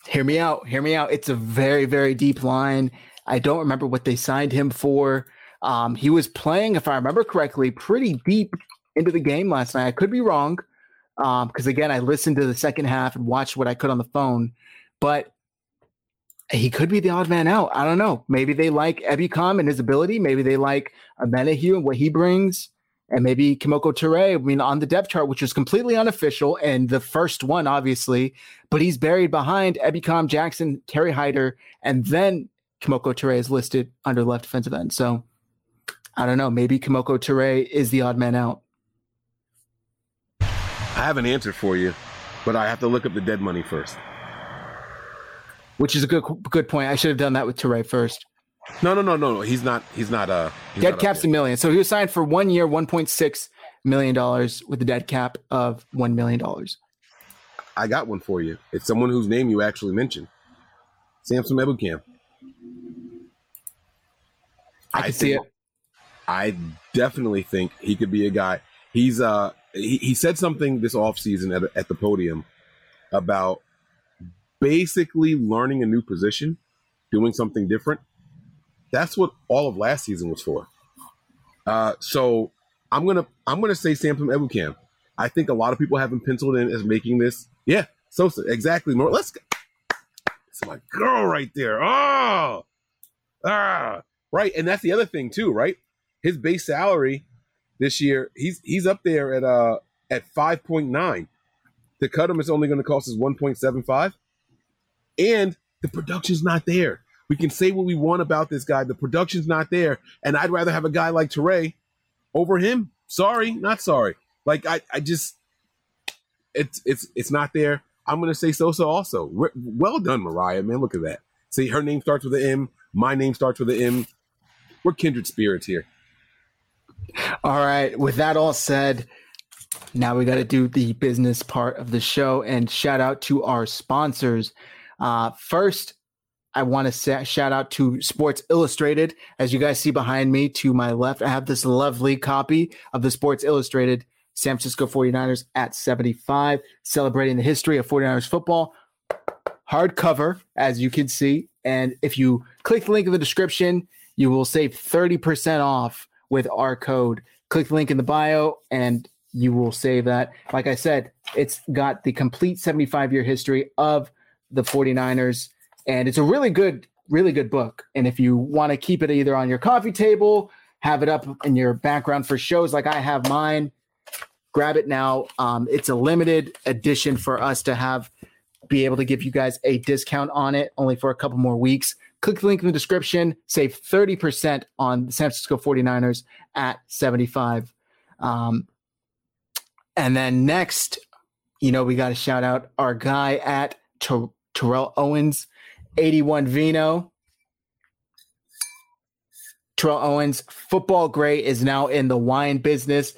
Hear me out. Hear me out. It's a very, very deep line. I don't remember what they signed him for. Um, he was playing, if I remember correctly, pretty deep into the game last night. I could be wrong, because um, again, I listened to the second half and watched what I could on the phone. But he could be the odd man out. I don't know. Maybe they like Ebukam and his ability. Maybe they like Omenihu and what he brings and maybe Kemoko Turay, I mean, on the depth chart, which is completely unofficial and the first one, obviously, but he's buried behind Ebukam Jackson, Kerry Hyder, and then Kemoko Turay is listed under left defensive end. So I don't know. Maybe Kemoko Turay is the odd man out. I have an answer for you, but I have to look up the dead money first. which is a good good point. I should have done that with Turay first. No, no, no, no, no. He's not. He's not. Uh, he's dead not cap's a million. So he was signed for one year, one point six million dollars with a dead cap of one million dollars. I got one for you. It's someone whose name you actually mentioned. Samson Ebukam. I can see it. I definitely think he could be a guy. He's uh he, he said something this offseason at, at the podium about basically learning a new position, doing something different. That's what all of last season was for. Uh, so I'm gonna I'm gonna say Samson Ebukam. I think a lot of people have him penciled in as making this. Yeah, Sosa exactly. More. Let's. go. It's my girl right there. Oh, ah, right. And that's the other thing too, right? His base salary this year, he's he's up there at uh at five point nine. To cut him, it's only going to cost us one point seven five, and the production's not there. We can say what we want about this guy. The production's not there, and I'd rather have a guy like Turay over him. Sorry, not sorry. Like I, I just, it's it's it's not there. I'm gonna say Sosa also. Well done, Mariah. Man, look at that. See, her name starts with an M. My name starts with an M. We're kindred spirits here. All right. With that all said, now we got to do the business part of the show and shout out to our sponsors. Uh, first, I want to shout out to Sports Illustrated. As you guys see behind me to my left, I have this lovely copy of the Sports Illustrated San Francisco 49ers at 75, celebrating the history of 49ers football. Hardcover, as you can see. And if you click the link in the description, you will save 30% off with our code. Click the link in the bio and you will save that. Like I said, it's got the complete 75 year history of the 49ers. And it's a really good, really good book. And if you want to keep it either on your coffee table, have it up in your background for shows like I have mine, grab it now. Um, it's a limited edition for us to have be able to give you guys a discount on it only for a couple more weeks. Click the link in the description, save 30% on the San Francisco 49ers at 75. Um, and then next, you know, we got to shout out our guy at Ter- Terrell Owens, 81 Vino. Terrell Owens, football great, is now in the wine business.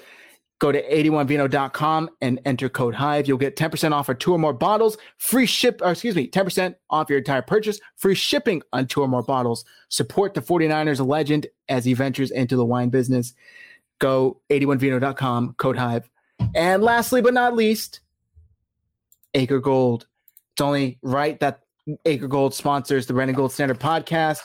Go to 81vino.com and enter code HIVE. You'll get 10% off for two or more bottles, free ship, or excuse me, 10% off your entire purchase, free shipping on two or more bottles. Support the 49ers a legend as he ventures into the wine business. Go 81vino.com, code HIVE. And lastly, but not least, Acre Gold. It's only right that Acre Gold sponsors the and Gold Standard podcast.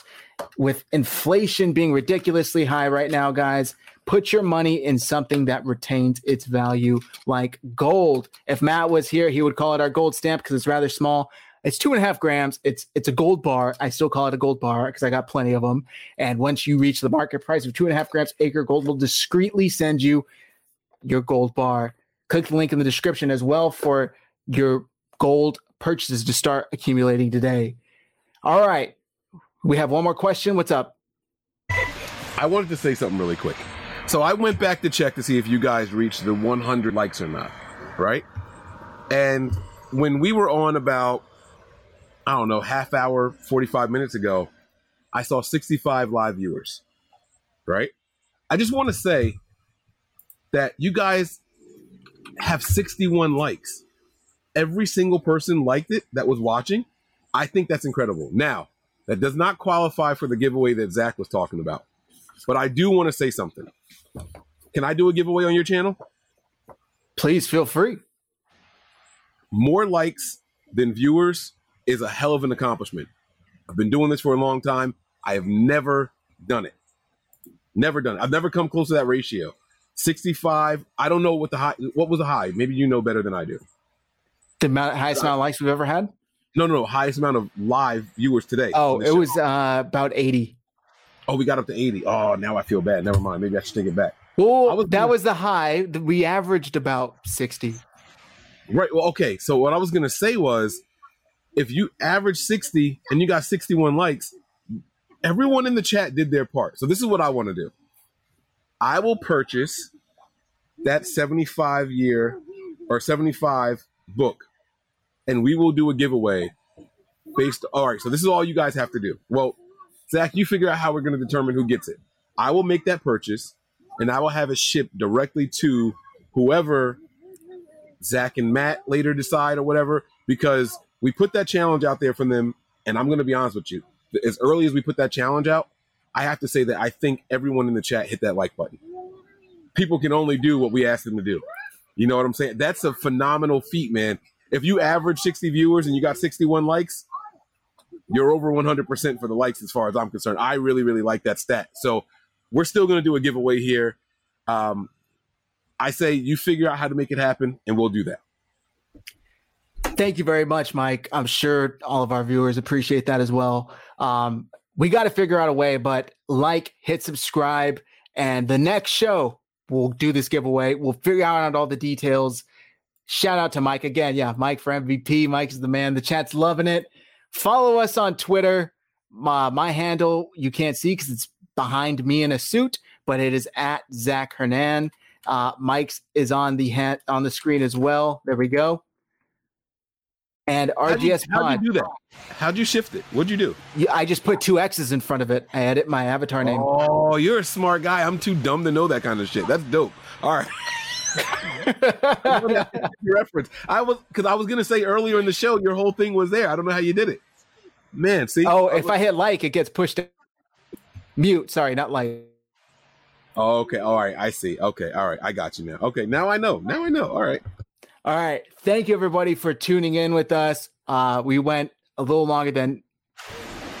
With inflation being ridiculously high right now, guys, put your money in something that retains its value, like gold. If Matt was here, he would call it our gold stamp because it's rather small. It's two and a half grams. It's it's a gold bar. I still call it a gold bar because I got plenty of them. And once you reach the market price of two and a half grams, Acre Gold will discreetly send you your gold bar. Click the link in the description as well for your gold purchases to start accumulating today. All right. We have one more question. What's up? I wanted to say something really quick. So I went back to check to see if you guys reached the 100 likes or not, right? And when we were on about, I don't know, half hour, 45 minutes ago, I saw 65 live viewers, right? I just want to say that you guys have 61 likes. Every single person liked it that was watching. I think that's incredible. Now, that does not qualify for the giveaway that Zach was talking about. But I do want to say something. Can I do a giveaway on your channel? Please feel free. More likes than viewers is a hell of an accomplishment. I've been doing this for a long time. I have never done it. Never done it. I've never come close to that ratio. 65. I don't know what the high what was the high. Maybe you know better than I do. The amount, highest amount of likes we've ever had? No, no, no. Highest amount of live viewers today. Oh, it show. was uh, about 80. Oh, we got up to 80. Oh, now I feel bad. Never mind. Maybe I should take it back. Well, was that gonna- was the high. We averaged about 60. Right. Well, okay. So what I was gonna say was, if you average sixty and you got sixty-one likes, everyone in the chat did their part. So this is what I want to do. I will purchase that seventy-five year or seventy-five book, and we will do a giveaway based. All right, so this is all you guys have to do. Well, Zach, you figure out how we're going to determine who gets it. I will make that purchase, and I will have it shipped directly to whoever Zach and Matt later decide or whatever, because we put that challenge out there for them. And I'm going to be honest with you, as early as we put that challenge out, I have to say that I think everyone in the chat hit that like button. People can only do what we ask them to do. You know what I'm saying? That's a phenomenal feat, man. If you average 60 viewers and you got 61 likes, you're over 100% for the likes as far as I'm concerned. I really, really like that stat. So we're still going to do a giveaway here. Um, I say you figure out how to make it happen, and we'll do that. Thank you very much, Mike. I'm sure all of our viewers appreciate that as well. Um, we got to figure out a way, but like, hit subscribe, and the next show we'll do this giveaway. We'll figure out all the details. Shout out to Mike again. Yeah, Mike for MVP. Mike is the man. The chat's loving it. Follow us on Twitter. My, my handle you can't see because it's behind me in a suit, but it is at Zach Hernan. Uh, Mike's is on the hand on the screen as well. There we go. And RGS How'd you, how'd you do that? How'd you shift it? What'd you do? Yeah, I just put two X's in front of it. I edit my avatar name. Oh, you're a smart guy. I'm too dumb to know that kind of shit. That's dope. All right. reference. I was because I was gonna say earlier in the show your whole thing was there. I don't know how you did it. Man, see. Oh, if I hit like, it gets pushed. Mute. Sorry, not like. Oh, okay. All right. I see. Okay. All right. I got you now. Okay. Now I know. Now I know. All right. All right. Thank you, everybody, for tuning in with us. Uh, we went a little longer than.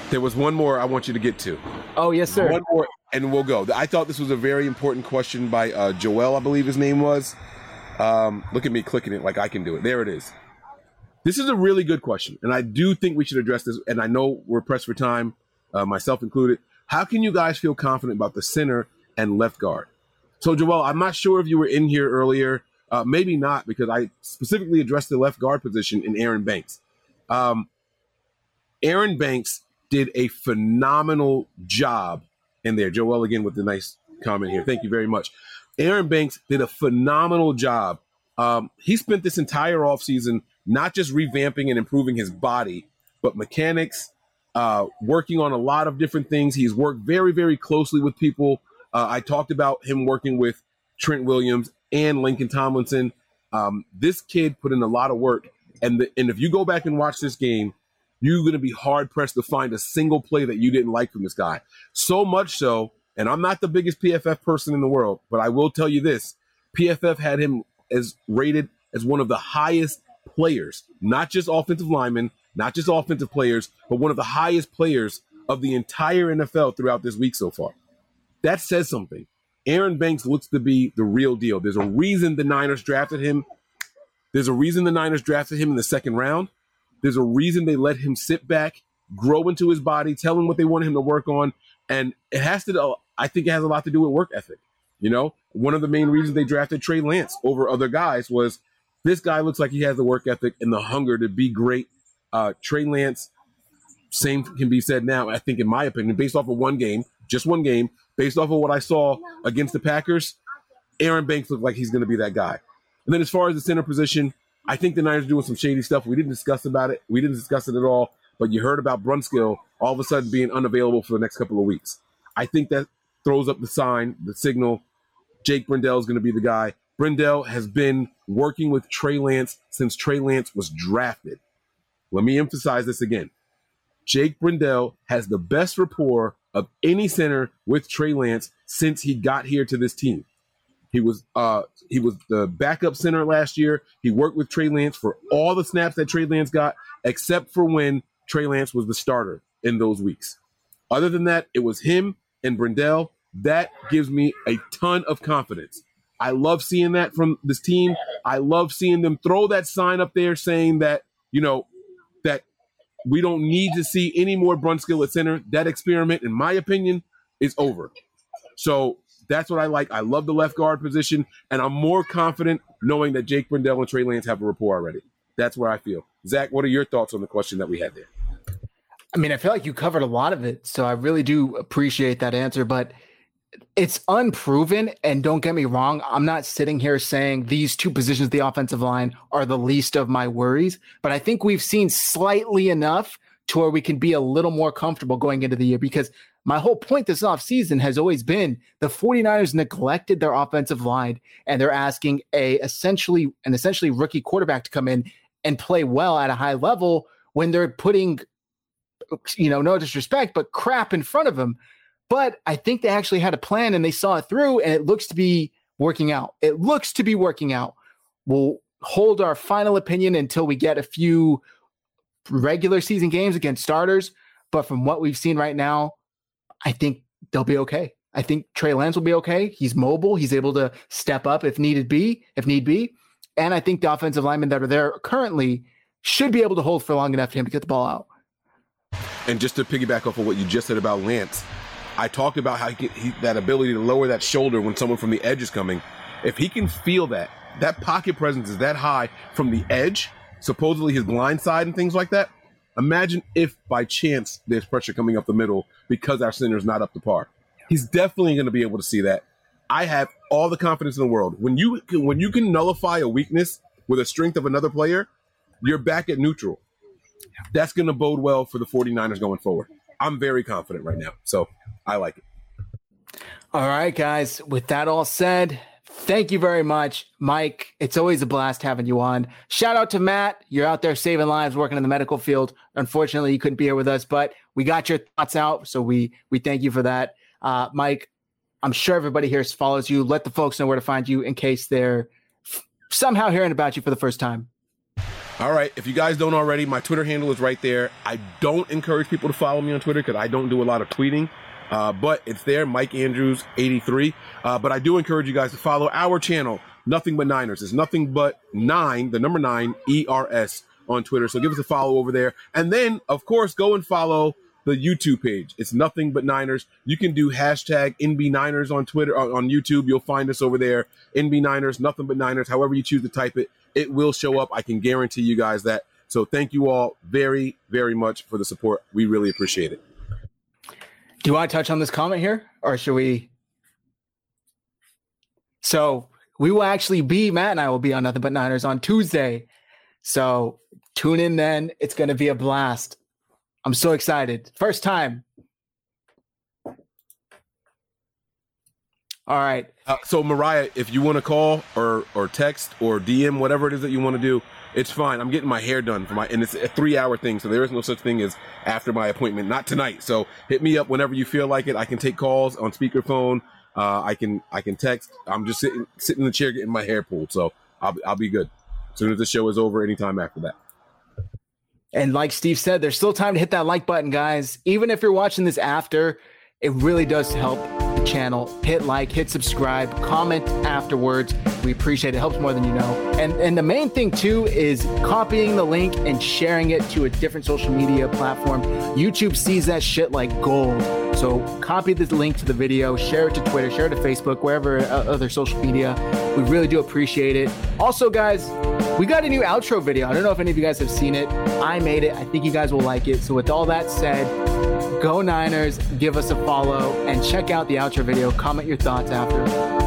There was one more I want you to get to. Oh, yes, sir. One more, and we'll go. I thought this was a very important question by uh, Joel, I believe his name was. Um, look at me clicking it like I can do it. There it is. This is a really good question, and I do think we should address this. And I know we're pressed for time, uh, myself included. How can you guys feel confident about the center and left guard? So, Joel, I'm not sure if you were in here earlier. Uh, maybe not because I specifically addressed the left guard position in Aaron Banks. Um, Aaron Banks did a phenomenal job in there. Joel again with the nice comment here. Thank you very much. Aaron Banks did a phenomenal job. Um, he spent this entire offseason not just revamping and improving his body, but mechanics, uh, working on a lot of different things. He's worked very, very closely with people. Uh, I talked about him working with Trent Williams and Laken Tomlinson. Um, this kid put in a lot of work, and the, and if you go back and watch this game, you're going to be hard pressed to find a single play that you didn't like from this guy. So much so, and I'm not the biggest PFF person in the world, but I will tell you this: PFF had him as rated as one of the highest players, not just offensive linemen, not just offensive players, but one of the highest players of the entire NFL throughout this week so far. That says something. Aaron Banks looks to be the real deal. There's a reason the Niners drafted him. There's a reason the Niners drafted him in the second round. There's a reason they let him sit back, grow into his body, tell him what they wanted him to work on. And it has to, I think it has a lot to do with work ethic. You know, one of the main reasons they drafted Trey Lance over other guys was this guy looks like he has the work ethic and the hunger to be great. Uh, Trey Lance, same can be said now, I think, in my opinion, based off of one game, just one game, based off of what I saw against the Packers, Aaron Banks looked like he's going to be that guy. And then as far as the center position, I think the Niners are doing some shady stuff. We didn't discuss about it. We didn't discuss it at all. But you heard about Brunskill all of a sudden being unavailable for the next couple of weeks. I think that throws up the sign, the signal. Jake Brendel is going to be the guy. Brendel has been working with Trey Lance since Trey Lance was drafted. Let me emphasize this again. Jake Brendel has the best rapport of any center with Trey Lance since he got here to this team. He was uh he was the backup center last year. He worked with Trey Lance for all the snaps that Trey Lance got, except for when Trey Lance was the starter in those weeks. Other than that, it was him and Brendel. That gives me a ton of confidence. I love seeing that from this team. I love seeing them throw that sign up there saying that, you know, that we don't need to see any more Brunskill at center. That experiment, in my opinion, is over. So that's what I like. I love the left guard position, and I'm more confident knowing that Jake Brendel and Trey Lance have a rapport already. That's where I feel. Zach, what are your thoughts on the question that we had there? I mean, I feel like you covered a lot of it, so I really do appreciate that answer. But it's unproven, and don't get me wrong, I'm not sitting here saying these two positions, the offensive line, are the least of my worries. But I think we've seen slightly enough to where we can be a little more comfortable going into the year because my whole point this offseason has always been the 49ers neglected their offensive line and they're asking a essentially an essentially rookie quarterback to come in and play well at a high level when they're putting you know no disrespect but crap in front of him but I think they actually had a plan and they saw it through and it looks to be working out. It looks to be working out. We'll hold our final opinion until we get a few regular season games against starters. But from what we've seen right now, I think they'll be okay. I think Trey Lance will be okay. He's mobile. He's able to step up if needed be, if need be. And I think the offensive linemen that are there currently should be able to hold for long enough for him to get the ball out. And just to piggyback off of what you just said about Lance, I talked about how he, he, that ability to lower that shoulder when someone from the edge is coming. If he can feel that, that pocket presence is that high from the edge, supposedly his blind side and things like that. Imagine if by chance there's pressure coming up the middle because our center is not up to par. He's definitely going to be able to see that. I have all the confidence in the world. When you can, when you can nullify a weakness with a strength of another player, you're back at neutral. That's going to bode well for the 49ers going forward. I'm very confident right now. So I like it. All right, guys. With that all said, thank you very much, Mike. It's always a blast having you on. Shout out to Matt. You're out there saving lives, working in the medical field. Unfortunately, you couldn't be here with us, but we got your thoughts out, so we we thank you for that, uh, Mike. I'm sure everybody here follows you. Let the folks know where to find you in case they're f- somehow hearing about you for the first time. All right. If you guys don't already, my Twitter handle is right there. I don't encourage people to follow me on Twitter because I don't do a lot of tweeting. Uh, but it's there, Mike Andrews 83. Uh, but I do encourage you guys to follow our channel, Nothing But Niners. It's nothing but nine, the number nine, ERS on Twitter. So give us a follow over there. And then, of course, go and follow the YouTube page. It's Nothing But Niners. You can do hashtag NB Niners on Twitter, on YouTube. You'll find us over there. NB Niners, Nothing But Niners, however you choose to type it, it will show up. I can guarantee you guys that. So thank you all very, very much for the support. We really appreciate it. Do you want to touch on this comment here, or should we? So we will actually be Matt and I will be on Nothing But Niners on Tuesday. So tune in then. It's going to be a blast. I'm so excited. First time. All right. Uh, so Mariah, if you want to call or or text or DM whatever it is that you want to do, it's fine. I'm getting my hair done for my, and it's a three hour thing. So there is no such thing as after my appointment. Not tonight. So hit me up whenever you feel like it. I can take calls on speakerphone. Uh, I can, I can text. I'm just sitting, sitting in the chair getting my hair pulled. So I'll, I'll be good. As soon as the show is over, anytime after that. And like Steve said, there's still time to hit that like button, guys. Even if you're watching this after, it really does help the channel. Hit like, hit subscribe, comment afterwards. We appreciate it. it. Helps more than you know. And and the main thing too is copying the link and sharing it to a different social media platform. YouTube sees that shit like gold. So copy this link to the video, share it to Twitter, share it to Facebook, wherever uh, other social media. We really do appreciate it. Also, guys, we got a new outro video. I don't know if any of you guys have seen it. I made it. I think you guys will like it. So with all that said, go Niners, give us a follow, and check out the outro video. Comment your thoughts after.